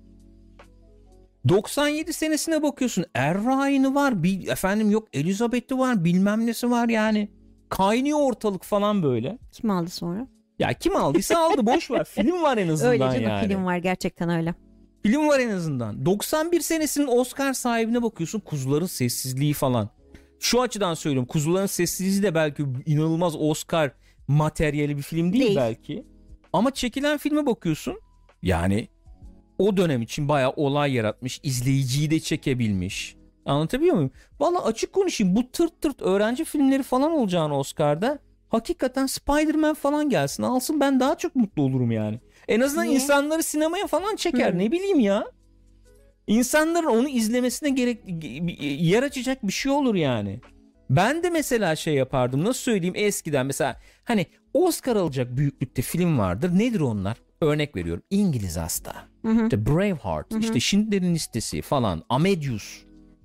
[SPEAKER 1] 97 senesine bakıyorsun. Er Ryan'ı var. Bir, efendim yok Elizabeth'i var. Bilmem nesi var yani. Kaynıyor ortalık falan böyle.
[SPEAKER 2] Kim aldı sonra?
[SPEAKER 1] Ya kim aldıysa aldı boş ver. Film var en azından
[SPEAKER 2] Öyle canım
[SPEAKER 1] yani.
[SPEAKER 2] film var gerçekten öyle.
[SPEAKER 1] Film var en azından. 91 senesinin Oscar sahibine bakıyorsun. Kuzuların sessizliği falan. Şu açıdan söylüyorum. Kuzuların sessizliği de belki inanılmaz Oscar materyali bir film değil,
[SPEAKER 2] Değil.
[SPEAKER 1] belki. Ama çekilen filme bakıyorsun. Yani o dönem için bayağı olay yaratmış. izleyiciyi de çekebilmiş. Anlatabiliyor muyum? Valla açık konuşayım. Bu tırt tırt öğrenci filmleri falan olacağını Oscar'da hakikaten Spider-Man falan gelsin alsın ben daha çok mutlu olurum yani. En azından
[SPEAKER 2] Niye?
[SPEAKER 1] insanları sinemaya falan çeker
[SPEAKER 2] Hı.
[SPEAKER 1] ne bileyim ya. İnsanların onu izlemesine gerek yer açacak bir şey olur yani. Ben de mesela şey yapardım nasıl söyleyeyim eskiden mesela hani Oscar alacak büyüklükte film vardır. Nedir onlar? Örnek veriyorum İngiliz Hasta,
[SPEAKER 2] Hı hı.
[SPEAKER 1] işte Braveheart,
[SPEAKER 2] Hı hı.
[SPEAKER 1] işte Schindler'in listesi falan, Amadeus.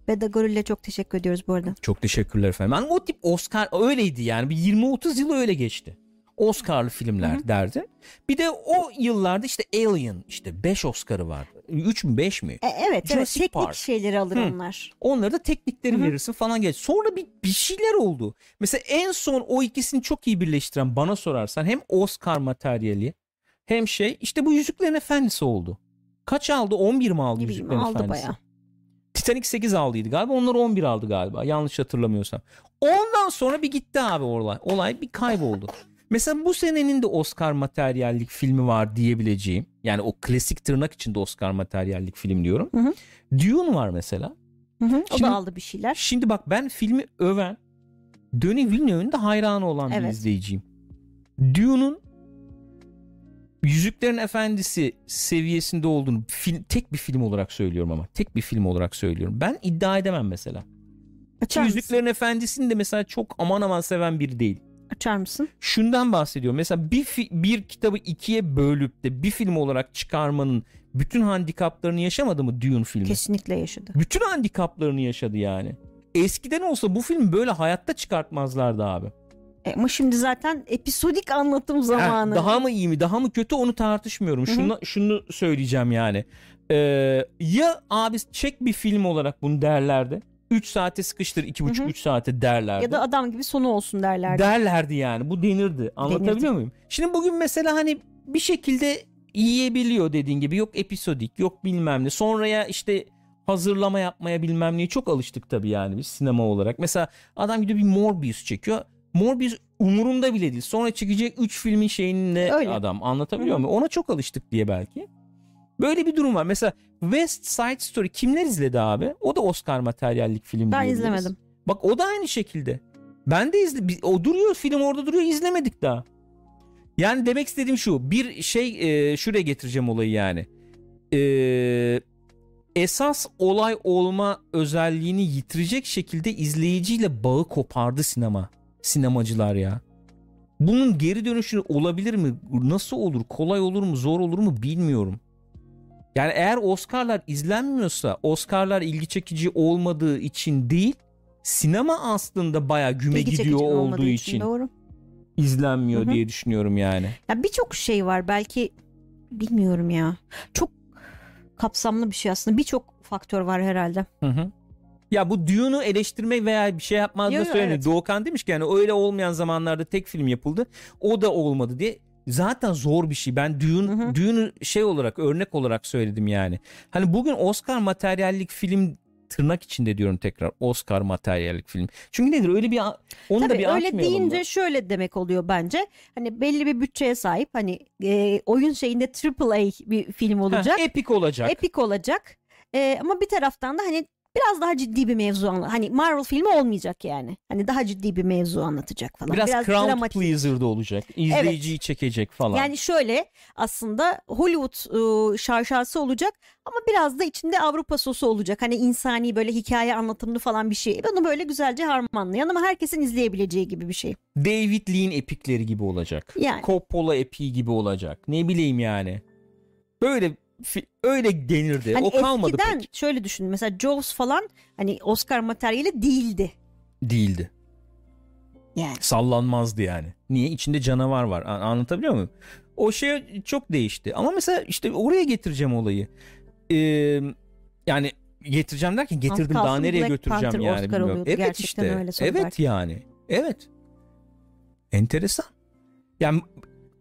[SPEAKER 2] Veda Goril'e çok teşekkür ediyoruz bu arada.
[SPEAKER 1] Çok teşekkürler efendim. Yani o tip Oscar öyleydi yani bir 20-30 yıl öyle geçti. Oscar'lı filmler
[SPEAKER 2] Hı
[SPEAKER 1] derdin. Bir de o yıllarda işte Alien işte 5 Oscar'ı var. 3 mü 5 mi?
[SPEAKER 2] E, evet evet teknik
[SPEAKER 1] Park.
[SPEAKER 2] şeyleri alır
[SPEAKER 1] Hı.
[SPEAKER 2] onlar.
[SPEAKER 1] Onları da teknikleri
[SPEAKER 2] Hı hı.
[SPEAKER 1] verirsin falan geç. Sonra bir, bir şeyler oldu. Mesela en son o ikisini çok iyi birleştiren bana sorarsan hem Oscar materyali hem şey işte bu Yüzüklerin Efendisi oldu. Kaç aldı? 11 mi aldı
[SPEAKER 2] Ne bileyim
[SPEAKER 1] Yüzüklerin
[SPEAKER 2] aldı
[SPEAKER 1] Efendisi?
[SPEAKER 2] bayağı.
[SPEAKER 1] Titanic 8 aldıydı galiba. Onlar 11 aldı galiba. Yanlış hatırlamıyorsam. Ondan sonra bir gitti abi olay. Olay bir kayboldu. Mesela bu senenin de Oscar materyallik filmi var diyebileceğim. Yani o klasik tırnak içinde Oscar materyallik film diyorum.
[SPEAKER 2] Hı hı.
[SPEAKER 1] Dune var mesela.
[SPEAKER 2] Hı hı, o
[SPEAKER 1] Şimdi-
[SPEAKER 2] da aldı bir şeyler.
[SPEAKER 1] Şimdi bak ben filmi öven Denis Villeneuve'ün de hayranı olan bir
[SPEAKER 2] Evet.
[SPEAKER 1] izleyiciyim. Dune'un Yüzüklerin Efendisi seviyesinde olduğunu film, tek bir film olarak söylüyorum ama tek bir film olarak söylüyorum. Ben iddia edemem mesela.
[SPEAKER 2] Açar?
[SPEAKER 1] Yüzüklerin Efendisi'ni de mesela çok aman aman seven biri değil.
[SPEAKER 2] Açar mısın?
[SPEAKER 1] Şundan bahsediyorum. Mesela bir bir kitabı ikiye bölüp de bir film olarak çıkarmanın bütün handikaplarını yaşamadı mı Dune filmi?
[SPEAKER 2] Kesinlikle yaşadı.
[SPEAKER 1] Bütün handikaplarını yaşadı yani. Eskiden olsa bu film böyle hayatta çıkartmazlardı abi.
[SPEAKER 2] E, ama şimdi zaten episodik anlatım zamanı.
[SPEAKER 1] Heh, daha mı iyi mi daha mı kötü onu tartışmıyorum. Şunu, şunu söyleyeceğim yani. Ee, ya abi çek bir film olarak bunu derlerdi. 3 saate sıkıştır
[SPEAKER 2] Hı hı.
[SPEAKER 1] 2,5-3 saate derlerdi.
[SPEAKER 2] ya da adam gibi sonu olsun derlerdi.
[SPEAKER 1] derlerdi yani bu denirdi. Anlatabiliyor
[SPEAKER 2] Denirdi.
[SPEAKER 1] muyum? Şimdi bugün mesela hani bir şekilde yiyebiliyor dediğin gibi. Yok episodik yok bilmem ne. Sonraya işte hazırlama yapmaya bilmem neye çok alıştık tabii yani biz sinema olarak. Mesela adam gidiyor bir Morbius çekiyor. Morbius umurunda bile değil. Sonra çıkacak 3 filmin şeyinde
[SPEAKER 2] Öyle.
[SPEAKER 1] adam anlatabiliyor muyum? Ona çok alıştık diye belki. Böyle bir durum var. Mesela West Side Story kimler izledi abi? O da Oscar materyallik film
[SPEAKER 2] ben izlemedim.
[SPEAKER 1] Bak o da aynı şekilde. Ben de izle o duruyor film orada duruyor izlemedik daha. Yani demek istediğim şu bir şey e, şuraya getireceğim olayı yani. E, esas olay olma özelliğini yitirecek şekilde izleyiciyle bağı kopardı sinema. Sinemacılar ya. Bunun geri dönüşü olabilir mi? Nasıl olur? Kolay olur mu? Zor olur mu? Bilmiyorum. Yani eğer Oscar'lar izlenmiyorsa Oscar'lar ilgi çekici olmadığı için değil sinema aslında bayağı güme
[SPEAKER 2] İlgi
[SPEAKER 1] gidiyor olduğu
[SPEAKER 2] olmadığı
[SPEAKER 1] için,
[SPEAKER 2] Doğru.
[SPEAKER 1] izlenmiyor
[SPEAKER 2] Hı hı.
[SPEAKER 1] diye düşünüyorum yani.
[SPEAKER 2] Ya birçok şey var belki bilmiyorum ya. Çok kapsamlı bir şey aslında. Birçok faktör var herhalde.
[SPEAKER 1] Hı hı. Ya bu Dune'u eleştirmek veya bir şey yapmadı
[SPEAKER 2] Yo,
[SPEAKER 1] da
[SPEAKER 2] yo,
[SPEAKER 1] söyleniyor.
[SPEAKER 2] evet.
[SPEAKER 1] Doğukan demiş ki yani öyle olmayan zamanlarda tek film yapıldı. O da olmadı diye. Zaten zor bir şey. Ben Dune,
[SPEAKER 2] Hı hı.
[SPEAKER 1] Dune'u şey olarak örnek olarak söyledim yani. Hani bugün Oscar materyallik film tırnak içinde diyorum tekrar Oscar materyallik film. Çünkü nedir öyle bir onu da
[SPEAKER 2] Tabii
[SPEAKER 1] bir
[SPEAKER 2] öyle deyince
[SPEAKER 1] da.
[SPEAKER 2] şöyle demek oluyor bence. Hani belli bir bütçeye sahip hani e, oyun şeyinde triple A bir film olacak.
[SPEAKER 1] Heh, epik olacak.
[SPEAKER 2] Epik olacak. E, ama bir taraftan da hani Biraz daha ciddi bir mevzu anlat. Hani Marvel filmi olmayacak yani. Hani daha ciddi bir mevzu anlatacak falan.
[SPEAKER 1] Biraz,
[SPEAKER 2] Biraz
[SPEAKER 1] crowd
[SPEAKER 2] dramatik.
[SPEAKER 1] pleaser da olacak. İzleyiciyi çekecek falan.
[SPEAKER 2] Yani şöyle aslında Hollywood ıı, şarşası olacak ama biraz da içinde Avrupa sosu olacak. Hani insani böyle hikaye anlatımlı falan bir şey. Bunu böyle güzelce harmanlayan ama herkesin izleyebileceği gibi bir şey.
[SPEAKER 1] David Lean epikleri gibi olacak.
[SPEAKER 2] Yani.
[SPEAKER 1] Coppola epiği gibi olacak. Ne bileyim yani. Böyle öyle denirdi.
[SPEAKER 2] Hani
[SPEAKER 1] o kalmadı
[SPEAKER 2] eskiden
[SPEAKER 1] pek.
[SPEAKER 2] şöyle düşün mesela Jaws falan hani Oscar materyali değildi.
[SPEAKER 1] Değildi.
[SPEAKER 2] Yani.
[SPEAKER 1] Sallanmazdı yani. Niye? İçinde canavar var. Anlatabiliyor muyum? O şey çok değişti. Ama mesela işte oraya getireceğim olayı. Ee, yani getireceğim derken getirdim
[SPEAKER 2] kalsın
[SPEAKER 1] daha nereye
[SPEAKER 2] Black
[SPEAKER 1] götüreceğim
[SPEAKER 2] Panther
[SPEAKER 1] yani
[SPEAKER 2] Oscar
[SPEAKER 1] bilmiyorum.
[SPEAKER 2] oluyordu.
[SPEAKER 1] Evet
[SPEAKER 2] Gerçekten
[SPEAKER 1] işte.
[SPEAKER 2] öyle sonra
[SPEAKER 1] evet
[SPEAKER 2] belki.
[SPEAKER 1] yani. Evet. Enteresan. Yani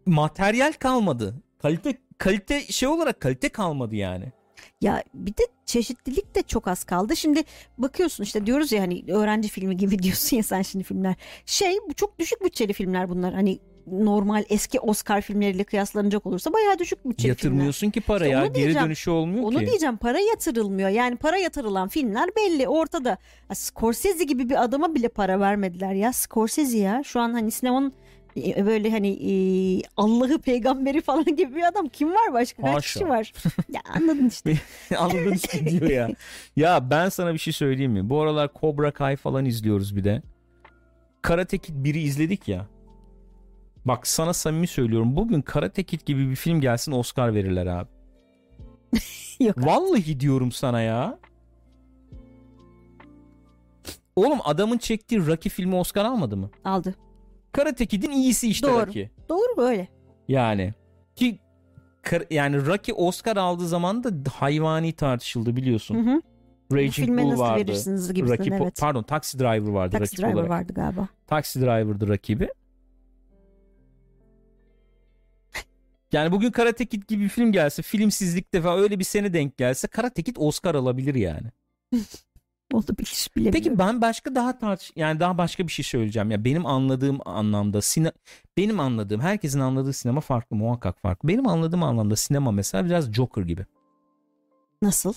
[SPEAKER 1] materyal kalmadı. Kalite kalite şey olarak kalite kalmadı yani.
[SPEAKER 2] Ya bir de çeşitlilik de çok az kaldı. Şimdi bakıyorsun işte diyoruz ya hani öğrenci filmi gibi diyorsun ya sen şimdi filmler. Şey bu çok düşük bütçeli filmler bunlar. Hani normal eski Oscar filmleriyle kıyaslanacak olursa bayağı düşük bütçeli filmler.
[SPEAKER 1] Yatırmıyorsun ki para
[SPEAKER 2] İşte
[SPEAKER 1] ya.
[SPEAKER 2] onu
[SPEAKER 1] Geri dönüşü olmuyor
[SPEAKER 2] Onu
[SPEAKER 1] ki.
[SPEAKER 2] diyeceğim para yatırılmıyor. Yani para yatırılan filmler belli ortada. Ya Scorsese gibi bir adama bile para vermediler ya. Scorsese ya şu an hani sinemanın böyle hani e, Allah'ı peygamberi falan gibi bir adam kim var başka kaç
[SPEAKER 1] Haşa.
[SPEAKER 2] kişi var? ya anladın işte.
[SPEAKER 1] Anladın işte diyor ya. Ya ben sana bir şey söyleyeyim mi? Bu aralar Cobra Kai falan izliyoruz bir de. Karate Kid 1'i izledik ya. Bak sana samimi söylüyorum. Bugün Karate Kid gibi bir film gelsin Oscar verirler abi.
[SPEAKER 2] Yok.
[SPEAKER 1] Vallahi diyorum sana ya. Oğlum adamın çektiği Rocky filmi Oscar almadı mı?
[SPEAKER 2] Aldı.
[SPEAKER 1] Karate Kid'in iyisi işte
[SPEAKER 2] Doğru.
[SPEAKER 1] Rocky.
[SPEAKER 2] Doğru böyle.
[SPEAKER 1] Yani ki yani Rocky Oscar aldığı zaman da hayvani tartışıldı biliyorsun.
[SPEAKER 2] Hı hı.
[SPEAKER 1] Raging Bull
[SPEAKER 2] nasıl
[SPEAKER 1] vardı.
[SPEAKER 2] verirsiniz gibisinden
[SPEAKER 1] Po-
[SPEAKER 2] evet.
[SPEAKER 1] pardon Taxi Driver vardı
[SPEAKER 2] Taxi
[SPEAKER 1] rakip
[SPEAKER 2] Driver
[SPEAKER 1] olarak.
[SPEAKER 2] vardı galiba.
[SPEAKER 1] Taxi Driver'dı rakibi. Yani bugün Karate Kid gibi bir film gelse, filmsizlikte falan öyle bir sene denk gelse Karate Kid Oscar alabilir yani.
[SPEAKER 2] Olabilir bilemiyorum.
[SPEAKER 1] Peki ben başka daha tartış yani daha başka bir şey söyleyeceğim. Ya benim anladığım anlamda sine benim anladığım herkesin anladığı sinema farklı muhakkak farklı. Benim anladığım anlamda sinema mesela biraz Joker gibi.
[SPEAKER 2] Nasıl?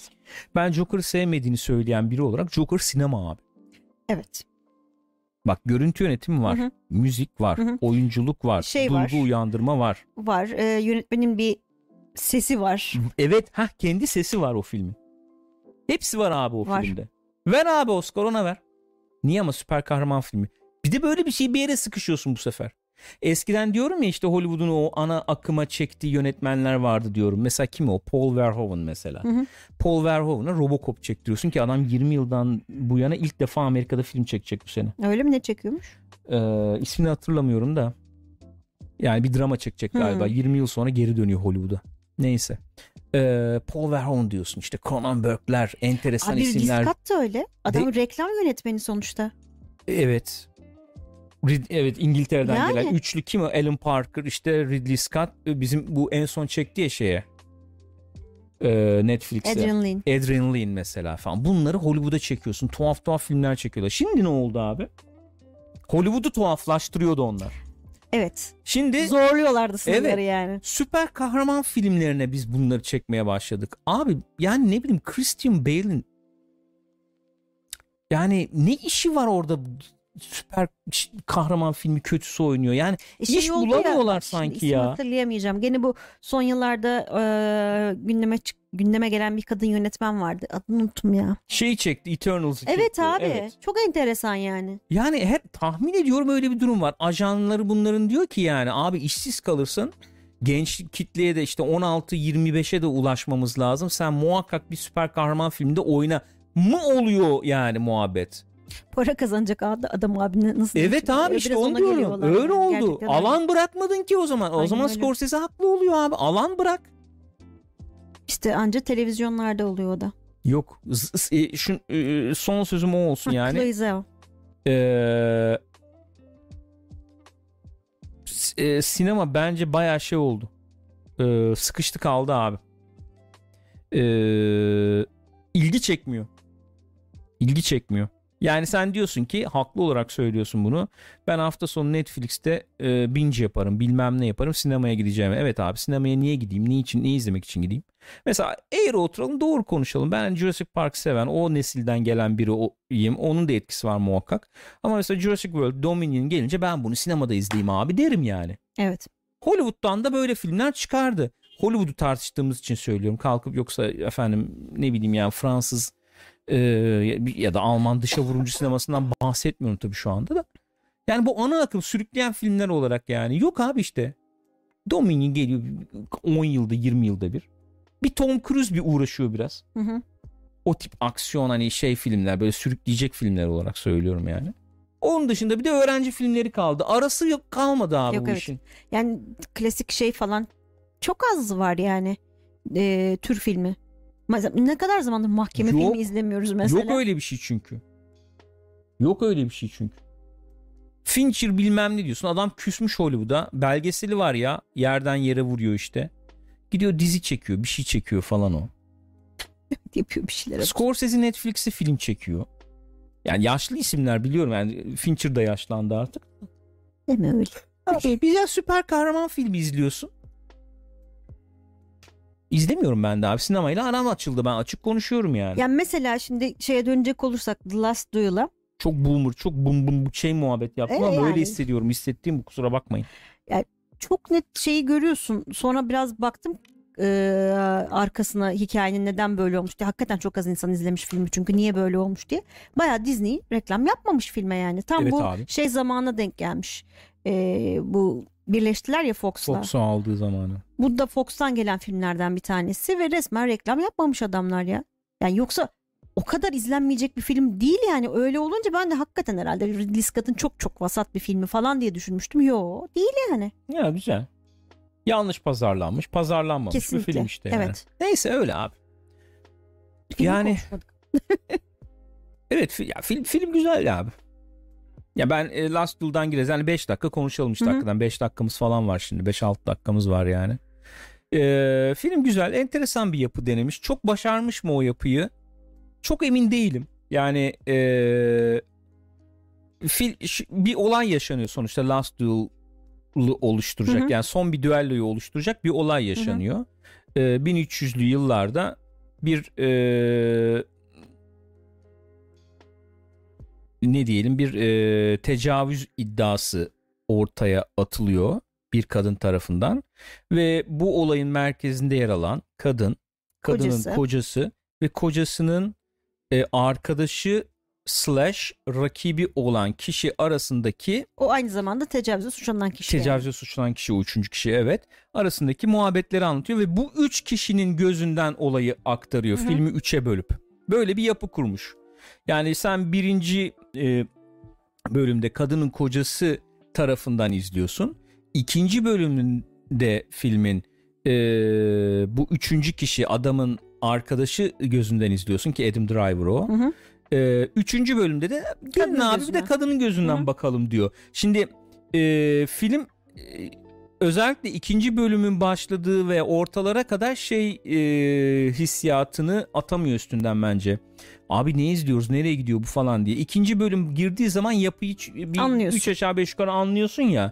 [SPEAKER 1] Ben Joker'ı sevmediğini söyleyen biri olarak Joker sinema abi.
[SPEAKER 2] Evet.
[SPEAKER 1] Bak görüntü yönetimi var,
[SPEAKER 2] Hı hı.
[SPEAKER 1] müzik var,
[SPEAKER 2] Hı hı.
[SPEAKER 1] oyunculuk var,
[SPEAKER 2] Şey
[SPEAKER 1] duygu
[SPEAKER 2] var.
[SPEAKER 1] uyandırma var.
[SPEAKER 2] Var. Ee, yönetmenin bir sesi var.
[SPEAKER 1] Evet, ha kendi sesi var o filmin. Hepsi var abi o
[SPEAKER 2] Var.
[SPEAKER 1] filmde. Ver abi Oscar ona ver. Niye ama süper kahraman filmi. Bir de böyle bir şey bir yere sıkışıyorsun bu sefer. Eskiden diyorum ya işte Hollywood'un o ana akıma çektiği yönetmenler vardı diyorum. Mesela kim o? Paul Verhoeven mesela.
[SPEAKER 2] Hı hı.
[SPEAKER 1] Paul Verhoeven'a Robocop çektiriyorsun ki adam 20 yıldan bu yana ilk defa Amerika'da film çekecek bu sene.
[SPEAKER 2] Öyle mi ne çekiyormuş?
[SPEAKER 1] Ee, ismini hatırlamıyorum da. Yani bir drama çekecek galiba.
[SPEAKER 2] Hmm.
[SPEAKER 1] 20 yıl sonra geri dönüyor Hollywood'a. Neyse. Ee, Paul Verhoeven diyorsun işte Cronenberg'ler, enteresan
[SPEAKER 2] Abi
[SPEAKER 1] isimler.
[SPEAKER 2] Ridley Scott da öyle. Adam reklam yönetmeni sonuçta.
[SPEAKER 1] Evet. Evet İngiltere'den
[SPEAKER 2] Yani.
[SPEAKER 1] gelen üçlü kim o? Alan Parker işte Ridley Scott e, bizim bu en son çektiği şeye ee, Netflix'te.
[SPEAKER 2] Adrian Lyne.
[SPEAKER 1] Adrian Lyne mesela falan. Bunları Hollywood'a çekiyorsun. Tuhaf tuhaf filmler çekiyorlar. Şimdi ne oldu abi? Hollywood'u tuhaflaştırıyordu onlar.
[SPEAKER 2] Evet.
[SPEAKER 1] Şimdi
[SPEAKER 2] Zorluyorlardı sınırları
[SPEAKER 1] Evet.
[SPEAKER 2] yani.
[SPEAKER 1] süper kahraman filmlerine biz bunları çekmeye başladık. Abi yani ne bileyim Christian Bale'in yani ne işi var orada süper kahraman filmi kötüsü oynuyor. Yani
[SPEAKER 2] E
[SPEAKER 1] İş bulamıyorlar
[SPEAKER 2] şimdi
[SPEAKER 1] sanki ya.
[SPEAKER 2] hatırlayamayacağım. Gene bu son yıllarda e, gündeme çık- gündeme gelen bir kadın yönetmen vardı. Adını unuttum ya.
[SPEAKER 1] şey çekti Eternals'ı
[SPEAKER 2] Evet
[SPEAKER 1] çekti.
[SPEAKER 2] abi.
[SPEAKER 1] Evet.
[SPEAKER 2] Çok enteresan yani.
[SPEAKER 1] Yani her tahmin ediyorum öyle bir durum var. Ajanları bunların diyor ki yani abi işsiz kalırsın. Genç kitleye de işte 16-25'e de ulaşmamız lazım. Sen muhakkak bir süper kahraman filmde oyna mı oluyor yani muhabbet.
[SPEAKER 2] Para kazanacak ad- adam abi ne- nasıl?
[SPEAKER 1] Evet abi işte
[SPEAKER 2] Biraz
[SPEAKER 1] onu diyorum. Öyle
[SPEAKER 2] yani.
[SPEAKER 1] oldu.
[SPEAKER 2] Gerçekten öyle.
[SPEAKER 1] Alan bırakmadın ki o zaman. O
[SPEAKER 2] Aynen
[SPEAKER 1] zaman
[SPEAKER 2] öyle.
[SPEAKER 1] Scorsese haklı oluyor abi. Alan bırak.
[SPEAKER 2] İşte anca televizyonlarda oluyor o da.
[SPEAKER 1] Yok. e, şu, e, son sözüm o olsun yani.
[SPEAKER 2] Chloe.
[SPEAKER 1] Ee, e, sinema bence bayağı şey oldu. Ee, sıkıştı kaldı abi. Ee, ilgi çekmiyor. İlgi çekmiyor. Yani sen diyorsun ki haklı olarak söylüyorsun bunu. Ben hafta sonu Netflix'te e, binge yaparım bilmem ne yaparım sinemaya gideceğim. Evet abi sinemaya niye gideyim? Niçin? Ne izlemek için gideyim? Mesela eğri oturalım doğru konuşalım. Ben Jurassic Park seven o nesilden gelen biriyim. Onun da etkisi var muhakkak. Ama mesela Jurassic World Dominion gelince ben bunu sinemada izleyeyim abi derim yani.
[SPEAKER 2] Evet.
[SPEAKER 1] Hollywood'dan da böyle filmler çıkardı. Hollywood'u tartıştığımız için söylüyorum. Kalkıp yoksa efendim ne bileyim yani Fransız e, ya da Alman dışa vurumcu sinemasından bahsetmiyorum tabii şu anda da. Yani bu ana akım sürükleyen filmler olarak yani. Yok abi işte. Dominion geliyor 10 yılda 20 yılda bir. Bir Tom Cruise bir uğraşıyor biraz.
[SPEAKER 2] Hı hı.
[SPEAKER 1] O tip aksiyon hani şey filmler böyle sürükleyecek filmler olarak söylüyorum yani. Onun dışında bir de öğrenci filmleri kaldı. Arası yok kalmadı abi
[SPEAKER 2] Yok,
[SPEAKER 1] bu
[SPEAKER 2] evet.
[SPEAKER 1] işin.
[SPEAKER 2] Yani klasik şey falan çok az var yani e, tür filmi. Ne kadar zamandır mahkeme
[SPEAKER 1] Yok.
[SPEAKER 2] filmi izlemiyoruz mesela.
[SPEAKER 1] Yok öyle bir şey çünkü. Yok öyle bir şey çünkü. Fincher bilmem ne diyorsun. Adam küsmüş Hollywood'a. Belgeseli var ya. Yerden yere vuruyor işte. Gidiyor dizi çekiyor. Bir şey çekiyor falan o.
[SPEAKER 2] yapıyor bir şeyler.
[SPEAKER 1] Scorsese Netflix'e film çekiyor. Yani yaşlı isimler biliyorum. Yani Fincher da yaşlandı artık.
[SPEAKER 2] Deme öyle.
[SPEAKER 1] Abi bir süper kahraman filmi izliyorsun. İzlemiyorum ben de abi. Sinemayla aram açıldı. Ben açık konuşuyorum yani.
[SPEAKER 2] Yani mesela şimdi şeye dönecek olursak The Last Duel'a
[SPEAKER 1] Çok boomer, çok bum bum şey muhabbet yaptım
[SPEAKER 2] E,
[SPEAKER 1] ama
[SPEAKER 2] yani.
[SPEAKER 1] öyle hissediyorum. Hissettiğim bu kusura bakmayın.
[SPEAKER 2] çok net şeyi görüyorsun. Sonra biraz baktım e, arkasına hikayenin neden böyle olmuş diye. Hakikaten çok az insan izlemiş filmi çünkü niye böyle olmuş diye. Bayağı Disney reklam yapmamış filme yani. Tam
[SPEAKER 1] Evet
[SPEAKER 2] bu
[SPEAKER 1] abi.
[SPEAKER 2] şey zamana denk gelmiş. E, bu birleştiler ya Fox'la.
[SPEAKER 1] Fox'u aldığı zamanı.
[SPEAKER 2] Bu da Fox'tan gelen filmlerden bir tanesi ve resmen reklam yapmamış adamlar ya. Yani yoksa o kadar izlenmeyecek bir film değil yani öyle olunca ben de hakikaten herhalde Ridley Scott'ın çok çok vasat bir filmi falan diye düşünmüştüm. Yo değil yani.
[SPEAKER 1] Ya güzel. Yanlış pazarlanmış, pazarlanmamış
[SPEAKER 2] Kesinlikle.
[SPEAKER 1] bir film işte yani.
[SPEAKER 2] Evet.
[SPEAKER 1] Neyse öyle abi.
[SPEAKER 2] Filmi
[SPEAKER 1] Yani-. Evet ya, film, film güzel abi. Ya ben e, Last Duel'dan gireceğiz. Yani 5 dakika konuşalım işte
[SPEAKER 2] Hı hı.
[SPEAKER 1] hakikaten. 5 dakikamız falan var şimdi. 5-6 dakikamız var yani. Ee, film güzel. Enteresan bir yapı denemiş. Çok başarmış mı o yapıyı? Çok emin değilim. Yani ee, fil, bir olay yaşanıyor sonuçta Last Duel'ı oluşturacak.
[SPEAKER 2] Hı hı.
[SPEAKER 1] Yani son bir düelloyu oluşturacak bir olay yaşanıyor. Ee, 1300'lü yıllarda bir ee, ne diyelim bir e, tecavüz iddiası ortaya atılıyor bir kadın tarafından ve bu olayın merkezinde yer alan kadın, kadının
[SPEAKER 2] Kocası.
[SPEAKER 1] kocası, ve kocasının e, arkadaşı slash rakibi olan kişi arasındaki
[SPEAKER 2] O aynı zamanda tecavüze suçlanan kişi. yani.
[SPEAKER 1] tecavüze suçlanan kişi o üçüncü kişi evet arasındaki muhabbetleri anlatıyor ve bu üç kişinin gözünden olayı aktarıyor
[SPEAKER 2] Hı hı.
[SPEAKER 1] filmi üçe bölüp böyle bir yapı kurmuş yani sen birinci e, bölümde kadının kocası tarafından izliyorsun ikinci bölümünde filmin e, bu üçüncü kişi adamın arkadaşı gözünden izliyorsun ki Adam Driver o
[SPEAKER 2] Hı hı.
[SPEAKER 1] ee, üçüncü bölümde de gelin abi bir de kadının gözünden
[SPEAKER 2] Hı hı.
[SPEAKER 1] bakalım diyor. Şimdi e, film e, özellikle ikinci bölümün başladığı ve ortalara kadar şey e, hissiyatını atamıyor üstünden bence. Abi ne izliyoruz nereye gidiyor bu falan diye. İkinci bölüm girdiği zaman yapıyı bir
[SPEAKER 2] Anlıyorsun.
[SPEAKER 1] üç aşağı beş yukarı anlıyorsun ya.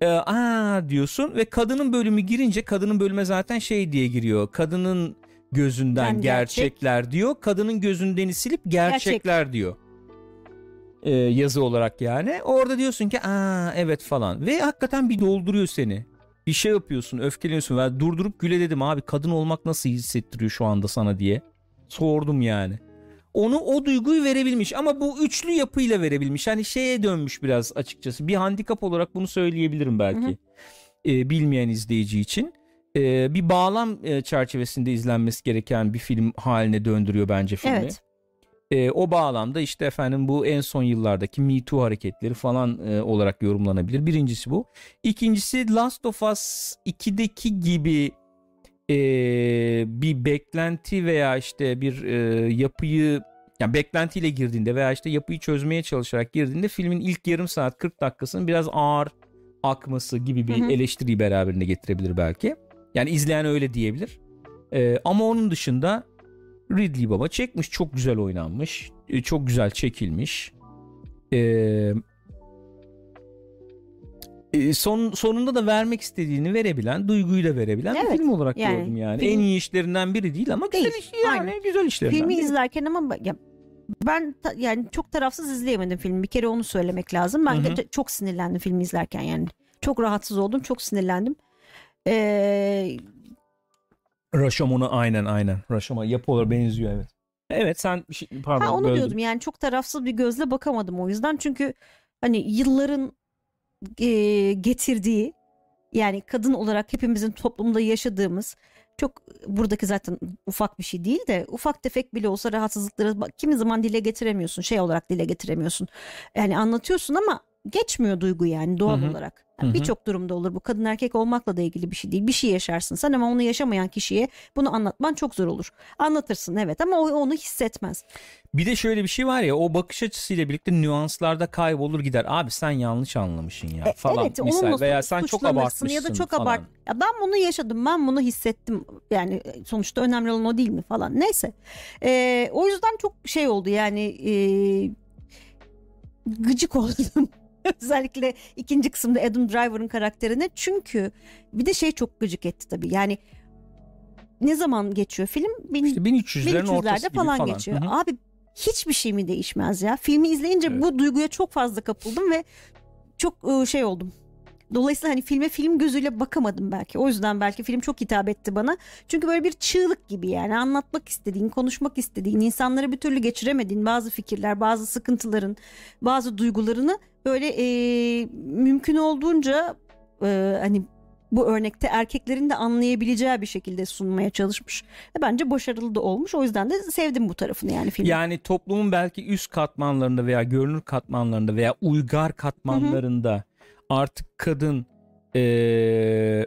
[SPEAKER 1] Ee, aa diyorsun ve kadının bölümü girince kadının bölüme zaten şey diye giriyor. Kadının gözünden
[SPEAKER 2] Yani gerçek.
[SPEAKER 1] gerçekler diyor. Kadının gözündeni silip gerçekler diyor. Ee, yazı olarak yani. Orada diyorsun ki aa evet falan. Ve hakikaten bir dolduruyor seni. Bir şey yapıyorsun, öfkeleniyorsun. ve durdurup güle dedim abi kadın olmak nasıl hissettiriyor şu anda sana diye. Sordum yani. Onu o duyguyu verebilmiş ama bu üçlü yapıyla verebilmiş. Hani şeye dönmüş biraz açıkçası. Bir handikap olarak bunu söyleyebilirim belki.
[SPEAKER 2] Hı hı.
[SPEAKER 1] Ee, bilmeyen izleyici için. Ee, bir bağlam e, çerçevesinde izlenmesi gereken bir film haline döndürüyor bence filmi.
[SPEAKER 2] Evet.
[SPEAKER 1] Ee, o bağlamda işte efendim bu en son yıllardaki Me Too hareketleri falan e, olarak yorumlanabilir. Birincisi bu. İkincisi Last of Us 2'deki gibi e, bir beklenti veya işte bir e, yapıyı yani beklentiyle girdiğinde veya işte yapıyı çözmeye çalışarak girdiğinde filmin ilk yarım saat 40 dakikasının biraz ağır akması gibi bir
[SPEAKER 2] Hı hı.
[SPEAKER 1] eleştiriyi beraberinde getirebilir belki. Yani izleyen öyle diyebilir. E, ama onun dışında Ridley Baba çekmiş çok güzel oynanmış. E, çok güzel çekilmiş. Ee, e, son sonunda da vermek istediğini verebilen, duyguyu da verebilen bir
[SPEAKER 2] Evet,
[SPEAKER 1] film olarak
[SPEAKER 2] yani
[SPEAKER 1] gördüm yani.
[SPEAKER 2] film-
[SPEAKER 1] En iyi işlerinden biri değil ama güzel
[SPEAKER 2] Değil,
[SPEAKER 1] iş yani
[SPEAKER 2] aynen.
[SPEAKER 1] güzel işlerinden.
[SPEAKER 2] Filmi
[SPEAKER 1] biri.
[SPEAKER 2] izlerken ama ya, ben ta- yani çok tarafsız izleyemedim filmi. Bir kere onu söylemek lazım. Ben
[SPEAKER 1] Hı hı.
[SPEAKER 2] ge- çok sinirlendim filmi izlerken yani. Çok rahatsız oldum, çok sinirlendim. Ee,
[SPEAKER 1] Raşomon'a aynen aynen. Raşomon yapı olarak benziyor evet. Evet sen bir şey pardon
[SPEAKER 2] ha onu
[SPEAKER 1] böldüm.
[SPEAKER 2] diyordum yani çok tarafsız bir gözle bakamadım o yüzden. Çünkü hani yılların e, getirdiği yani kadın olarak hepimizin toplumda yaşadığımız çok buradaki zaten ufak bir şey değil de ufak tefek bile olsa rahatsızlıkları kimi zaman dile getiremiyorsun şey olarak dile getiremiyorsun. Yani anlatıyorsun ama geçmiyor duygu yani doğal
[SPEAKER 1] Hı hı.
[SPEAKER 2] olarak.
[SPEAKER 1] Hı.
[SPEAKER 2] Birçok durumda olur bu kadın erkek olmakla da ilgili bir şey değil. Bir şey yaşarsın sen ama onu yaşamayan kişiye bunu anlatman çok zor olur. Anlatırsın evet ama o onu hissetmez.
[SPEAKER 1] Bir de şöyle bir şey var ya o bakış açısıyla birlikte nüanslarda kaybolur gider. Abi sen yanlış anlamışsın ya
[SPEAKER 2] E,
[SPEAKER 1] falan
[SPEAKER 2] evet,
[SPEAKER 1] misal
[SPEAKER 2] onunla
[SPEAKER 1] veya sen çok abartmışsın
[SPEAKER 2] ya da çok abart. Ya ben bunu yaşadım, ben bunu hissettim. Yani e, sonuçta önemli olan o değil mi falan. Neyse. Ee, o yüzden çok şey oldu yani e, gıcık oldum. Özellikle ikinci kısımda Adam Driver'ın karakterine. Çünkü bir de şey çok gıcık etti tabii. Yani ne zaman geçiyor film? Bin,
[SPEAKER 1] İşte 1300'lerin ortası
[SPEAKER 2] 1300'lerde
[SPEAKER 1] gibi
[SPEAKER 2] falan,
[SPEAKER 1] falan.
[SPEAKER 2] geçiyor.
[SPEAKER 1] Hı hı.
[SPEAKER 2] Abi hiçbir şey mi değişmez ya? Filmi izleyince
[SPEAKER 1] Evet.
[SPEAKER 2] bu duyguya çok fazla kapıldım ve çok e, şey oldum. Dolayısıyla hani filme film gözüyle bakamadım belki. O yüzden belki film çok hitap etti bana. Çünkü böyle bir çığlık gibi yani anlatmak istediğin, konuşmak istediğin, insanlara bir türlü geçiremediğin bazı fikirler, bazı sıkıntıların, bazı duygularını böyle e, mümkün olduğunca e, hani bu örnekte erkeklerin de anlayabileceği bir şekilde sunmaya çalışmış. Ve bence başarılı da olmuş. O yüzden de sevdim bu tarafını yani filmin.
[SPEAKER 1] Yani toplumun belki üst katmanlarında veya görünür katmanlarında veya uygar katmanlarında artık kadın eee,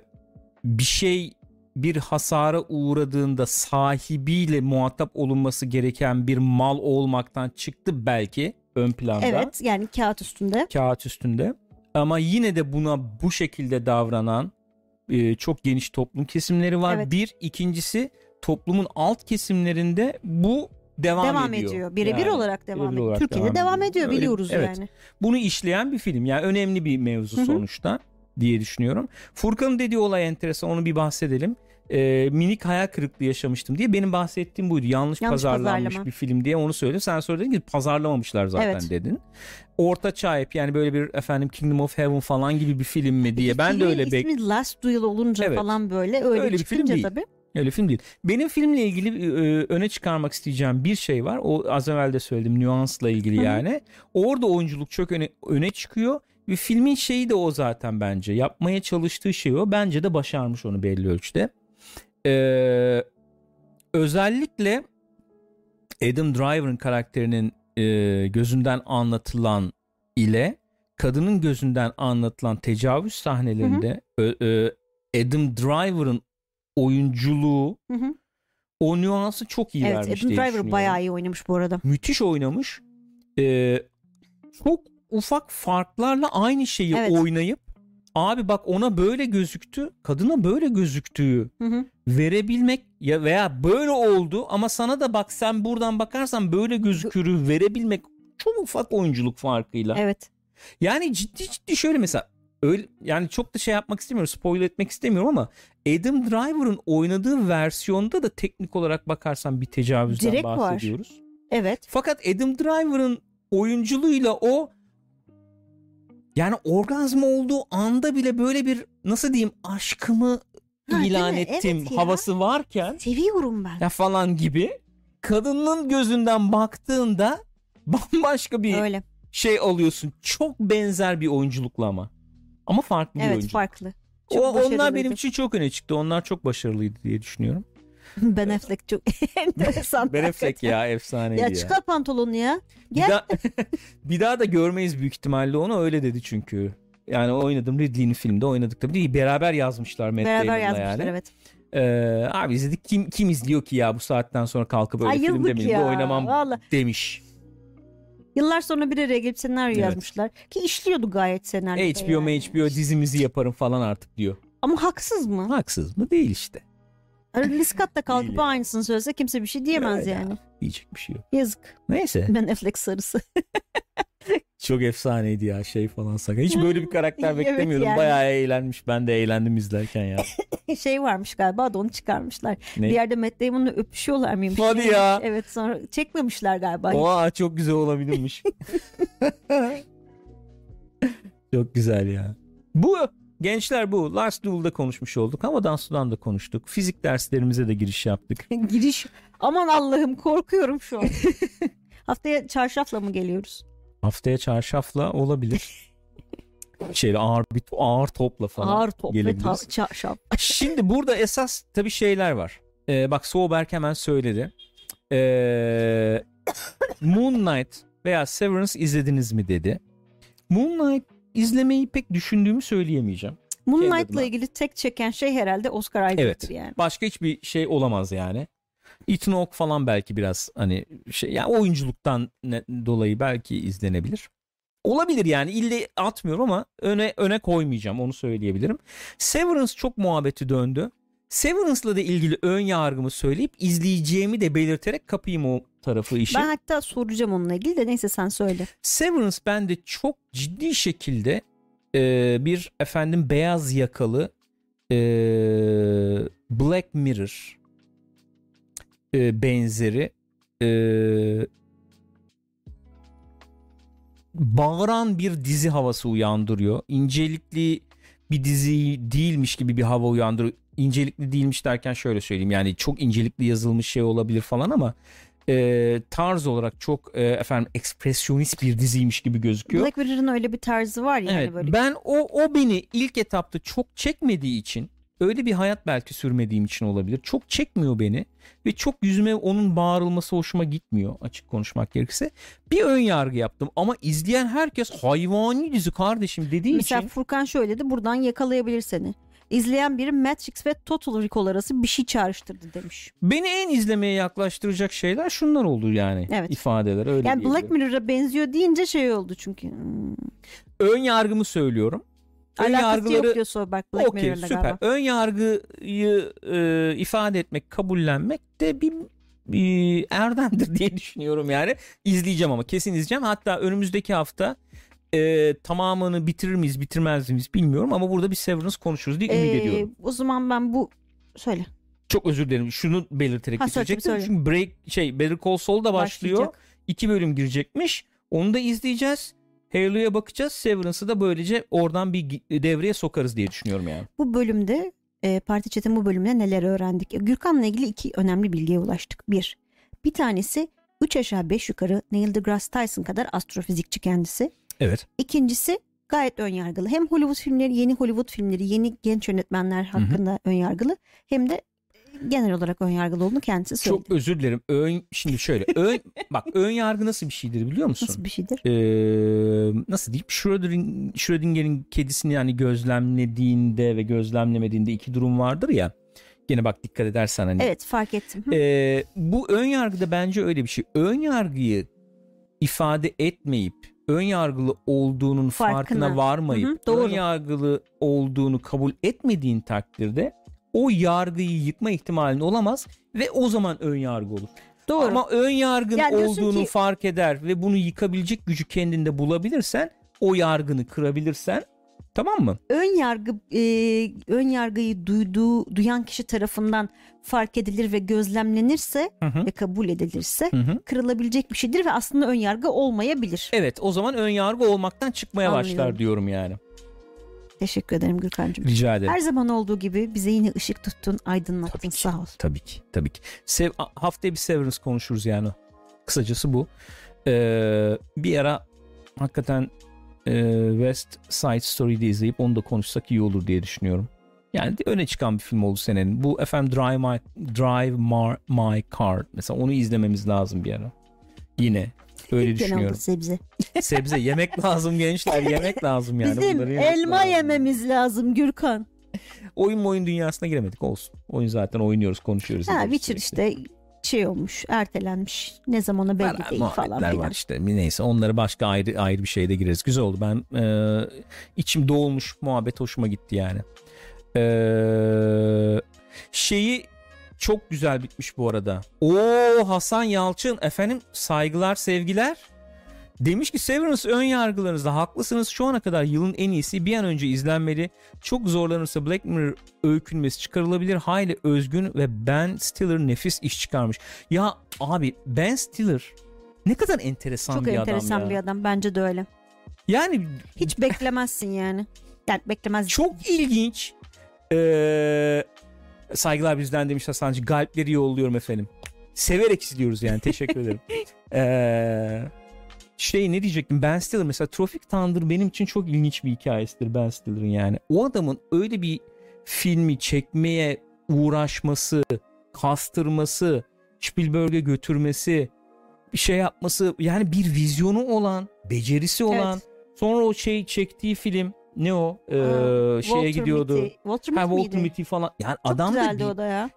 [SPEAKER 1] bir şey bir hasara uğradığında sahibiyle muhatap olunması gereken bir mal olmaktan çıktı belki ön planda.
[SPEAKER 2] Evet yani kağıt üstünde.
[SPEAKER 1] kağıt üstünde. Ama yine de buna bu şekilde davranan e, çok geniş toplum kesimleri var.
[SPEAKER 2] Evet.
[SPEAKER 1] Bir, ikincisi toplumun alt kesimlerinde bu devam,
[SPEAKER 2] Devam,
[SPEAKER 1] ediyor.
[SPEAKER 2] ediyor. Birebir
[SPEAKER 1] Yani
[SPEAKER 2] olarak devam
[SPEAKER 1] birebir
[SPEAKER 2] ediyor. Türkiye'de
[SPEAKER 1] devam
[SPEAKER 2] devam
[SPEAKER 1] ediyor. Öyle-
[SPEAKER 2] biliyoruz
[SPEAKER 1] evet.
[SPEAKER 2] yani.
[SPEAKER 1] Bunu işleyen bir film. Yani önemli bir mevzu
[SPEAKER 2] Hı hı.
[SPEAKER 1] sonuçta diye düşünüyorum. Furkan'ın dediği olay enteresan. Onu bir bahsedelim. E, minik hayal kırıklığı yaşamıştım diye benim bahsettiğim buydu. Yanlış,
[SPEAKER 2] Yanlış
[SPEAKER 1] pazarlanmış
[SPEAKER 2] pazarlama.
[SPEAKER 1] bir film diye onu söyledim. Sen sonra dedin ki pazarlamamışlar zaten
[SPEAKER 2] Evet.
[SPEAKER 1] dedin. Orta çağ hep yani böyle bir efendim Kingdom of Heaven falan gibi bir film mi diye ben de öyle bek
[SPEAKER 2] ismi Last Duel olunca
[SPEAKER 1] Evet.
[SPEAKER 2] falan böyle öyle,
[SPEAKER 1] Öyle bir film değil.
[SPEAKER 2] tabii.
[SPEAKER 1] öyle film değil. Benim filmle ilgili e, öne çıkarmak isteyeceğim bir şey var. O az evvel de söyledim nüansla ilgili yani. Orada oyunculuk çok öne, öne çıkıyor. Ve filmin şeyi de o zaten bence. Yapmaya çalıştığı şey o. Bence de başarmış onu belli ölçüde. Ee, özellikle Adam Driver'ın karakterinin e, gözünden anlatılan ile kadının gözünden anlatılan tecavüz sahnelerinde ö- ö, Adam Driver'ın oyunculuğu
[SPEAKER 2] Hı hı.
[SPEAKER 1] o nüansı çok iyi
[SPEAKER 2] Evet
[SPEAKER 1] vermiş
[SPEAKER 2] Adam
[SPEAKER 1] diye
[SPEAKER 2] Driver bayağı iyi oynamış bu arada.
[SPEAKER 1] Müthiş oynamış. Ee, çok ufak farklarla aynı şeyi
[SPEAKER 2] Evet.
[SPEAKER 1] oynayıp abi bak ona böyle gözüktü kadına böyle gözüktüğü
[SPEAKER 2] Hı hı.
[SPEAKER 1] Verebilmek ya veya böyle oldu ama sana da bak sen buradan bakarsan böyle gözükürü verebilmek çok ufak oyunculuk farkıyla.
[SPEAKER 2] Evet.
[SPEAKER 1] Yani ciddi ciddi şöyle mesela öyle yani çok da şey yapmak istemiyorum spoil etmek istemiyorum ama Adam Driver'ın oynadığı versiyonda da teknik olarak bakarsan bir tecavüzden
[SPEAKER 2] Direkt var.
[SPEAKER 1] bahsediyoruz.
[SPEAKER 2] Evet.
[SPEAKER 1] Fakat Adam Driver'ın oyunculuğuyla o yani orgazm olduğu anda bile böyle bir nasıl diyeyim aşkımı
[SPEAKER 2] Ha,
[SPEAKER 1] ilan ettim
[SPEAKER 2] Evet ya.
[SPEAKER 1] havası varken
[SPEAKER 2] Seviyorum ben.
[SPEAKER 1] ya falan gibi kadının gözünden baktığında bambaşka bir
[SPEAKER 2] Öyle.
[SPEAKER 1] şey alıyorsun. Çok benzer bir oyunculukla ama. Ama farklı bir
[SPEAKER 2] Evet
[SPEAKER 1] oyunculuk.
[SPEAKER 2] farklı.
[SPEAKER 1] O,
[SPEAKER 2] Çok
[SPEAKER 1] onlar
[SPEAKER 2] başarılıydı.
[SPEAKER 1] benim için çok öne çıktı. Onlar çok başarılıydı diye düşünüyorum.
[SPEAKER 2] Ben Affleck çok enteresan.
[SPEAKER 1] Ben Affleck ya efsaneydi ya.
[SPEAKER 2] Ya çıkar pantolonu ya.
[SPEAKER 1] Bir,
[SPEAKER 2] Gel.
[SPEAKER 1] daha, bir daha da görmeyiz büyük ihtimalle onu öyle dedi çünkü. Yani oynadım Ridley'nin filmde oynadık tabii. Beraber yazmışlar Matt
[SPEAKER 2] Beraber
[SPEAKER 1] Damon'la
[SPEAKER 2] yazmışlar
[SPEAKER 1] yani.
[SPEAKER 2] evet.
[SPEAKER 1] Ee, abi izledik kim kim izliyor ki ya bu saatten sonra kalkıp öyle filmde
[SPEAKER 2] Ayıldık
[SPEAKER 1] miyim
[SPEAKER 2] ya.
[SPEAKER 1] oynamam
[SPEAKER 2] Vallahi.
[SPEAKER 1] demiş.
[SPEAKER 2] Yıllar sonra bir araya gelip senaryo
[SPEAKER 1] Evet.
[SPEAKER 2] yazmışlar. Ki işliyordu gayet senaryo.
[SPEAKER 1] HBO HBO dizimizi yaparım falan artık diyor.
[SPEAKER 2] Ama haksız mı?
[SPEAKER 1] Haksız mı? Değil işte.
[SPEAKER 2] Ridley Scott da kalkıp
[SPEAKER 1] Değil ya.
[SPEAKER 2] aynısını söylese kimse bir şey diyemez
[SPEAKER 1] Öyle
[SPEAKER 2] yani.
[SPEAKER 1] Diyecek bir şey yok.
[SPEAKER 2] Yazık.
[SPEAKER 1] Neyse.
[SPEAKER 2] Ben Affleck sarısı.
[SPEAKER 1] Çok efsaneydi ya şey falan sakın. Hiç böyle bir karakter
[SPEAKER 2] Evet
[SPEAKER 1] beklemiyordum.
[SPEAKER 2] yani.
[SPEAKER 1] Bayağı eğlenmiş. Ben de eğlendim izlerken ya.
[SPEAKER 2] şey varmış galiba da onu çıkarmışlar.
[SPEAKER 1] Ne?
[SPEAKER 2] Bir yerde Matt Damon'la öpüşüyorlar mıymış?
[SPEAKER 1] Hadi
[SPEAKER 2] Neymiş?
[SPEAKER 1] ya.
[SPEAKER 2] Evet sonra çekmemişler galiba.
[SPEAKER 1] Oha çok güzel olabilirmiş. çok güzel ya. Bu gençler bu. Last Duel'da konuşmuş olduk. Havadan sudan da konuştuk. Fizik derslerimize de giriş yaptık.
[SPEAKER 2] Giriş. Aman Allah'ım korkuyorum şu an. Haftaya çarşafla mı geliyoruz?
[SPEAKER 1] Haftaya çarşafla olabilir. Şeyle ağır bir ağır topla falan
[SPEAKER 2] Ağır top ve ta- çarşaf.
[SPEAKER 1] Şimdi burada esas tabii şeyler var. Ee, bak Soğuberk hemen söyledi. Ee, Moon Knight veya Severance izlediniz mi dedi. Moon Knight izlemeyi pek düşündüğümü söyleyemeyeceğim.
[SPEAKER 2] Moonlight'la
[SPEAKER 1] adıma.
[SPEAKER 2] ilgili tek çeken şey herhalde Oscar Isaac'tir
[SPEAKER 1] Evet.
[SPEAKER 2] yani.
[SPEAKER 1] Başka hiçbir şey olamaz yani. Ethan Hawke falan belki biraz hani şey yani oyunculuktan ne- dolayı belki izlenebilir. Olabilir yani ille atmıyorum ama öne öne koymayacağım onu söyleyebilirim. Severance çok muhabbeti döndü. Severance'la da ilgili ön yargımı söyleyip izleyeceğimi de belirterek kapayım o tarafı işi.
[SPEAKER 2] Ben hatta soracağım onunla ilgili de neyse sen söyle.
[SPEAKER 1] Severance bende çok ciddi şekilde e, bir efendim beyaz yakalı e, Black Mirror e, benzeri e, bağıran bir dizi havası uyandırıyor. İncelikli bir dizi değilmiş gibi bir hava uyandırıyor. İncelikli değilmiş derken şöyle söyleyeyim yani çok incelikli yazılmış şey olabilir falan ama e, tarz olarak çok e, efendim ekspresyonist bir diziymiş gibi gözüküyor.
[SPEAKER 2] Black Mirror'ın öyle bir tarzı var yani
[SPEAKER 1] evet,
[SPEAKER 2] böyle.
[SPEAKER 1] ben o o beni ilk etapta çok çekmediği için öyle bir hayat belki sürmediğim için olabilir. Çok çekmiyor beni ve çok yüzüme onun bağırılması hoşuma gitmiyor açık konuşmak gerekirse. Bir ön yargı yaptım ama izleyen herkes hayvani dizi kardeşim dediği
[SPEAKER 2] Mesela
[SPEAKER 1] için
[SPEAKER 2] Furkan şöyle dedi buradan yakalayabilir seni. İzleyen biri Matrix ve Total Recall arası bir şey çağrıştırdı demiş.
[SPEAKER 1] beni en izlemeye yaklaştıracak şeyler şunlar oldu yani
[SPEAKER 2] Evet.
[SPEAKER 1] ifadeler öyle
[SPEAKER 2] Yani Black. Mirror'a benziyor deyince şey oldu çünkü. Hmm.
[SPEAKER 1] Ön yargımı söylüyorum. Ön
[SPEAKER 2] Alakası
[SPEAKER 1] yargıları
[SPEAKER 2] yok diyor Soyberg Black
[SPEAKER 1] Okey
[SPEAKER 2] Mirror'la
[SPEAKER 1] süper.
[SPEAKER 2] galiba.
[SPEAKER 1] Ön yargıyı e, ifade etmek, kabullenmek de bir, bir erdemdir diye düşünüyorum yani. İzleyeceğim ama kesin izleyeceğim. Hatta önümüzdeki hafta e, tamamını bitirir miyiz, bitirmez miyiz bilmiyorum ama burada bir Severance konuşuruz diye ümit
[SPEAKER 2] Ee,
[SPEAKER 1] ediyorum.
[SPEAKER 2] o zaman ben bu söyle.
[SPEAKER 1] Çok özür dilerim. Şunu belirterek
[SPEAKER 2] Ha, söyle,
[SPEAKER 1] bitirecektim.
[SPEAKER 2] söyle.
[SPEAKER 1] Çünkü break şey Better Call Saul da başlıyor.
[SPEAKER 2] Başlayacak.
[SPEAKER 1] İki bölüm girecekmiş. Onu da izleyeceğiz. Halo'ya bakacağız. Severance'ı da böylece oradan bir devreye sokarız diye düşünüyorum yani.
[SPEAKER 2] Bu bölümde e, Parti Çetin bu bölümde neler öğrendik? Gürkan'la ilgili iki önemli bilgiye ulaştık. Bir, bir tanesi 3 aşağı 5 yukarı Neil deGrasse Tyson kadar astrofizikçi kendisi.
[SPEAKER 1] Evet.
[SPEAKER 2] İkincisi gayet önyargılı. Hem Hollywood filmleri, yeni Hollywood filmleri, yeni genç yönetmenler hakkında önyargılı hem de genel olarak önyargılı olduğunu kendisi söyledi.
[SPEAKER 1] Çok özür dilerim. Ön şimdi şöyle ön bak ön yargı nasıl bir şeydir biliyor musun?
[SPEAKER 2] Nasıl bir şeydir?
[SPEAKER 1] Ee, nasıl diyeyim? Schrödinger'in Schrödinger'in kedisini yani gözlemlediğinde ve gözlemlemediğinde iki durum vardır ya. Gene bak dikkat edersen hani.
[SPEAKER 2] Evet fark ettim.
[SPEAKER 1] Ee, bu ön yargıda bence öyle bir şey. Ön yargıyı ifade etmeyip ön yargılı olduğunun farkına,
[SPEAKER 2] Farkına.
[SPEAKER 1] varmayıp
[SPEAKER 2] Hı hı, doğru.
[SPEAKER 1] ön yargılı olduğunu kabul etmediğin takdirde o yargıyı yıkma ihtimalin olamaz ve o zaman ön yargı olur.
[SPEAKER 2] Doğru.
[SPEAKER 1] Ama ön yargın
[SPEAKER 2] Yani
[SPEAKER 1] olduğunu
[SPEAKER 2] ki-
[SPEAKER 1] fark eder ve bunu yıkabilecek gücü kendinde bulabilirsen, o yargını kırabilirsen tamam mı?
[SPEAKER 2] ön yargı e, ön yargıyı duyduğu duyan kişi tarafından fark edilir ve gözlemlenirse
[SPEAKER 1] Hı hı.
[SPEAKER 2] ve kabul edilirse
[SPEAKER 1] Hı hı.
[SPEAKER 2] kırılabilecek bir şeydir ve aslında ön yargı olmayabilir.
[SPEAKER 1] Evet o zaman ön yargı olmaktan çıkmaya başlar
[SPEAKER 2] Anlıyorum.
[SPEAKER 1] diyorum yani.
[SPEAKER 2] Teşekkür ederim Gürkan'cığım.
[SPEAKER 1] Rica ederim.
[SPEAKER 2] Her zaman olduğu gibi bize yine ışık tuttun, aydınlattın.
[SPEAKER 1] Tabii ki.
[SPEAKER 2] Sağ ol.
[SPEAKER 1] Tabii ki. Tabii ki. Sev, haftaya bir Severance konuşuruz yani. Kısacası bu. Ee, bir ara hakikaten e, West Side Story'de izleyip onu da konuşsak iyi olur diye düşünüyorum. Yani öne çıkan bir film oldu senenin. Bu efendim Drive My, Drive My, My Car. Mesela onu izlememiz lazım bir ara. Yine. Öyle düşünüyorum.
[SPEAKER 2] sebze.
[SPEAKER 1] Sebze yemek lazım gençler. Yemek lazım yani.
[SPEAKER 2] Bizim
[SPEAKER 1] Bunları
[SPEAKER 2] elma
[SPEAKER 1] lazım.
[SPEAKER 2] yememiz lazım Gürkan.
[SPEAKER 1] Oyun oyun dünyasına giremedik olsun. Oyun zaten oynuyoruz konuşuyoruz.
[SPEAKER 2] Ha, Witcher işte şey olmuş, ertelenmiş. Ne zamana belli
[SPEAKER 1] Var,
[SPEAKER 2] değil falan filan.
[SPEAKER 1] var işte. Neyse onları başka ayrı ayrı bir şeyde gireriz. Güzel oldu. Ben e, içim doğulmuş muhabbet hoşuma gitti yani. E, şeyi çok güzel bitmiş bu arada. Oo Hasan Yalçın efendim saygılar sevgiler. Demiş ki Severance ön yargılarınızda haklısınız. Şu ana kadar yılın en iyisi bir an önce izlenmeli. Çok zorlanırsa Black Mirror öykünmesi çıkarılabilir. Hayli özgün ve Ben Stiller nefis iş çıkarmış. Ya abi Ben Stiller ne kadar enteresan
[SPEAKER 2] Çok
[SPEAKER 1] bir
[SPEAKER 2] enteresan
[SPEAKER 1] adam ya.
[SPEAKER 2] bir adam. Bence de öyle.
[SPEAKER 1] Yani
[SPEAKER 2] Hiç beklemezsin yani. Yani beklemez.
[SPEAKER 1] çok ilginç. Ee, saygılar bizden demiş Hasancı. Galpleri yolluyorum efendim. Severek izliyoruz yani. Teşekkür ederim. Ee, şey ne diyecektim Ben Stiller mesela Tropic Thunder benim için çok ilginç bir hikayesidir Ben Stiller'ın yani. O adamın öyle bir filmi çekmeye uğraşması, kastırması, Spielberg'e götürmesi, bir şey yapması yani bir vizyonu olan, becerisi olan sonra o şey çektiği film ne o Ee,
[SPEAKER 2] Aa,
[SPEAKER 1] şeye
[SPEAKER 2] Walter
[SPEAKER 1] gidiyordu.
[SPEAKER 2] Mitty. Walter
[SPEAKER 1] Ha, Walter? Mitty falan. Yani
[SPEAKER 2] Çok
[SPEAKER 1] adamda
[SPEAKER 2] güzeldi
[SPEAKER 1] bir
[SPEAKER 2] o da ya.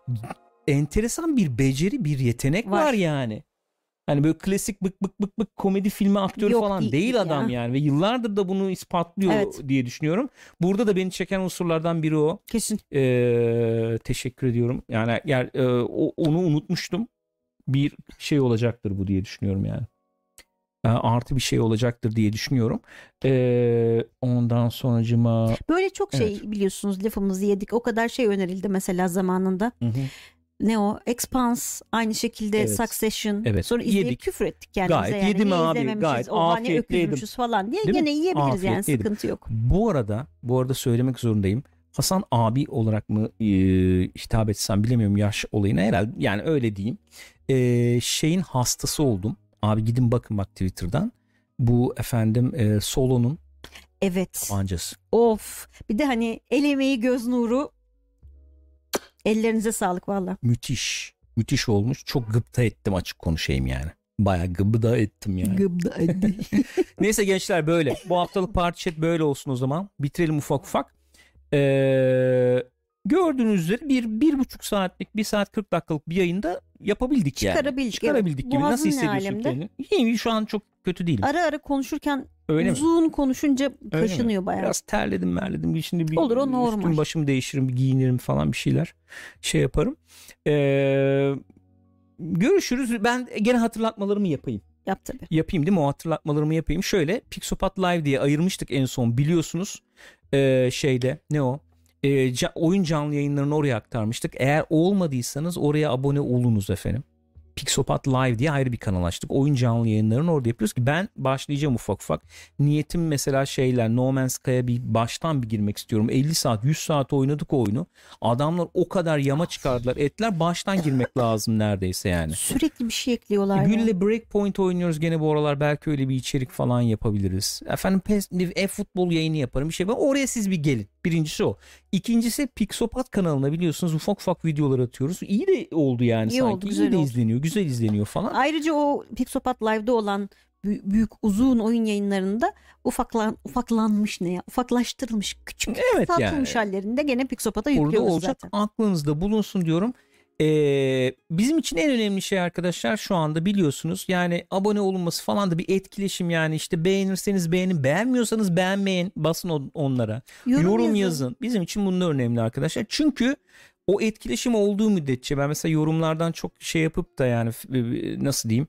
[SPEAKER 1] enteresan bir beceri, bir yetenek var,
[SPEAKER 2] Var.
[SPEAKER 1] yani. Hani böyle klasik bık bık bık bık komedi filmi aktörü
[SPEAKER 2] Yok,
[SPEAKER 1] falan
[SPEAKER 2] değil
[SPEAKER 1] değil
[SPEAKER 2] ya.
[SPEAKER 1] adam yani ve yıllardır da bunu ispatlıyor
[SPEAKER 2] Evet.
[SPEAKER 1] diye düşünüyorum. Burada da beni çeken unsurlardan biri o.
[SPEAKER 2] Kesin.
[SPEAKER 1] Ee, teşekkür ediyorum. Yani yer, e, onu unutmuştum. Bir şey olacaktır bu diye düşünüyorum yani. Ee, artı bir şey olacaktır diye düşünüyorum. Ee, ondan sonracıma
[SPEAKER 2] Böyle çok şey
[SPEAKER 1] Evet.
[SPEAKER 2] biliyorsunuz lafımızı yedik. O kadar şey önerildi mesela zamanında.
[SPEAKER 1] Hı hı.
[SPEAKER 2] Ne o? Expanse aynı şekilde
[SPEAKER 1] Evet.
[SPEAKER 2] Succession.
[SPEAKER 1] Evet.
[SPEAKER 2] Sonra izleyip
[SPEAKER 1] Yedik.
[SPEAKER 2] küfür ettik kendimize.
[SPEAKER 1] Gayet
[SPEAKER 2] yani.
[SPEAKER 1] yedim
[SPEAKER 2] Niye
[SPEAKER 1] abi, gayet
[SPEAKER 2] O hani öküzmüşüz falan diye
[SPEAKER 1] Değil mi?
[SPEAKER 2] gene yiyebiliriz yani
[SPEAKER 1] Afiyetle yedim.
[SPEAKER 2] sıkıntı yok.
[SPEAKER 1] Bu arada bu arada söylemek zorundayım. Hasan abi olarak mı e, hitap etsem bilemiyorum yaş olayına herhalde yani öyle diyeyim. E, şeyin hastası oldum. Abi gidin bakın bak Twitter'dan. Bu efendim e, Solo'nun
[SPEAKER 2] Evet.
[SPEAKER 1] tabancası.
[SPEAKER 2] Of. Bir de hani el emeği göz nuru. Ellerinize sağlık valla.
[SPEAKER 1] Müthiş. Müthiş olmuş. Çok gıpta ettim açık konuşayım yani. Bayağı gıbıda ettim yani. Neyse gençler böyle. Bu haftalık party chat böyle olsun o zaman. Bitirelim ufak ufak. Ee, gördüğünüz üzere bir, bir buçuk saatlik, bir saat 40 dakikalık bir yayında yapabildik yani.
[SPEAKER 2] Çıkarabildik,
[SPEAKER 1] Çıkarabildik
[SPEAKER 2] evet.
[SPEAKER 1] gibi. Nasıl
[SPEAKER 2] Boğazın
[SPEAKER 1] hissediyorsun kendini? İyiyim şu an çok kötü değilim.
[SPEAKER 2] Ara ara konuşurken
[SPEAKER 1] Öyle mi?
[SPEAKER 2] uzun konuşunca
[SPEAKER 1] mi?
[SPEAKER 2] kaşınıyor bayağı.
[SPEAKER 1] Biraz terledim merledim. Şimdi bir
[SPEAKER 2] Olur, o
[SPEAKER 1] üstüm
[SPEAKER 2] normal.
[SPEAKER 1] başımı değiştiririm, bir giyinirim falan bir şeyler şey yaparım. Ee, görüşürüz. Ben gene hatırlatmalarımı yapayım.
[SPEAKER 2] Yap tabii.
[SPEAKER 1] yapayım değil mi? O hatırlatmalarımı yapayım. Şöyle Pixopat Live diye ayırmıştık en son biliyorsunuz. Ee, şeyde ne o? Ee, ca- oyun canlı yayınlarını oraya aktarmıştık. Eğer olmadıysanız oraya abone olunuz efendim. Pixopat Live diye ayrı bir kanal açtık. Oyun canlı yayınlarını orada yapıyoruz ki ben başlayacağım ufak ufak. Niyetim mesela şeyler No Man's Sky'a bir baştan bir girmek istiyorum. 50 saat 100 saat oynadık o oyunu. Adamlar o kadar yama çıkardılar ettiler. Baştan girmek lazım neredeyse yani.
[SPEAKER 2] Sürekli bir şey ekliyorlar.
[SPEAKER 1] Gül'le Breakpoint oynuyoruz gene bu aralar belki öyle bir içerik falan yapabiliriz. Efendim e-futbol yayını yaparım bir şey. Ben oraya siz bir gelin. Birincisi o. İkincisi Pixopat kanalına biliyorsunuz ufak ufak videolar atıyoruz. İyi de oldu yani
[SPEAKER 2] İyi
[SPEAKER 1] sanki.
[SPEAKER 2] oldu,
[SPEAKER 1] İyi
[SPEAKER 2] güzel
[SPEAKER 1] de
[SPEAKER 2] oldu.
[SPEAKER 1] izleniyor. Güzel izleniyor falan.
[SPEAKER 2] Ayrıca o Pixopat Live'da olan bü- büyük uzun oyun yayınlarında ufaklan ufaklanmış ne ya? Ufaklaştırılmış küçük
[SPEAKER 1] Evet
[SPEAKER 2] kısaltılmış
[SPEAKER 1] yani.
[SPEAKER 2] hallerinde gene Pixopat'a
[SPEAKER 1] Burada
[SPEAKER 2] yüklüyoruz
[SPEAKER 1] olacak
[SPEAKER 2] zaten.
[SPEAKER 1] aklınızda bulunsun diyorum. Ee, bizim için en önemli şey arkadaşlar şu anda biliyorsunuz yani abone olunması falan da bir etkileşim yani işte beğenirseniz beğenin beğenmiyorsanız beğenmeyin basın on- onlara yorum, yazın. bizim için bunlar önemli arkadaşlar çünkü o etkileşim olduğu müddetçe ben mesela yorumlardan çok şey yapıp da yani e, nasıl diyeyim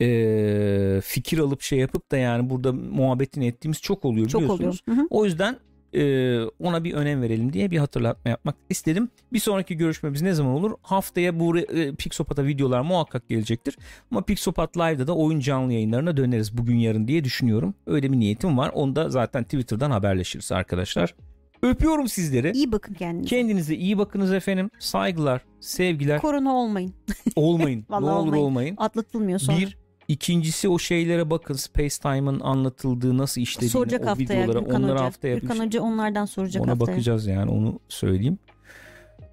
[SPEAKER 1] e, fikir alıp şey yapıp da yani burada muhabbetini ettiğimiz çok oluyor
[SPEAKER 2] Çok
[SPEAKER 1] biliyorsunuz.
[SPEAKER 2] oluyor. Hı hı.
[SPEAKER 1] O yüzden e, ona bir önem verelim diye bir hatırlatma yapmak istedim. Bir sonraki görüşmemiz ne zaman olur? Haftaya bu e, Pixopat'a videolar muhakkak gelecektir. Ama Pixopat Live'da da oyun canlı yayınlarına döneriz bugün yarın diye düşünüyorum. Öyle bir niyetim var. Onu da zaten Twitter'dan haberleşiriz arkadaşlar. Öpüyorum sizleri.
[SPEAKER 2] İyi bakın kendinize.
[SPEAKER 1] Kendinize iyi bakınız efendim. Saygılar, sevgiler.
[SPEAKER 2] Korona olmayın.
[SPEAKER 1] olmayın. ne olur
[SPEAKER 2] olmayın.
[SPEAKER 1] olmayın.
[SPEAKER 2] Atlatılmıyor sonra.
[SPEAKER 1] Bir ikincisi o şeylere bakın. Space Time'ın anlatıldığı nasıl işlediğini
[SPEAKER 2] soracak
[SPEAKER 1] o
[SPEAKER 2] haftaya
[SPEAKER 1] videolara.
[SPEAKER 2] Gürkan
[SPEAKER 1] Onları
[SPEAKER 2] Hoca.
[SPEAKER 1] haftaya
[SPEAKER 2] Gürkan Hoca onlardan soracak
[SPEAKER 1] Ona
[SPEAKER 2] haftaya.
[SPEAKER 1] bakacağız yani onu söyleyeyim.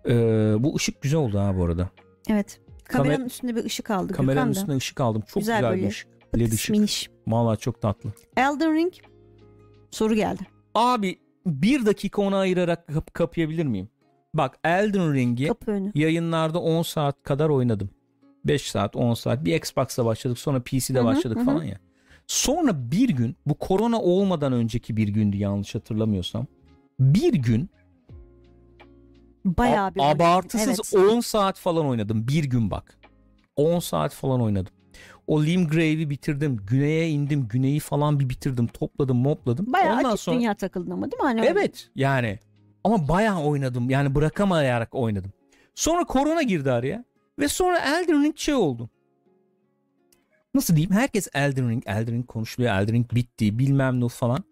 [SPEAKER 1] Ee, bu ışık güzel oldu ha bu arada.
[SPEAKER 2] Evet. Kameranın
[SPEAKER 1] Kamer-
[SPEAKER 2] üstünde bir ışık aldı
[SPEAKER 1] Kameranın
[SPEAKER 2] Gürkan da.
[SPEAKER 1] üstüne ışık aldım. Çok
[SPEAKER 2] Güzel
[SPEAKER 1] güzel, bir ışık. LED ışık.
[SPEAKER 2] Miniş.
[SPEAKER 1] Valla çok tatlı.
[SPEAKER 2] Elden Ring soru geldi.
[SPEAKER 1] Abi bir dakika ona ayırarak kap- kapayabilir miyim? Bak Elden Ring'i yayınlarda 10 saat kadar oynadım. 5 saat 10 saat. Bir Xbox'la başladık sonra PC'de
[SPEAKER 2] Hı hı,
[SPEAKER 1] başladık
[SPEAKER 2] hı hı.
[SPEAKER 1] falan ya. Sonra bir gün bu korona olmadan önceki bir gündü yanlış hatırlamıyorsam. Bir gün
[SPEAKER 2] Bayağı bir
[SPEAKER 1] A- abartısız
[SPEAKER 2] Evet.
[SPEAKER 1] 10 saat falan oynadım. Bir gün bak. 10 saat falan oynadım. O Limgrave'i bitirdim. Güney'e indim. Güney'i falan bir bitirdim. Topladım mopladım.
[SPEAKER 2] Bayağı
[SPEAKER 1] Ondan
[SPEAKER 2] açık
[SPEAKER 1] sonra...
[SPEAKER 2] dünya takıldın ama değil mi? Hani
[SPEAKER 1] Evet yani. Ama bayağı oynadım. Yani bırakamayarak oynadım. Sonra korona girdi araya. Ve sonra Elden Ring şey oldu. Nasıl diyeyim? Herkes Elden Ring, Elden Ring konuşuluyor. Elden Ring bitti bilmem ne falan.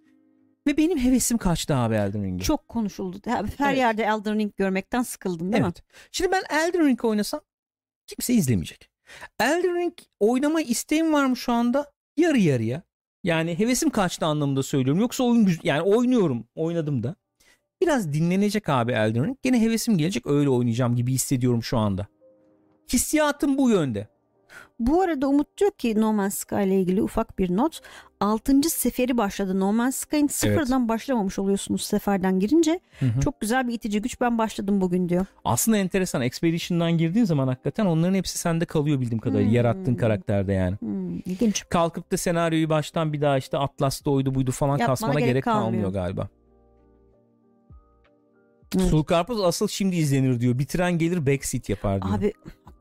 [SPEAKER 1] Ve benim hevesim kaçtı abi Elden Ring'e.
[SPEAKER 2] Çok konuşuldu. Her
[SPEAKER 1] Evet.
[SPEAKER 2] yerde Elden Ring görmekten sıkıldın değil mi?
[SPEAKER 1] Evet. Şimdi ben Elden Ring oynasam kimse izlemeyecek. Elden Ring oynama isteğim var mı şu anda? Yarı yarıya. Yani hevesim kaçtı anlamında söylüyorum. Yoksa oyun yani oynuyorum, oynadım da. Biraz dinlenecek abi Elden Ring. Gene hevesim gelecek öyle oynayacağım gibi hissediyorum şu anda. Hissiyatım bu yönde.
[SPEAKER 2] Bu arada Umut diyor ki No Man's Sky ile ilgili ufak bir not. 6. seferi başladı No Man's Sky'ın sıfırdan başlamamış oluyorsunuz seferden girince.
[SPEAKER 1] Hı hı.
[SPEAKER 2] Çok güzel bir itici güç ben başladım bugün diyor.
[SPEAKER 1] Aslında enteresan. Expedition'dan girdiğin zaman hakikaten onların hepsi sende kalıyor bildiğim kadarıyla.
[SPEAKER 2] Hmm.
[SPEAKER 1] Yarattığın karakterde yani.
[SPEAKER 2] Hmm, ilginç.
[SPEAKER 1] kalkıp da senaryoyu baştan bir daha işte Atlas'ta oydu buydu falan
[SPEAKER 2] Yapmana
[SPEAKER 1] kasmana
[SPEAKER 2] gerek
[SPEAKER 1] gerek, kalmıyor.
[SPEAKER 2] kalmıyor.
[SPEAKER 1] galiba.
[SPEAKER 2] Evet.
[SPEAKER 1] Sul Karpuz asıl şimdi izlenir diyor. Bitiren gelir backseat yapar diyor.
[SPEAKER 2] Abi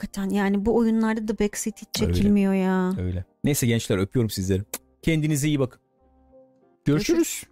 [SPEAKER 2] hakikaten yani bu oyunlarda da backseat hiç
[SPEAKER 1] Öyle.
[SPEAKER 2] çekilmiyor ya.
[SPEAKER 1] Öyle. Neyse gençler öpüyorum sizleri. Kendinize iyi bakın. Görüşürüz.